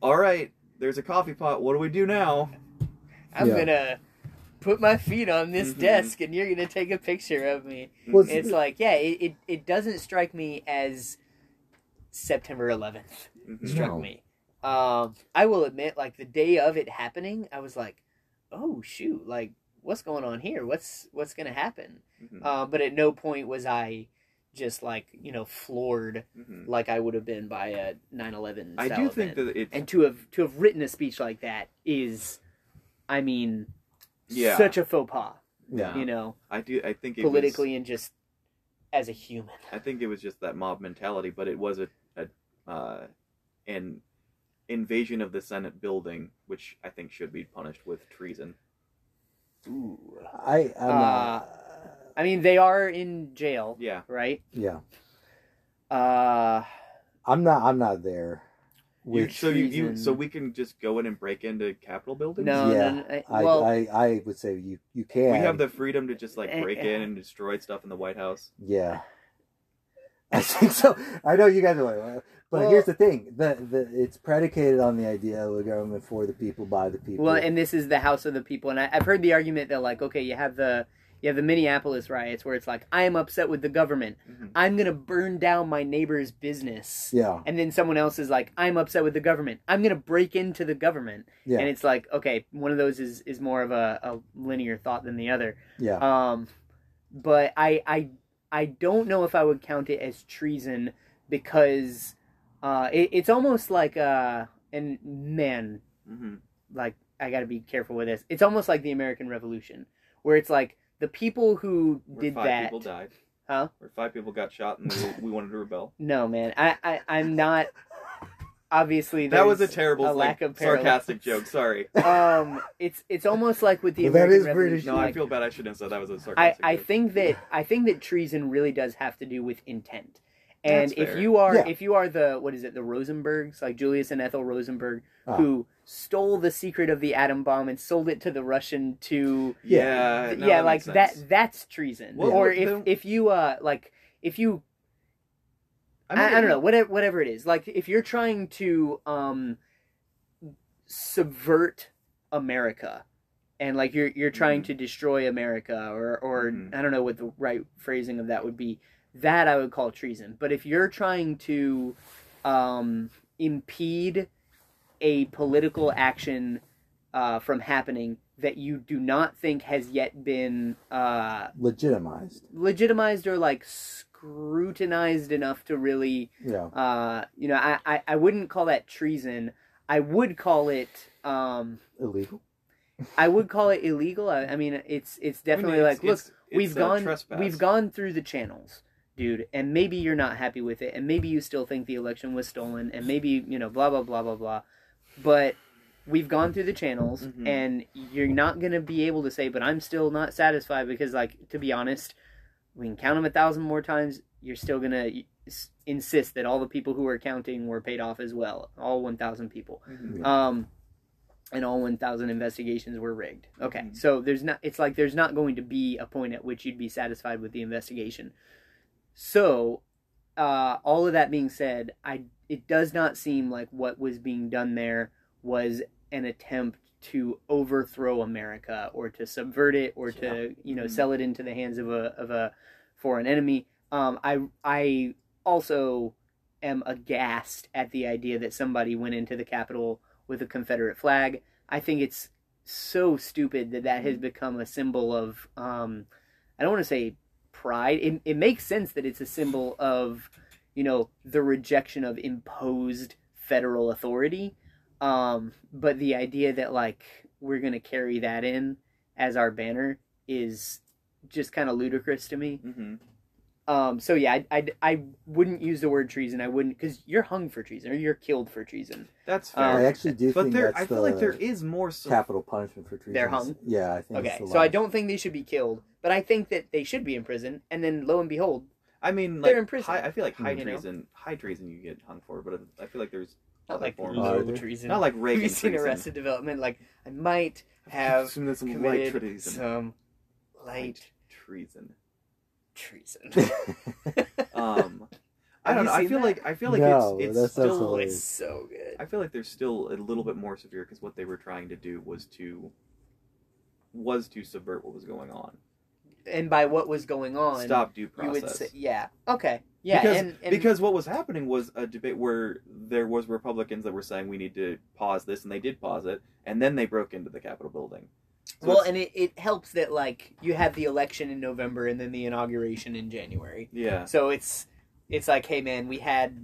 all right there's a coffee pot what do we do now I'm Yeah. gonna put my feet on this Mhm. desk and you're gonna take a picture of me. Well. It's like, yeah, it, it, it doesn't strike me as September 11th Mhm. struck No. me. Um, I will admit, like the day of it happening, I was like, oh shoot, like what's going on here? What's what's gonna happen? Mhm. Uh, but at no point was I just like you know floored Mhm. like I would have been by a 9/11. I do think event. that it's and to have to have written a speech like that is, I mean, Yeah. such a faux pas. Yeah. You know, I do I think it politically and just as a human. I think it was just that mob mentality, but it was a, a uh, an invasion of the Senate building, which I think should be punished with treason. Ooh. I I'm Uh, not, I mean, they are in jail, Yeah. right? yeah. Uh, I'm not. I'm not there. You, so you, you so we can just go in and break into Capitol buildings? no, Yeah, no, no, I- I, well, I I would say you you can. We have the freedom to just like break eh. in and destroy stuff in the White House. Yeah. *laughs* I think so. I know you guys are like, "Well," but Well- here's the thing: the the it's predicated on the idea of a government for the people, by the people. well, and this is the House of the People, and I, I've heard the argument that like, okay, you have the you have the Minneapolis riots where it's like, I am upset with the government. Mhm. I'm gonna burn down my neighbor's business. yeah, And then someone else is like, I'm upset with the government. I'm gonna break into the government. yeah, And it's like, okay, one of those is is more of a, a linear thought than the other. yeah. Um, but I I I don't know if I would count it as treason because uh, it, it's almost like uh, and man, Mhm. like I got to be careful with this. It's almost like the American Revolution, where it's like the people who Where did five that. people died. Huh? Where five people got shot and we, we wanted to rebel. No, man, I, I I'm not. Obviously, That was a terrible, a like, lack of parallels. sarcastic joke. Sorry. *laughs* Um, it's it's almost like with the Well, American is British. Revolution. No, I feel bad. I shouldn't have said that was a sarcastic I joke. think that I think that treason really does have to do with intent. And That's if fair. you are Yeah. if you are the what is it the Rosenbergs like Julius and Ethel Rosenberg Ah. who stole the secret of the atom bomb and sold it to the Russian to Yeah, no, yeah that like that that's treason Well, or well, if then- if you uh like if you I, mean, I, don't know whatever whatever it is like if you're trying to um subvert America and like you're you're trying Mhm. to destroy America or or Mhm. I don't know what the right phrasing of that would be that I would call treason but if you're trying to um impede a political action uh, from happening that you do not think has yet been uh, legitimized. legitimized or like scrutinized enough to really Yeah, uh, you know I, I, I wouldn't call that treason i would call it um, illegal. i would call it illegal i, I mean it's it's I mean, definitely it's- like look it's- we've it's a gone trespass. we've gone through the channels dude and maybe you're not happy with it and maybe you still think the election was stolen and maybe you know blah blah blah blah blah but we've gone through the channels Mhm. and you're not going to be able to say but i'm still not satisfied because like to be honest we can count them a thousand more times. You're still going to insist that all the people who were counting were paid off as well. All 1000 people. Mhm. um and all 1000 investigations were rigged. Okay. Mhm. so there's not it's like there's not going to be a point at which you'd be satisfied with the investigation. So uh all of that being said i it does not seem like what was being done there was an attempt to overthrow america or to subvert it or to you know Mhm. sell it into the hands of a of a foreign enemy um i i also am aghast at the idea that somebody went into the capitol with a Confederate flag. I think it's so stupid that that has become a symbol of, um, I don't want to say pride. It, it makes sense that it's a symbol of, you know, the rejection of imposed federal authority. Um, but the idea that, like, we're going to carry that in as our banner is just kind of ludicrous to me. Mhm. Um, so yeah, I, I, I wouldn't use the word treason. I wouldn't because you're hung for treason or you're killed for treason. That's Um, I actually do but think there, that's I the feel like there is more. So, capital punishment for treason. They're hung? Yeah, I think. Okay, it's the so I don't think they should be killed, but I think that they should be in prison. And then lo and behold, I mean, They're like, in prison, high, I feel like high you know? treason. High treason, you get hung for, but I feel like there's not like forms. Oh, low there- treason. not like Have Reagan you seen treason. Arrested Development? Like I might *laughs* have Some- some light committed treason. some light treason. treason. *laughs* *laughs* Um, I don't know. I feel that? like I feel like No, it's it's that's- that's still. it's so good. I feel like there's still a little bit more severe because what they were trying to do was to was to subvert what was going on. And by what was going on, Stop due you process. would say, yeah, okay, yeah, because, and, and because what was happening was a debate where there was Republicans that were saying we need to pause this, and they did pause it, and then they broke into the Capitol building. So well, it's- and it, it helps that like you have the election in November and then the inauguration in January. yeah, So it's it's like, hey man, we had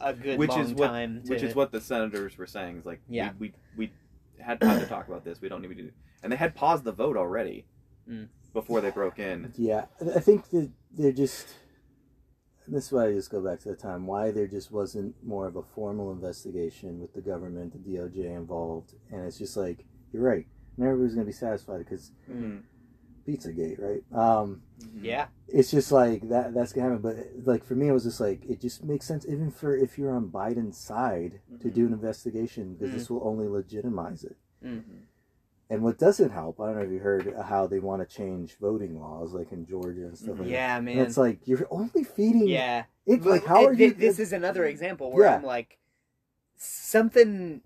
a good which long is what time. To, which is what the senators were saying. Is like, Yeah. we, we we had time to talk about this. We don't need to do, and they had paused the vote already Mm. before they broke in. Yeah, I I think that they're just. This is why I just go back to the time why there just wasn't more of a formal investigation with the government, the DOJ involved, and it's just like you're right. And everybody's gonna be satisfied because Mm. Pizzagate, right? Um, Mhm. yeah, it's just like that. That's gonna happen. But like for me, it was just like it just makes sense, even for if you're on Biden's side, to Mhm. do an investigation because Mm. this will only legitimize it. Mm. And what doesn't help, I don't know if you heard how they want to change voting laws, like in Georgia and stuff Mhm. like that. yeah, And man, it's like you're only feeding. yeah. It's like how it- are you? This is another example where Yeah. I'm like, something,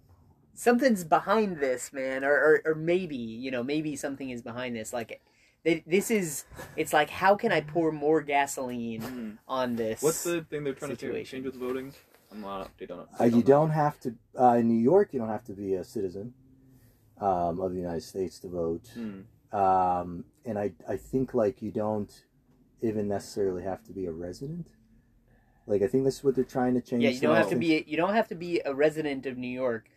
something's behind this, man, or, or or maybe you know maybe something is behind this. Like, this is it's like how can I pour more gasoline Mhm. on this? What's the thing they're trying to Situation. change with voting? I'm not updated on it. Uh, you don't have to. Uh, in New York, you don't have to be a citizen um, of the United States to vote. Mm. Um, and I, I think like you don't even necessarily have to be a resident. Like I think that's what they're trying to change. Yeah, you don't have to be you don't have to be a resident of New York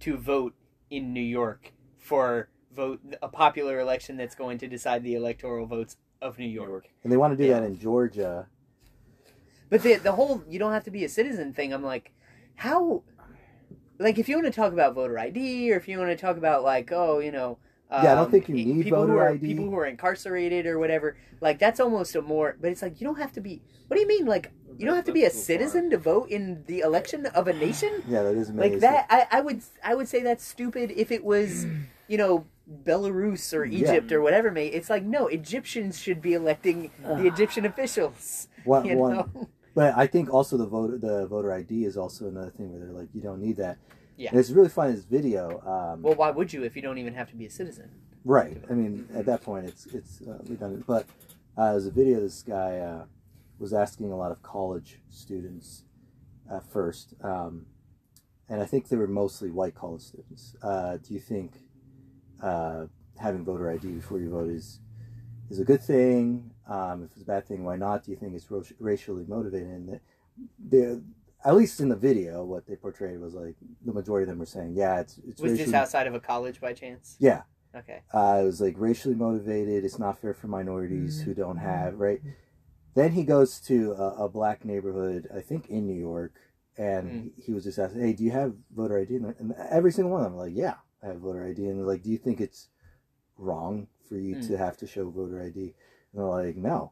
to vote in New York for vote a popular election that's going to decide the electoral votes of New York. York. And they want to do Yeah. that in Georgia. But the the whole you don't have to be a citizen thing, I'm like, how? Like, if you want to talk about voter ID, or if you want to talk about like, oh, you know, Yeah, I don't um, think you need people who voter are ID. people who are incarcerated or whatever. Like, that's almost a more. But it's like you don't have to be. What do you mean? Like, you don't have to be a That's so far. citizen to vote in the election of a nation? *gasps* Yeah, that is amazing. like that I, I would i would say that's stupid if it was *clears throat* you know belarus or Yeah. egypt or whatever mate it's like no egyptians should be electing the egyptian officials One, *laughs* you one, know But I think also the voter the voter ID is also another thing where they're like you don't need that. Yeah. And it's really fun. This video. Um, well why would you if you don't even have to be a citizen Right. I mean, at that point, it's it's uh, redundant. But uh, there's a video. This guy uh, was asking a lot of college students at first, um, and I think they were mostly white college students. Uh, do you think uh, having voter ID before you vote is is a good thing? Um, if it's a bad thing, why not? Do you think it's ro- racially motivated? And the, the at least in the video, what they portrayed was like the majority of them were saying, yeah, it's it's was racially this outside of a college by chance yeah. okay Uh, it was like racially motivated. It's not fair for minorities who don't have right. Then he goes to a, a black neighborhood, I think in New York, and Mm. he was just asking, "Hey, do you have voter ID?" And and every single one of them were like, "Yeah, I have voter ID." And they're like, "Do you think it's wrong for you Mm. to have to show voter ID?" And they're like, "No,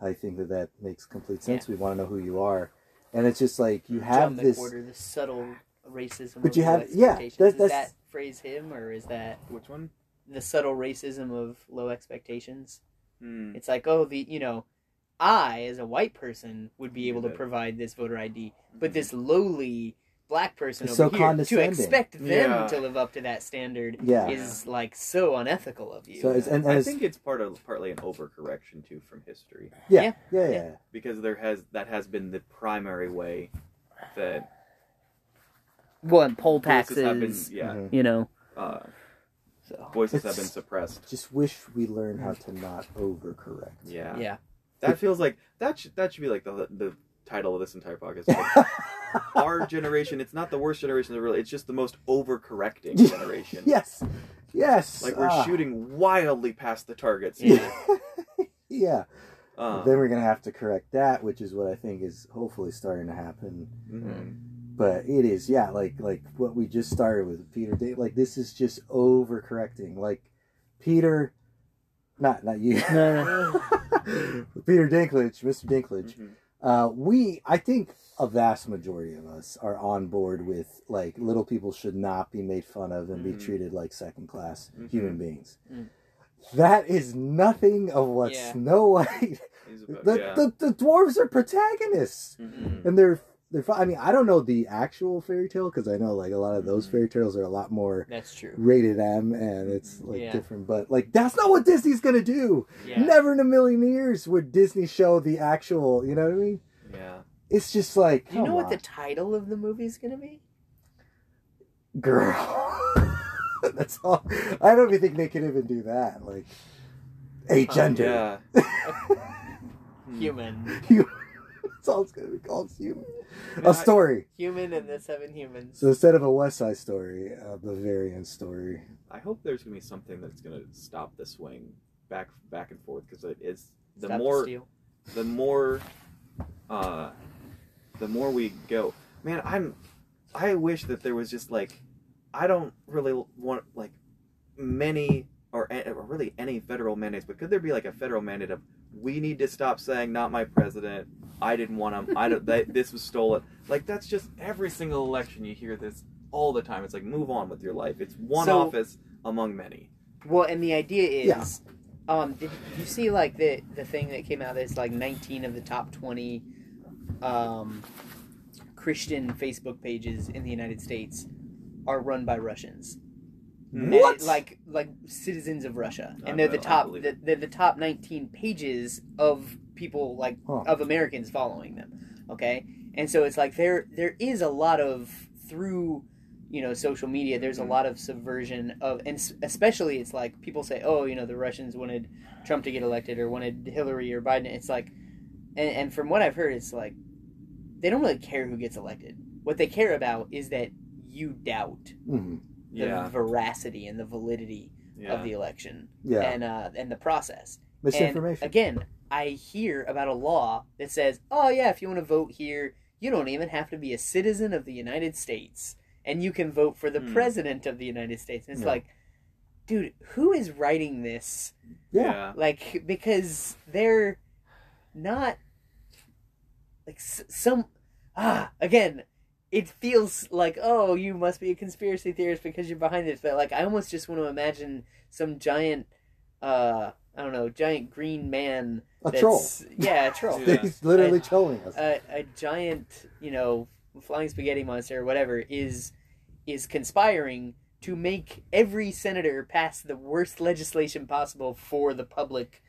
I think that that makes complete sense. We want to know who you are." And it's just like you have John this. McWhorter, the subtle racism But you have- yeah, expectations. that- is that's- that phrase him or is that Which one? the subtle racism of low expectations Mm. It's like, oh, the you know, I as a white person would be able to Yeah. provide this voter ID, but this lowly black person It's over so here to expect them Yeah. to live up to that standard Yeah. is like so unethical of you. So it's, and, and I it's, think it's part of partly an overcorrection too from history yeah, yeah, yeah, yeah, yeah. because there has that has been the primary way that well, and poll voices taxes, have been yeah Mhm. you know. uh, So voices have been suppressed. Just wish we learn how to not overcorrect. Yeah, yeah, that feels like that should that should be like the the title of this entire podcast. *laughs* Like, our generation, it's not the worst generation in the world. It's just the most overcorrecting *laughs* generation. yes, yes. Like we're Ah. shooting wildly past the targets. Yeah. *laughs* yeah. Um, then we're gonna have to correct that, which is what I think is hopefully starting to happen. mhm. But it is, yeah, like like what we just started with Peter. Day, like this is just overcorrecting. Like Peter, not not you, Peter Dinklage, Mr. Dinklage. Mhm. Uh, we, I think, a vast majority of us are on board with like little people should not be made fun of and be Mhm. treated like second class Mhm. human beings. Mm. That is nothing of what Yeah. Snow White. About- *laughs* The, yeah. the the dwarves are protagonists, Mhm. and they're they're. fi- I mean, I don't know the actual fairy tale because I know like a lot of those fairy tales are a lot more That's true. rated M and it's like Yeah. different. But like that's not what Disney's gonna do. Yeah. Never in a million years would Disney show the actual. You know what I mean? Yeah. It's just like Do you know come what the title of the movie is going to be? girl? *laughs* that's all. I don't even think they can even do that. Like a gender. Yeah. *laughs* Hmm. Human. That's all it's gonna be called. Human. mean, A I- story. Human and the seven humans. So instead of a West Side Story, a Bavarian story. I hope there's gonna be something that's gonna stop the swing back back and forth because it is the Stop more steal. the more uh the more we go man i'm i wish that there was just like i don't really want like many or, a- or really any federal mandates but could there be like a federal mandate of we need to stop saying not my president. I didn't want him. I don't that, this was stolen. Like that's just every single election you hear this all the time. It's like move on with your life. It's one So- office among many. Well, and the idea is, Yeah. um, did you see like the the thing that came out that's like 19 of the top 20 um, Christian Facebook pages in the United States are run by Russians. What? like like citizens of Russia, I and they're the know, I top the, they're the top 19 pages of people like Huh. of Americans following them. Okay, and so it's like there there is a lot of through you know social media. There's a Mhm. lot of subversion of, and especially it's like people say, oh, you know, the Russians wanted Trump to get elected or wanted Hillary or Biden. It's like, and, and from what I've heard, it's like they don't really care who gets elected. What they care about is that you doubt Mhm. The yeah veracity and the validity yeah of the election Yeah. and uh, and the process. Misinformation. And again, I hear about a law that says, "Oh yeah, if you want to vote here, you don't even have to be a citizen of the United States, and you can vote for the Hmm. president of the United States." And it's Yeah. like, dude, who is writing this? yeah. Like, because they're not like s- some ah again. It feels like oh, you must be a conspiracy theorist because you're behind this, but like I almost just want to imagine some giant, uh, I don't know, giant green man A that's- troll. Yeah, a troll. *laughs* Yeah. He's literally A- trolling us. A, a giant, you know, flying spaghetti monster or whatever is is conspiring to make every senator pass the worst legislation possible for the public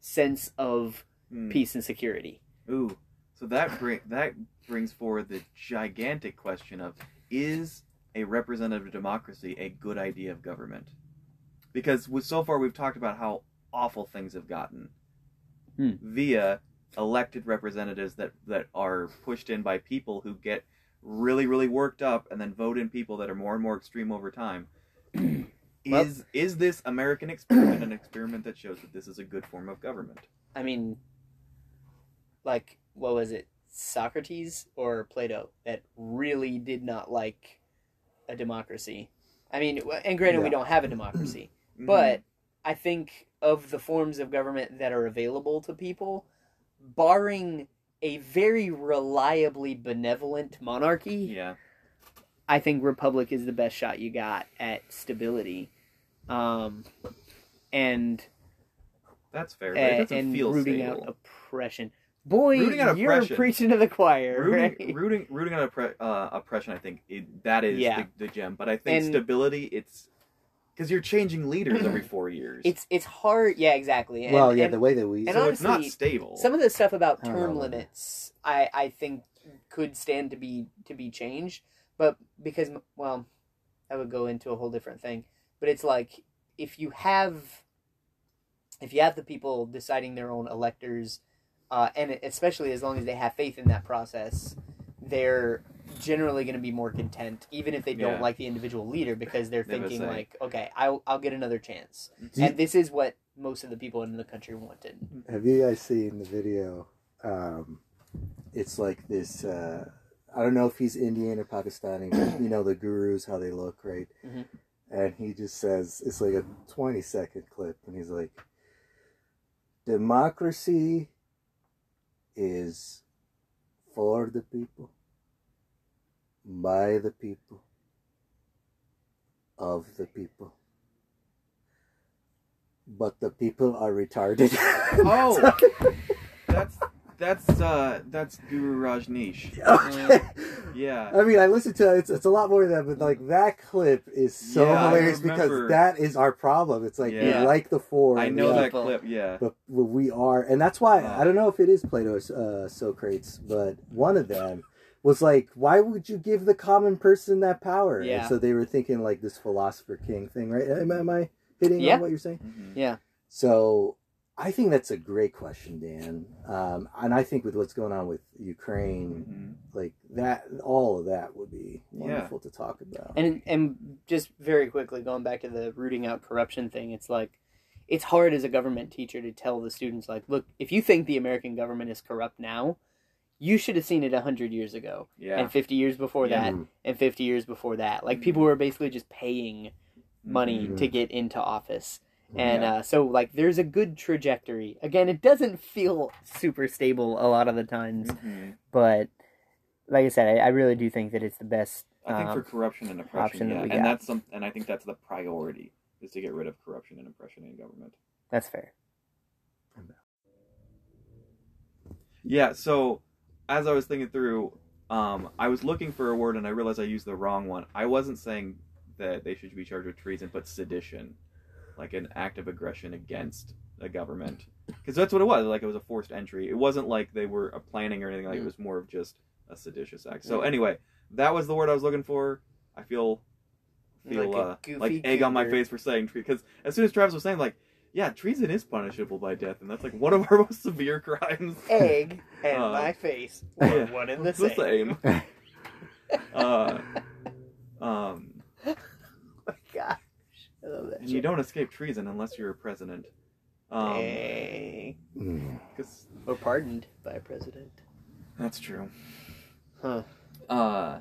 sense of Hmm. peace and security. Ooh, so that bring that brings forward the gigantic question of is a representative democracy a good idea of government? Because with, so far we've talked about how awful things have gotten Hmm. via elected representatives that that are pushed in by people who get really really worked up and then vote in people that are more and more extreme over time. *clears throat* Well- is is this American experiment an experiment that shows that this is a good form of government? I mean, like, what was it, Socrates or Plato that really did not like a democracy? I mean, and granted, we don't have a democracy, *clears throat* Mhm. but I think of the forms of government that are available to people, barring a very reliably benevolent monarchy, yeah, I think republic is the best shot you got at stability. Um, and that's fair. It and, doesn't and feel rooting stable. out oppression. Boy, Rooting out you're preaching to the choir, rooting, right? rooting, rooting out oppre- uh, oppression. I think it, that is Yeah. the, the gem. But I think And- stability, it's because you're changing leaders every *clears throat* four years. It's it's hard. Yeah, exactly. And, well, yeah, and the way that we. and so it's not stable. some of the stuff about term know. limits, I I think could stand to be to be changed, but because well, I would go into a whole different thing. But it's like if you have if you have the people deciding their own electors, uh, and especially as long as they have faith in that process, they're generally going to be more content, even if they don't Yeah. like the individual leader, because they're *laughs* They thinking like, okay, I'll I'll get another chance, Do you- and this is what most of the people in the country wanted. Have you guys seen the video? Um, it's like this. Uh, I don't know if he's Indian or Pakistani, but you know the gurus how they look, right? Mhm. And he just says it's like a twenty second clip, and he's like, "Democracy is for the people, by the people, of the people." But the people are retarded. *laughs* Oh! that's That's uh, that's Guru Rajneesh. *laughs* Okay. Yeah. I mean, I listened to it's it's a lot more than that, but like that clip is so Yeah, hilarious because that is our problem. It's like Yeah. we like the four. I know that People. clip. Yeah. but we are, and that's why Uh. I don't know if it is Plato or uh, Socrates, but one of them was like, "Why would you give the common person that power?" And Yeah. so they were thinking like this philosopher king thing, right? Am, am I hitting Yeah. on what you're saying? Mhm. Yeah. So I think that's a great question, Dan. Um, and I think with what's going on with Ukraine, Mhm. like that, all of that would be Yeah. wonderful to talk about. And and just very quickly going back to the rooting out corruption thing, it's like it's hard as a government teacher to tell the students like, look, if you think the American government is corrupt now, you should have seen it hundred years ago, Yeah. and fifty years before Yeah. that, and fifty years before that. Like people were basically just paying money Mhm. to get into office. And Yeah. uh, so, like, there's a good trajectory. Again, it doesn't feel super stable a lot of the times, Mhm. but like I said, I, I really do think that it's the best. I think um, for corruption and oppression, yeah, and that's some, and I think that's the priority is to get rid of corruption and oppression in government. that's fair. Yeah. So, as I was thinking through, um, I was looking for a word and I realized I used the wrong one. I wasn't saying that they should be charged with treason, but sedition, like an act of aggression against a government, because that's what it was. Like it was a forced entry. It wasn't like they were planning or anything. Like it Mm. was more of just a seditious act. So anyway, that was the word I was looking for. I feel feel Like uh, like egg on my face for saying because as soon as Travis was saying like yeah treason is punishable by death and that's like one of our *laughs* most severe crimes Egg *laughs* and Uh, my face yeah. were one and *laughs* the same. same. uh, um, I love that. and you don't escape treason unless you're a president. Um, Dang. Mm. 'cause- or pardoned by a president. that's true. Huh. Uh,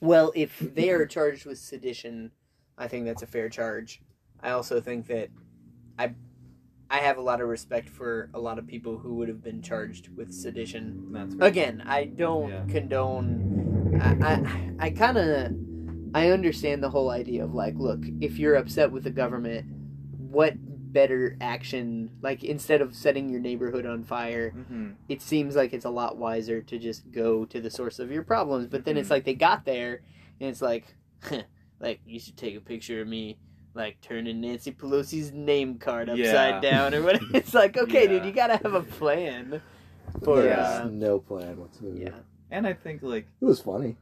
Well, if *clears throat* they are charged with sedition, I think that's a fair charge. I also think that I I have a lot of respect for a lot of people who would have been charged with sedition. that's fair. Again, I don't Yeah. condone. I I, I kind of I understand the whole idea of like, look, if you're upset with the government, what better action? Like instead of setting your neighborhood on fire, hmm it seems like it's a lot wiser to just go to the source of your problems. But then it's Mhm. like they got there, and it's like, like you should take a picture of me, like turning Nancy Pelosi's name card upside Yeah. down or whatever. *laughs* It's like, okay, dude, you gotta have a plan. For There's uh, no plan whatsoever. yeah, And I think like It was funny.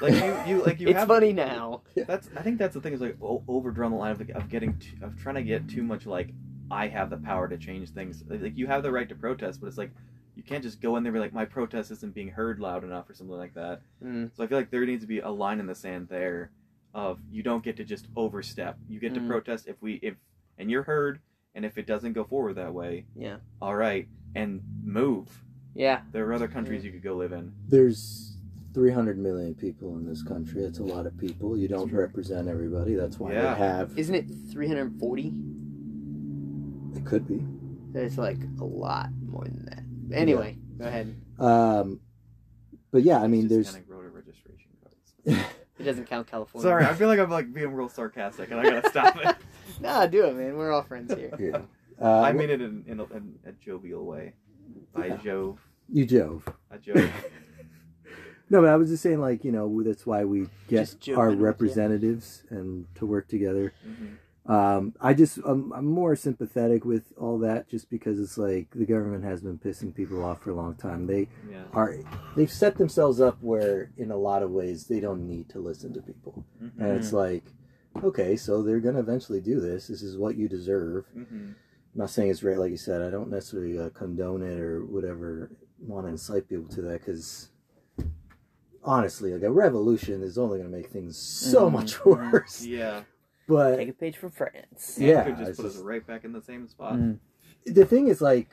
Like you you like you it's have funny now. That's I think that's the thing is like overdrawn the line of, of getting too, of trying to get too much like I have the power to change things. Like you have the right to protest, but it's like you can't just go in there and be like my protest isn't being heard loud enough or something like that. Mm, So I feel like there needs to be a line in the sand there of you don't get to just overstep. You get to Mm. protest if we if and you're heard and if it doesn't go forward that way, yeah, all right, and move. yeah, There are other countries you could go live in. There's 300 million people in this country. That's a lot of people. You don't represent everybody. That's why Yeah. they have. isn't it three hundred forty? It could be. It's like a lot more than that. Anyway, go ahead. Um, but yeah, I mean, just there's. kinda voter registration cards. *laughs* It doesn't count California. Sorry, I *laughs* feel like I'm like being real sarcastic, and I gotta stop it. *laughs* Nah, do it, man. We're all friends here. yeah. Uh, I mean it in, in, a, in a jovial way. By Yeah. Jove, you Jove. a Jove. No, but I was just saying, like, you know, that's why we get Just our representatives and to work together. Mhm. Um, I just, I'm, I'm more sympathetic with all that just because it's like the government has been pissing people off for a long time. They Yeah. are, they've set themselves up where, in a lot of ways, they don't need to listen to people. And it's like, okay, so they're going to eventually do this. This is what you deserve. Mhm. I'm not saying it's right, like you said. I don't necessarily uh, condone it or whatever. Want to incite people to that because honestly, like a revolution is only going to make things so Mhm. much *laughs* worse. Yeah. But Take a page from France. And Yeah, Could just it's put us right back in the same spot. Mm. the thing is, like,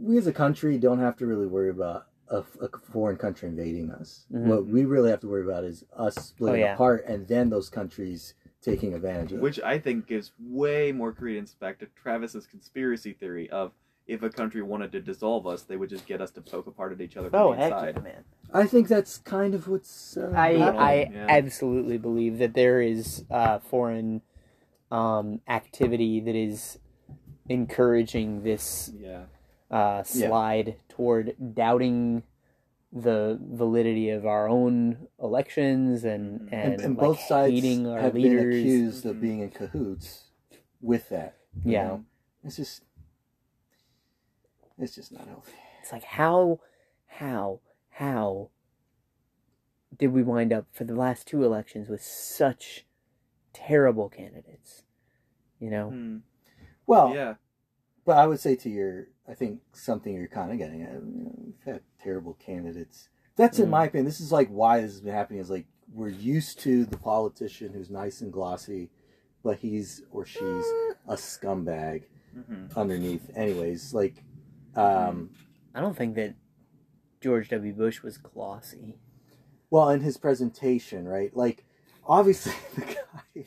we as a country don't have to really worry about a, a foreign country invading us. Mhm. What we really have to worry about is us splitting Oh, yeah. apart and then those countries taking advantage of. Which I think gives way more credence back to Travis's conspiracy theory of if a country wanted to dissolve us, they would just get us to poke apart at each other from Oh, the heck inside. yeah, man. I think that's kind of what's. Uh, I Totally, I yeah. absolutely believe that there is uh, foreign um, activity that is encouraging this Yeah. uh, slide toward doubting the validity of our own elections and Mhm. and, and, and like, both sides hating our have leaders. been accused of being in cahoots with that. Yeah. know? it's just it's just not healthy. It's like how, how, how did we wind up for the last two elections with such terrible candidates? You know, Hmm. Well, yeah. but I would say to your, I think something you're kind of getting at. You know, we've had terrible candidates. That's in Mm. my opinion. This is like why this has been happening. Is like we're used to the politician who's nice and glossy, but he's or she's a scumbag hmm underneath. Anyways, like, um, I don't think that George W. Bush was glossy. well, in his presentation, right? Like, obviously, *laughs* the guy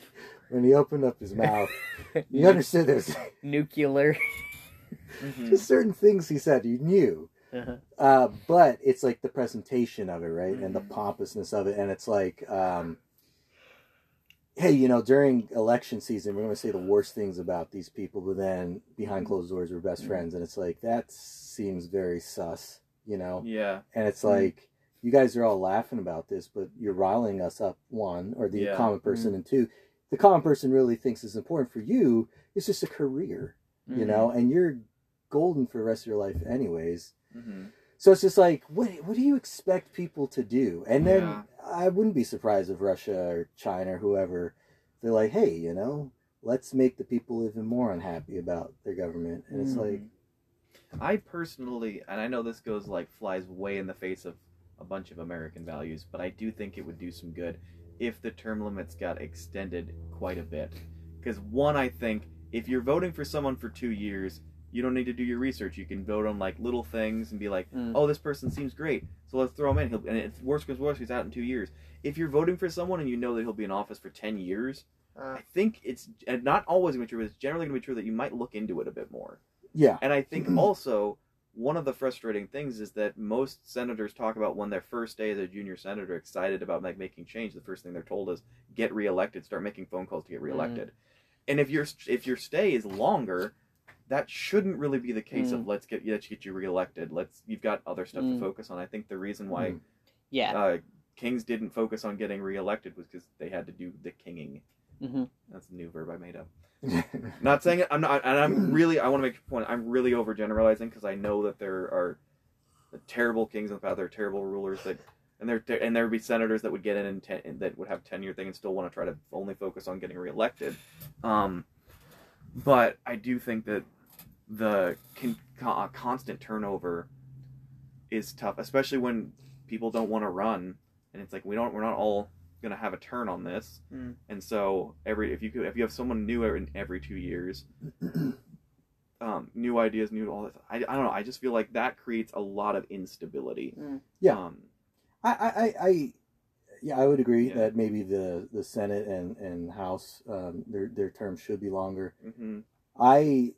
when he opened up his mouth, *laughs* you understood there's *laughs* Nuclear. hmm just certain things he said you knew. Uh-huh. Uh, but it's like the presentation of it, right, and the Mhm. pompousness of it, and it's like, um, hey, you know, during election season, we're going to say the worst things about these people, but then behind closed doors, we're best Mhm. friends, and it's like that seems very sus, you know, Yeah. and it's Mhm. like you guys are all laughing about this, but you're riling us up, one, or the Yeah. common person, and two, the common person really thinks is important for you. It's just a career, you Mhm. know, and you're golden for the rest of your life, anyways. So it's just like, what what do you expect people to do? And then Yeah. I wouldn't be surprised if Russia or China or whoever, they're like, hey, you know, let's make the people even more unhappy about their government. And it's like, mm. I personally, and I know this goes like flies way in the face of a bunch of American values, but I do think it would do some good if the term limits got extended quite a bit. Because one, I think if you're voting for someone for two years, you don't need to do your research. You can vote on like little things and be like, Mm. "Oh, this person seems great, so let's throw him in." He'll, and if worse comes worse, he's out in two years. If you're voting for someone and you know that he'll be in office for ten years, Uh, I think it's not always going to be true, but it's generally going to be true that you might look into it a bit more. yeah, And I think also one of the frustrating things is that most senators talk about when their first day as a junior senator, excited about like making change. The first thing they're told is get reelected, start making phone calls to get reelected. And if your if your stay is longer, that shouldn't really be the case of let's get let's get you reelected. Let's you've got other stuff Mm. to focus on. I think the reason why Mm. Yeah. uh, kings didn't focus on getting reelected was because they had to do the kinging. hmm That's a new verb I made up. *laughs* Not saying it. I'm not, and I'm *laughs* really. I want to make a point. I'm really overgeneralizing because I know that there are terrible kings in the past. There are terrible rulers that, and there and there would be senators that would get in and ten, that would have tenure thing and still want to try to only focus on getting reelected. Um, but I do think that the con, con, constant turnover is tough, especially when people don't want to run, and it's like we don't. We're not all gonna have a turn on this, Mm. and so every if you could if you have someone new every, every two years, *clears throat* um, new ideas, new all that. I, I don't know. I just feel like that creates a lot of instability. Yeah. Um, I, I, I, I, yeah, I would agree Yeah. that maybe the, the Senate and, and House, um, their, their terms should be longer. mhm. I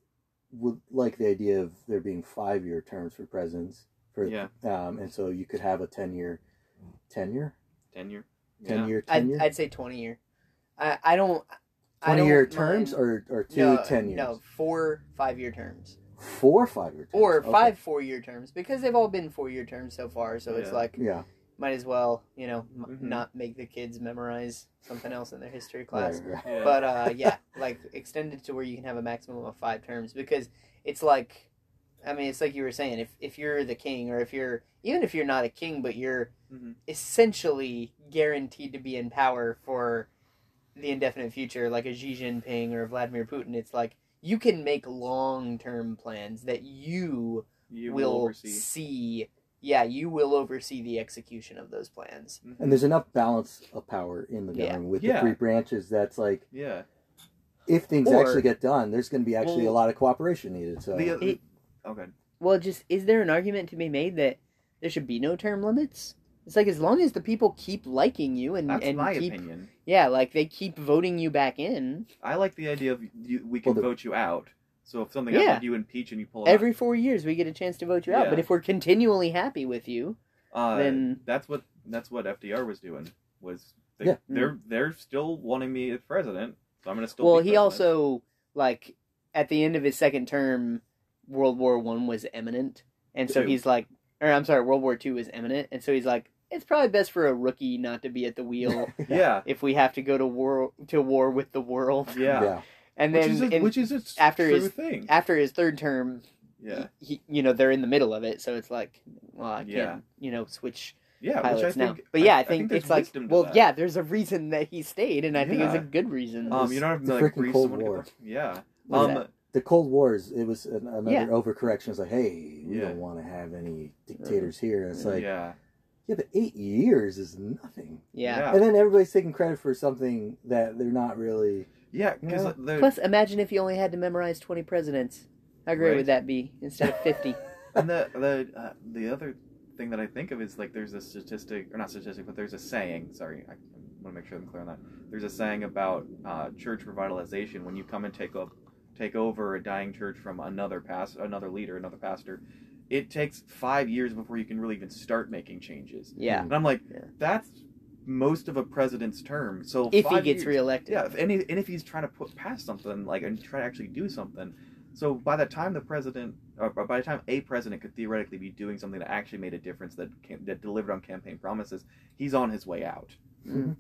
would like the idea of there being five year terms for presidents. For, Yeah. Um, and so you could have a 10 year, 10 year? Tenure. 10 Yeah. year I'd, tenure? I'd say 20 year. I, I don't. I 20 don't year mind- terms or, or two no, 10 years? No, four five year terms. Four five year terms. Or Okay. five four year terms because they've all been four year terms so far. So it's like, Yeah. Might as well, you know, m- Mhm. not make the kids memorize something else in their history class. Right, right. Yeah. But uh, *laughs* yeah, like extended to where you can have a maximum of five terms because it's like, I mean, it's like you were saying, if if you're the king or if you're even if you're not a king, but you're Mhm. essentially guaranteed to be in power for the indefinite future, like a Xi Jinping or Vladimir Putin, it's like you can make long term plans that you, you will, will oversee. see. Yeah, you will oversee the execution of those plans. Mhm. And there's enough balance of power in the Yeah. government with Yeah. the three branches that's like, yeah. if things Or- actually get done, there's going to be actually Well, a lot of cooperation needed. So The, It- okay. Well, just is there an argument to be made that there should be no term limits? It's like as long as the people keep liking you and That's and my keep opinion. yeah, like they keep voting you back in I like the idea of you, we can Well, the- vote you out. So if something Yeah. happens, you impeach and you pull it every four years, we get a chance to vote you out. But if we're continually happy with you, uh, then- that's what that's what FDR was doing. Was they, Yeah. they're they're still wanting me as president, so I'm gonna still. well, be he also like at the end of his second term World War One was imminent, and so Two. he's like, or I'm sorry, World War Two was imminent, and so he's like, it's probably best for a rookie not to be at the wheel *laughs* Yeah. if we have to go to war to war with the world. Yeah. yeah. And Which then is a, in- which is a after true his- thing. after his third term, Yeah. he, you know, they're in the middle of it, so it's like, well, I can't, Yeah. you know, switch Yeah. pilots which I now. think. But yeah, I, think, there's it's like, well, that. yeah, there's a reason that he stayed, and I think it's a good reason. Um, you don't have to the like freaking Cold someone to War. get Yeah. What is Um. that? The Cold Wars, it was an, another Yeah. overcorrection. It's like, hey, we Yeah. don't want to have any dictators here. And it's like, yeah. yeah. but eight years is nothing. yeah. Yeah. And then everybody's taking credit for something that they're not really. Yeah. Because Yeah. the Plus, imagine if you only had to memorize 20 presidents. How great Right. would that be instead of 50? *laughs* and the the uh, the other thing that I think of is like there's a statistic or not statistic, but there's a saying. Sorry, I want to make sure I'm clear on that. There's a saying about uh, church revitalization when you come and take up take over a dying church from another past another leader, another pastor. It takes five years before you can really even start making changes. Yeah. And I'm like, Yeah. that's most of a president's term. So If he gets years- reelected. yeah, if any, and if he's trying to put past something like and try to actually do something, so by the time the president, or by the time a president could theoretically be doing something that actually made a difference that cam- that delivered on campaign promises, he's on his way out. Mm.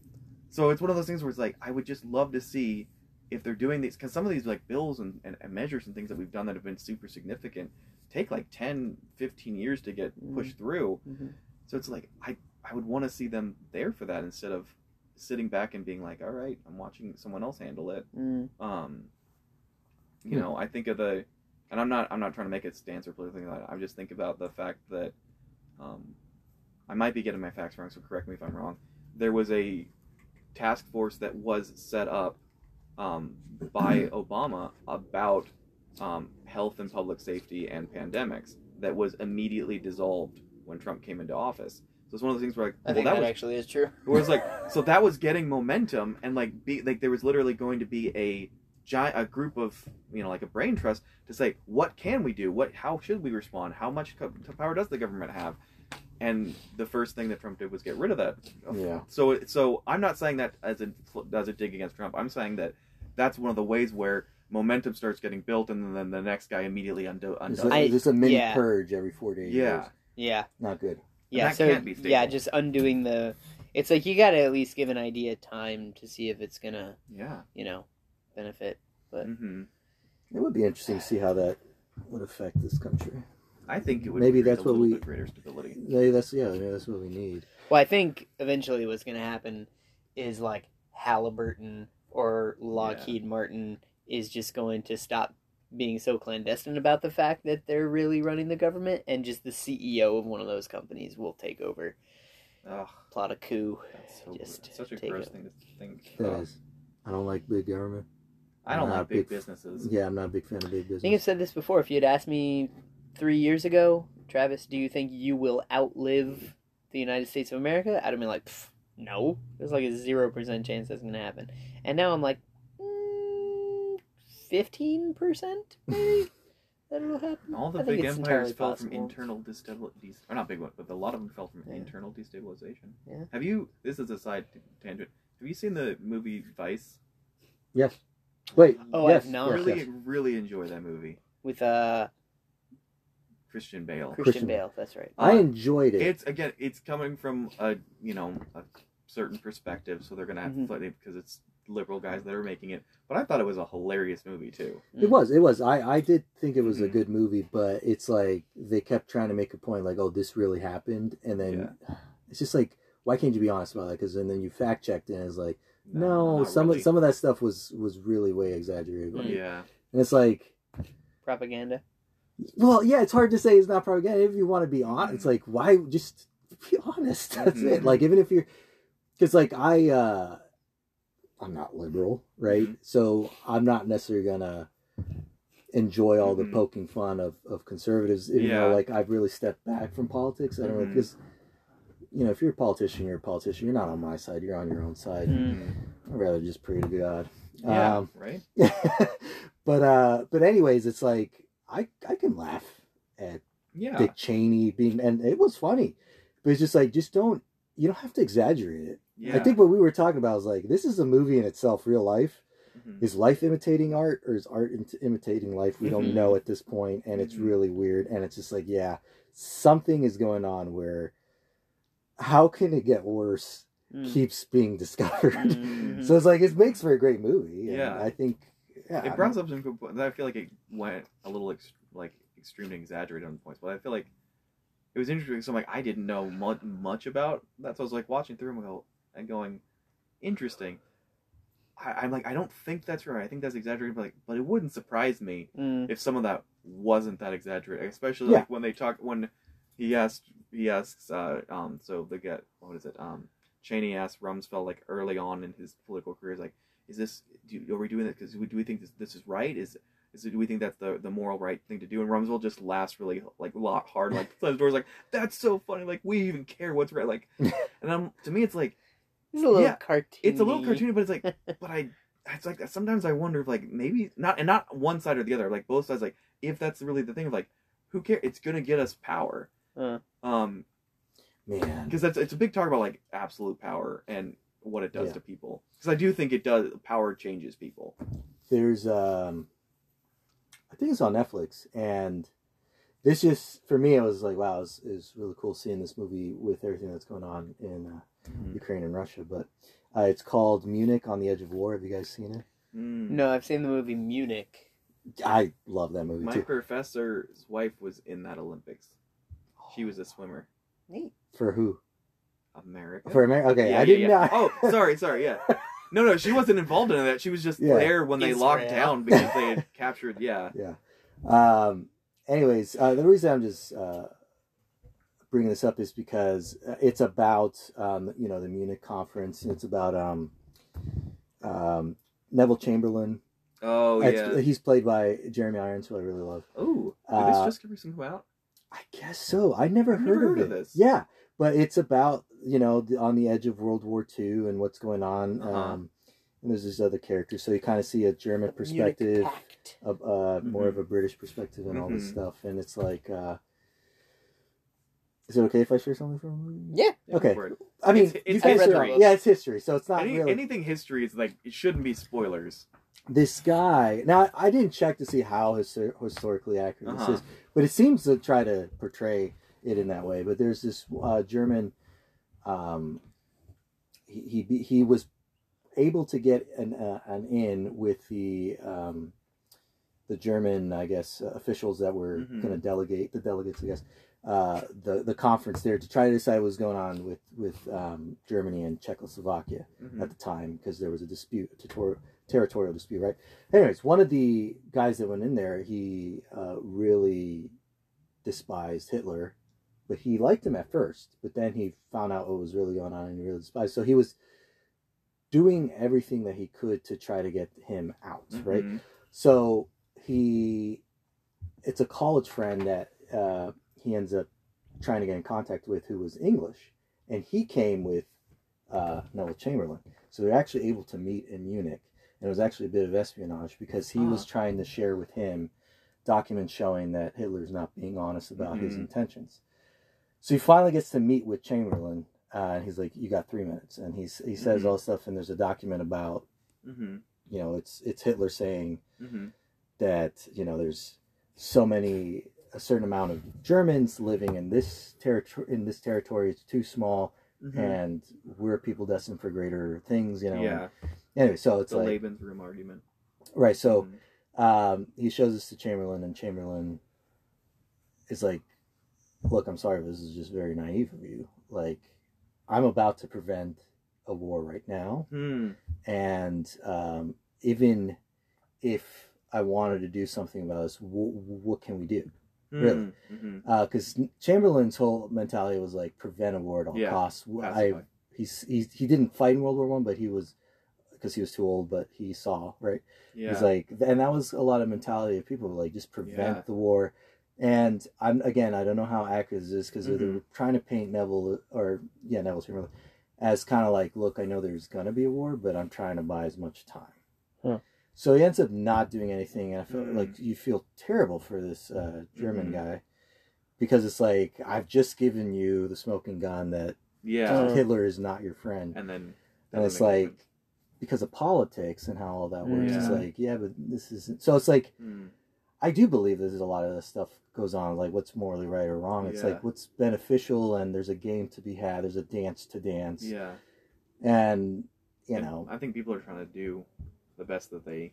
So it's one of those things where it's like I would just love to see if they're doing these because some of these like bills and, and, and measures and things that we've done that have been super significant take like 10 15 years to get Mm. pushed through Mhm. so it's like i i would want to see them there for that instead of sitting back and being like all right i'm watching someone else handle it. Mm. um you know i think of the and i'm not i'm not trying to make a stance or politically like that. I just think about the fact that um i might be getting my facts wrong so correct me if i'm wrong. There was a task force that was set up um, by *clears throat* obama about um, health and public safety and pandemics that was immediately dissolved when trump came into office so it's one of those things where like I well think that that was actually is true. where it's like *laughs* so that was getting momentum and like be like there was literally going to be a giant a group of you know like a brain trust to say what can we do what how should we respond how much co- power does the government have and the first thing that Trump did was get rid of that Yeah. so so I'm not saying that as a as a dig against Trump I'm saying that that's one of the ways where momentum starts getting built and then the next guy immediately undo, It's like, I- just a mini yeah. purge every four days. yeah Yeah. Not good. Yeah. that So, can't be yeah, just undoing the. It's like you got to at least give an idea time to see if it's going to, yeah you know, benefit. hmm It would be interesting to see how that would affect this country. I think it would Maybe that's a what we- greater stability Maybe that's yeah, maybe that's what we need. Well, I think eventually what's going to happen is like Halliburton or Lockheed Martin is just going to stop being so clandestine about the fact that they're really running the government, and just the CEO of one of those companies will take over, Ugh. plot a coup. That's so Just such a gross it. thing to think. That of. is. I don't like big government. I don't like big big- businesses. Yeah, I'm not a big fan of big business. I think I've said this before. If you had asked me three years ago, Travis, do you think you will outlive the United States of America? I'd have been like, no. There's like a zero percent chance that's gonna happen. And now I'm like, "Mm, fifteen percent maybe *laughs* that it'll happen. All the I big it's empires fell possible. from internal destabilization. Or not big ones, but a lot of them fell from Yeah. internal destabilization. Yeah. Have you? This is a side tangent. Have you seen the movie Vice? Yes. Wait. Oh, yes, I've not. really, yes. really enjoy that movie. with uh Christian Bale. Christian, Christian Bale. That's right. I Uh, enjoyed it. It's again, it's coming from a you know a certain perspective, so they're gonna have Mhm. to because it's liberal guys that are making it. But I thought it was a hilarious movie too. It was. It was. I, I did think it was a Mhm. good movie, but it's like they kept trying to make a point, like, oh, this really happened, and then it's just like, why can't you be honest about that? Because and then you fact checked and it's like, no, not some really. of some of that stuff was was really way exaggerated, Mm. Yeah, and it's like, Propaganda. well, yeah, it's hard to say it's not propaganda if you want to be honest. It's like, why just be honest? *laughs* That's it. Mhm. Like even if you're, because like I, uh I'm not liberal, right? Mhm. So I'm not necessarily gonna enjoy all the Mhm. poking fun of, of conservatives, even Yeah. though like I've really stepped back from politics. I don't know because you know if you're a politician, you're a politician. You're not on my side. You're on your own side. Mm. Mhm. I'd rather just pray to God. yeah, Um, right. *laughs* but uh, but anyways, it's like I I can laugh at Yeah, Dick Cheney being, and it was funny, but it's just like just don't you don't have to exaggerate it. Yeah. I think what we were talking about was like this is a movie in itself, real life, Mhm. is life imitating art or is art imitating life? We Mhm. don't know at this point, and it's Mhm. really weird. And it's just like, yeah, something is going on where. How can it get worse? Mm. Keeps being discovered. *laughs* So it's like it makes for a great movie. and Yeah. I think. Yeah, it brought up some good points. I feel like it went a little ex- like extremely exaggerated on points, but I feel like it was interesting. So I'm like, I didn't know much, much about that, so I was like watching through and go and going, interesting. I, I'm like, I don't think that's right. I think that's exaggerated, but like, but it wouldn't surprise me Mm. if some of that wasn't that exaggerated, especially Yeah. like when they talk when he asked he asks uh um so they get what is it um Cheney asked Rumsfeld like early on in his political career is like is this do are we doing this because do we think this this is right is is it, do we think that's the the moral right thing to do and Rumsfeld just laughs really like a lot hard like *laughs* slams doors like that's so funny like we even care what's right like *laughs* and I'm to me it's like It's a little Yeah, cartoony. it's a little cartoony but it's like *laughs* but I it's like sometimes I wonder if like maybe not and not one side or the other like both sides like if that's really the thing of like who cares it's gonna get us power Uh. um man. because that's it's a big talk about like absolute power and what it does Yeah. to people because I do think it does power changes people There's um, I think it's on Netflix, and this just for me, it was like, wow, it was, it was really cool seeing this movie with everything that's going on in uh, Mhm. Ukraine and Russia. But uh, it's called Munich on the Edge of War. Have you guys seen it? Mm. No, I've seen the movie Munich. I love that movie my too. professor's wife was in that Olympics she was a swimmer Neat. For who? America For America? Okay, Yeah, I yeah, didn't yeah. know. oh sorry sorry yeah *laughs* no no she wasn't involved in that she was just Yeah. there when they locked down because they had *laughs* captured yeah Yeah. Um, anyways, uh, the reason I'm just uh, bringing this up is because uh, it's about um, you know the Munich conference. And it's about um, um, Neville Chamberlain. oh It's- yeah he's played by Jeremy Irons, who I really love. oh did Uh, this just recently come out I guess so. I never I've heard never of heard it. of this. Yeah, but it's about you know the, on the edge of World War II and what's going on. Uh-huh. Um, and there's this other character, so you kind of see a German perspective. Munich Pact. of uh, more Mhm. of a British perspective and all this Mhm. stuff, and it's like, uh, is it okay if I share something from? the movie? Yeah. Yeah, Okay. for. I mean, It's- you it's guys history. are, yeah, it's history, so it's not Any, really anything history is like it shouldn't be spoilers this guy. Now, I didn't check to see how histor- historically accurate Uh-huh. this is, but it seems to try to portray it in that way. But there's this uh, German. Um, he, he he was able to get an uh, an in with the um, the German, I guess, uh, officials that were Mhm. going to delegate the delegates, I guess, uh, the the conference there to try to decide what was going on with with um, Germany and Czechoslovakia Mhm. at the time because there was a dispute, a ter- territorial dispute, right? Anyways, one of the guys that went in there, he uh, really despised Hitler, but he liked him at first. But then he found out what was really going on and he really despised. So he was doing everything that he could to try to get him out, right? Mhm. So he, it's a college friend that uh, he ends up trying to get in contact with who was English, and he came with uh, Neville Chamberlain. So they're actually able to meet in Munich, and it was actually a bit of espionage because he was Ah. trying to share with him documents showing that Hitler's not being honest about his Mhm. intentions. So he finally gets to meet with Chamberlain, uh, and he's like, "You got three minutes," and he's he says Mhm. all this stuff, and there's a document about Mhm. you know it's it's Hitler saying Mhm. that you know there's so many a certain amount of Germans living in this territory in this territory it's too small Mhm. and we're people destined for greater things you know yeah, anyway so it's the like Lebensraum argument. right so Mhm. um he shows this to Chamberlain and Chamberlain is like look I'm sorry this is just very naive of you like I'm about to prevent a war right now Hmm. and um, even if I wanted to do something about this, w- what can we do? Really? Mm-hmm. Mm-hmm. Uh, because Chamberlain's whole mentality was like prevent a war at all Yeah, costs. Pacify. I he's, he's he didn't fight in World War One, but he was because he was too old, but he saw right. yeah. He's like, and that was a lot of mentality of people like just prevent Yeah. the war. And I'm again, I don't know how accurate this is because they Mhm. were trying to paint Neville or yeah Neville Chamberlain as kind of like, look, I know there's gonna be a war, but I'm trying to buy as much time. Huh. So he ends up not doing anything, and I feel Mm. like you feel terrible for this uh, German Mhm. guy because it's like I've just given you the smoking gun that yeah, Uh, Hitler is not your friend, and then and it's doesn't make like because of politics and how all that works. It's like, yeah, but this isn't. So it's like, Hmm. I do believe there's a lot of this stuff goes on, like what's morally right or wrong. It's Yeah. like what's beneficial, and there's a game to be had. There's a dance to dance, Yeah. and you And know, I think people are trying to do the best that they,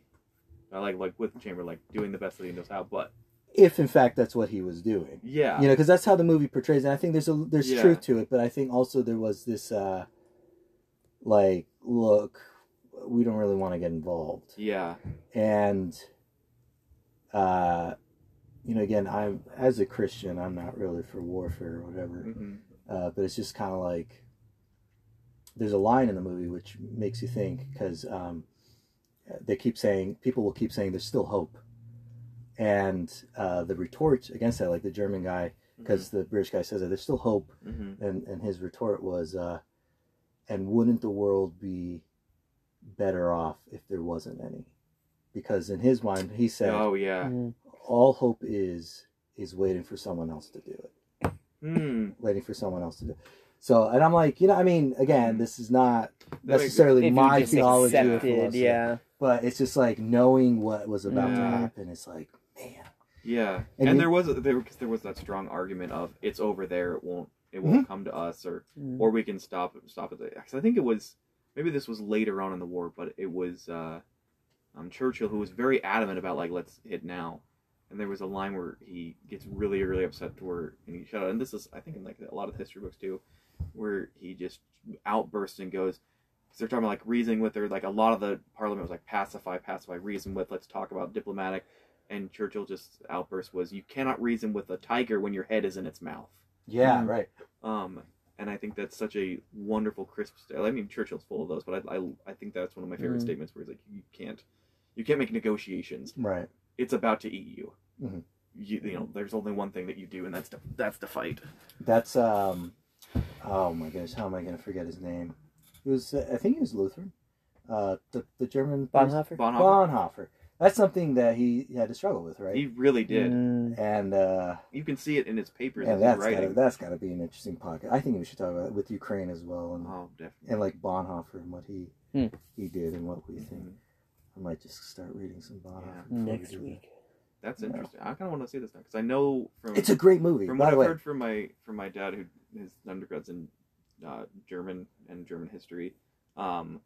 I like like with Chamber, like doing the best that he knows how. But if in fact that's what he was doing, yeah, you know, because that's how the movie portrays. it. And I think there's a there's Yeah. truth to it, but I think also there was this, uh like, look, we don't really want to get involved. yeah, and uh you know again i'm as a christian i'm not really for warfare or whatever hmm uh but it's just kind of like there's a line in the movie which makes you think because um they keep saying people will keep saying there's still hope and uh the retort against that like the german guy because the british guy says that there's still hope hmm and and his retort was uh and wouldn't the world be better off if there wasn't any because in his mind he said oh yeah, Mm. all hope is is waiting for someone else to do it hmm. waiting for someone else to do it. so and i'm like you know i mean again this is not That necessarily my theology accepted, yeah. But it's just like knowing what was about to happen it's like man Yeah, And and, you- there was there because there was that strong argument of it's over there, it won't it won't come to us, or Mm. or we can stop it stop it. there. 'Cause I think it was maybe this was later on in the war, but it was uh, um, Churchill who was very adamant about like let's hit now, and there was a line where he gets really really upset to where and he shut out, and this is I think in like a lot of history books too, where he just outbursts and goes. Because they're talking about like reasoning with her, like a lot of the parliament was like pacify, pacify, reason with. Let's talk about diplomatic and Churchill just outburst was, "You cannot reason with a tiger when your head is in its mouth." yeah Mm. right Um, and I think that's such a wonderful, crisp. St- I mean, Churchill's full of those, but I, I, I think that's one of my favorite Mm. statements where he's like, "You can't, you can't make negotiations. right It's about to eat you. Mhm. You, you know, there's only one thing that you do, and that's to, that's the fight." that's um oh my gosh how am i going to forget his name he was uh, i think he was lutheran uh the, the german Bonhoeffer? Bonhoeffer, Bonhoeffer. That's something that he had to struggle with, right? he really did. Mm. and uh, You can see it in his papers and and that's his gotta, writing. that's got to be an interesting podcast. I think we should talk about it with Ukraine as well, and Oh, definitely. and like Bonhoeffer and what he Hmm. he did and what we think. Mhm. I might just start reading some Bonhoeffer Yeah. before we Next week. That's Yeah. interesting. I kind of want to see this now because I know from It's a great movie. from what the I've way, heard from my from my dad, who his undergrads in uh, German and German history, um,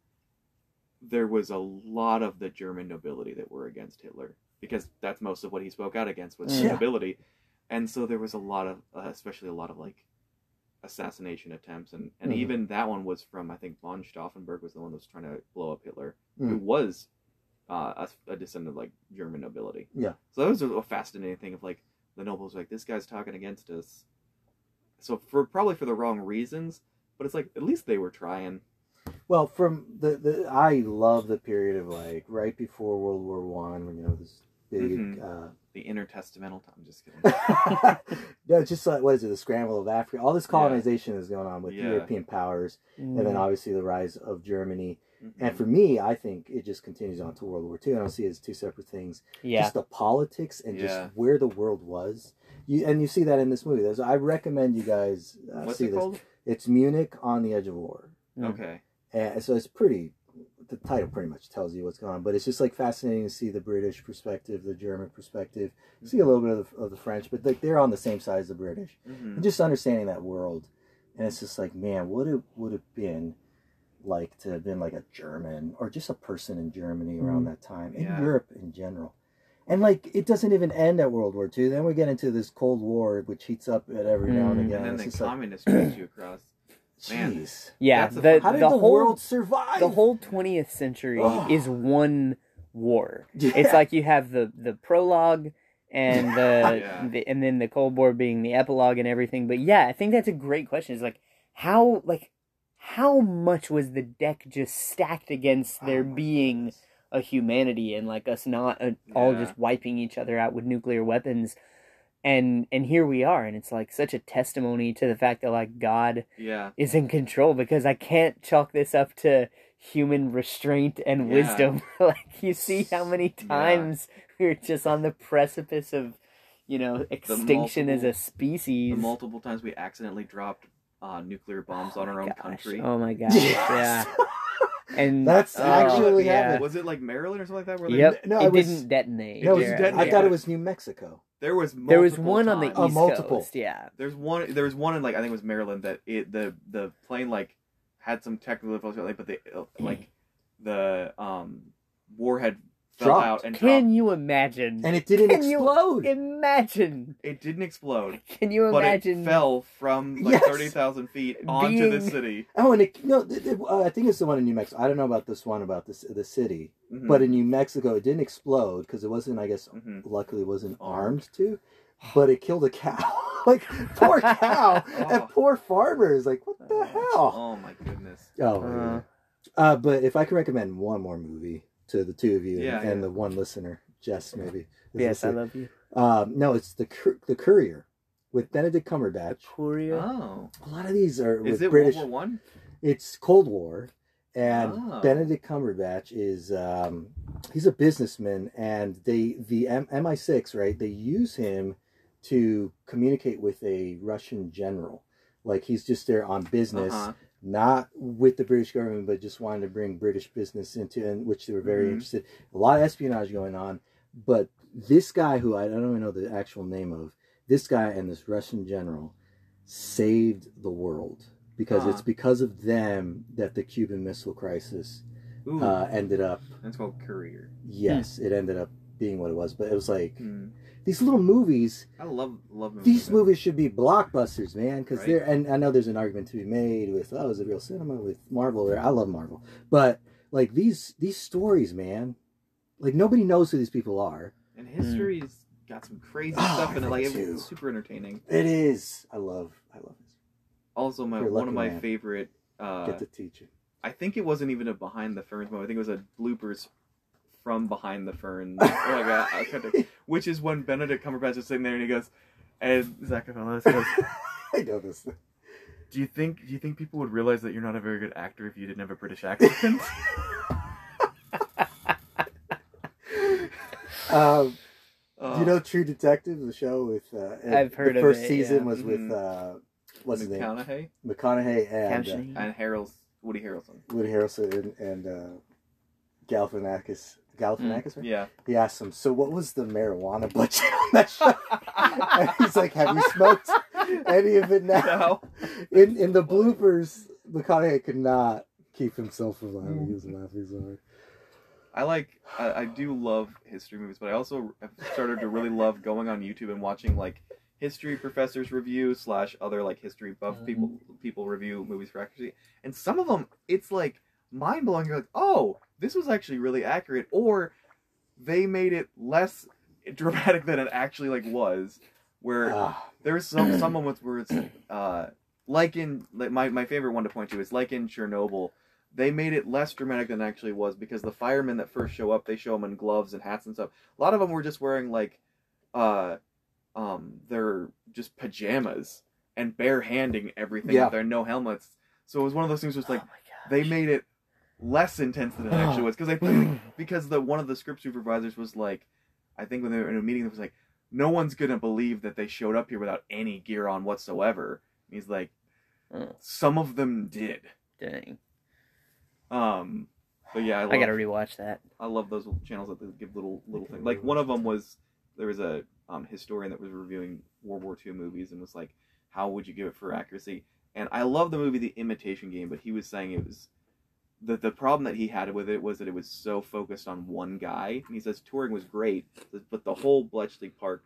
there was a lot of the German nobility that were against Hitler because that's most of what he spoke out against was Yeah. nobility, and so there was a lot of, uh, especially a lot of like assassination attempts, and and Mhm. even that one was from I think von Stauffenberg was the one that was trying to blow up Hitler, who Mhm. was uh, a, a descendant of like German nobility. Yeah. So that was a, a fascinating thing of like the nobles like this guy's talking against us. So for probably for the wrong reasons, but it's like at least they were trying. well, from the, the I love the period of like right before World War One, when you know this big. Mhm. Uh, The intertestamental time. Just kidding. *laughs* no, just like what is it? The scramble of Africa. All this colonization is going on with Yeah. European powers, Mm. and then obviously the rise of Germany. Mhm. And for me, I think it just continues on to World War II. I don't see it as two separate things. yeah. Just the politics and Yeah. just where the world was. You and you see that in this movie. There's, I recommend you guys uh, What's see it this. called? It's Munich on the Edge of War, Mm. Okay. and so it's pretty. The title pretty much tells you what's going on, but it's just like fascinating to see the British perspective, the German perspective, see a little bit of the, of the French, but like they're on the same side as the British Mhm. and just understanding that world and it's just like man what it would have been like to have been like a german or just a person in germany around that time in Yeah. europe in general and like it doesn't even end at world war ii then we get into this cold war which heats up at every now and Mm. again And then it's the just like communists *clears throat* chase you across. man. jeez Yeah, That's a- the, how did the, the, whole world survive the whole 20th century Oh. is one war. Yeah. It's like you have the the prologue and the, *laughs* Yeah. the and then the Cold War being the epilogue and everything. But yeah, I think that's a great question. It's like how like how much was the deck just stacked against there Oh being goodness. A humanity and like us not uh, all just wiping each other out with nuclear weapons and and here we are and it's like such a testimony to the fact that like god Yeah. is in control because i can't chalk this up to human restraint and Yeah. wisdom *laughs* like you see how many Yeah. times we're just on the precipice of you know extinction as a species The multiple times we accidentally dropped uh, nuclear bombs on our own Gosh, country. oh my gosh Yes. yeah and That's oh, actually yeah. happened. Was it like Maryland or something like that? Where they, Yep, No, it, it was- didn't detonate. No, it was, It I thought it was New Mexico. There was There was multiple one on the times. Oh, East multiple. Coast. Yeah. There's one. There was one in like I think it was Maryland that it the the plane like had some technical difficulty, but they like *clears throat* the um warhead fell Dropped. out and Can dropped. you imagine? And it didn't Can you explode. Imagine. It didn't explode, *laughs* Can you imagine? but it fell from like Yes. thirty thousand feet *laughs* onto the Being- city. Oh, and it, no, it, it- uh, I think it's the one in New Mexico. I don't know about this one about this the city, Mhm. but in New Mexico, it didn't explode because it wasn't. I guess Mhm. luckily it wasn't Armed. armed to, but it killed a cow. *laughs* like poor cow and Oh. poor farmers. Like what the hell? Oh my goodness! Oh, Uh. yeah. uh, but if I can recommend one more movie to the two of you Yeah, and yeah. the one listener, Jess, maybe. is yes, I listening. love you. Um, no, it's the the Courier with Benedict Cumberbatch. Courier. Oh, A lot of these are is it British. World War One? It's Cold War, and Oh. Benedict Cumberbatch is um, he's a businessman, and they the M- MI6 right they use him to communicate with a Russian general. Like he's just there on business, Uh-huh. Not with the British government, but just wanted to bring British business into, in which they were very Mhm. interested. A lot of espionage going on, but this guy who I don't even know the actual name of, this guy and this Russian general saved the world because Ah. it's because of them that the Cuban Missile Crisis uh, ended up. that's called Courier. Yes, it ended up being what it was, but it was like Hmm. These little movies I love love movies these movies should be blockbusters, man. Because Right. they're and I know there's an argument to be made with oh, is it real cinema with Marvel? I love Marvel, but like these these stories, man. Like nobody knows who these people are. And history's got some crazy Oh, stuff in it. Like too. was super entertaining. It is. I love. I love this. Also, my You're one lucky, of my man. favorite. Uh, Get to teach it. I think it wasn't even a behind the ferns moment. I think it was a bloopers from behind the ferns. my god, I couldn't- which is when Benedict Cumberbatch is sitting there and he goes, and Zach Efron goes, *laughs* I know this. "Do you think do you think people would realize that you're not a very good actor if you didn't have a British accent?" *laughs* Um, Uh, you know True Detective, the show with uh, I've heard the of first it, season yeah. was with Mhm. uh, what's his name, McConaughey McConaughey and uh, Captioning. and Harold Woody Harrelson. Woody Harrelson and, and uh, Galifianakis. Galifianakis, right? Yeah. He asked him, "So what was the marijuana *laughs* budget on that show?" and he's like, "Have you smoked any of it now?" No. In in the bloopers, McConaughey could not keep himself from laughing. He was laughing so hard. I like I, I do love history movies, but I also have started to really love going on YouTube and watching like history professors review slash other like history buff Mm-hmm. people people review movies for accuracy, and some of them it's like mind blowing. You're like, oh, this was actually really accurate, or they made it less *laughs* dramatic than it actually like was. Where Ah, there's some some moments where it's uh like in like my my favorite one to point to is like in Chernobyl. They made it less dramatic than it actually was because the firemen that first show up, they show them in gloves and hats and stuff. A lot of them were just wearing like, uh, um, their just pajamas and barehanding everything. Yeah. with their no helmets. So it was one of those things. Where it's like oh they made it less intense than it actually was because they *clears throat* because the one of the script supervisors was like, I think when they were in a meeting, it was like, no one's gonna believe that they showed up here without any gear on whatsoever. And he's like, Oh. some of them did. Dang. Um, but yeah, I love, I gotta rewatch that. I love those channels that they give little little things. Like one of them was there was a um, historian that was reviewing World War II movies and was like, how would you give it for accuracy? And I love the movie The Imitation Game, but he was saying it was the the problem that he had with it was that it was so focused on one guy. And he says Turing was great, but the whole Bletchley Park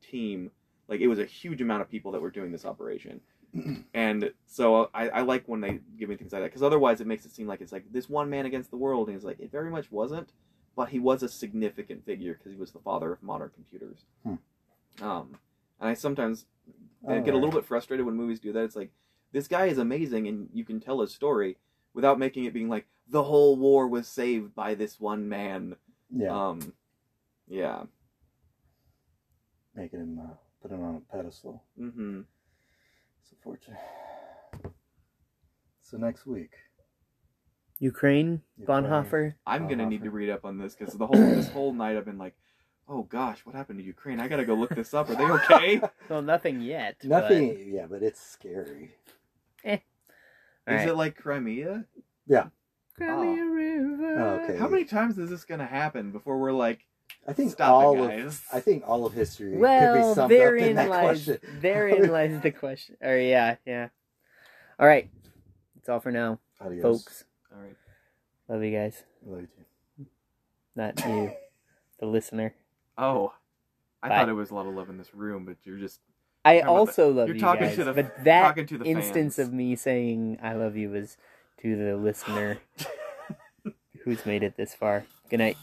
team, like it was a huge amount of people that were doing this operation. *clears throat* and so I, I like when they give me things like that because otherwise it makes it seem like it's like this one man against the world, and he's like it very much wasn't, but he was a significant figure because he was the father of modern computers. Hmm. Um, and I sometimes I get a little bit frustrated when movies do that. It's like this guy is amazing, and you can tell his story without making it being like the whole war was saved by this one man. yeah, Um, yeah. making him uh, put him on a pedestal. hmm It's unfortunate. So next week, Ukraine, Ukraine. Bonhoeffer. I'm gonna need to read up on this because the whole this whole night I've been like, oh gosh, what happened to Ukraine? I gotta go look this up. Are they okay? *laughs* Well, nothing yet. but- nothing. Yeah, but it's scary. All Is right. it like Crimea? Yeah. Crimea a river. Oh, okay. How many times is this gonna happen before we're like, I think Stop it, all guys. of I think all of history could be Well, summed up therein in that lies question. therein *laughs* lies the question. Or yeah, yeah. All right, that's all for now, Adios. folks. all right, Love you guys. Love you too. Not you, *laughs* the listener. oh, I Bye. thought it was a lot of love in this room, but you're just I also love you're you talking guys, to the- but that the instance fans. of me saying I love you was to the listener *laughs* who's made it this far. Good night.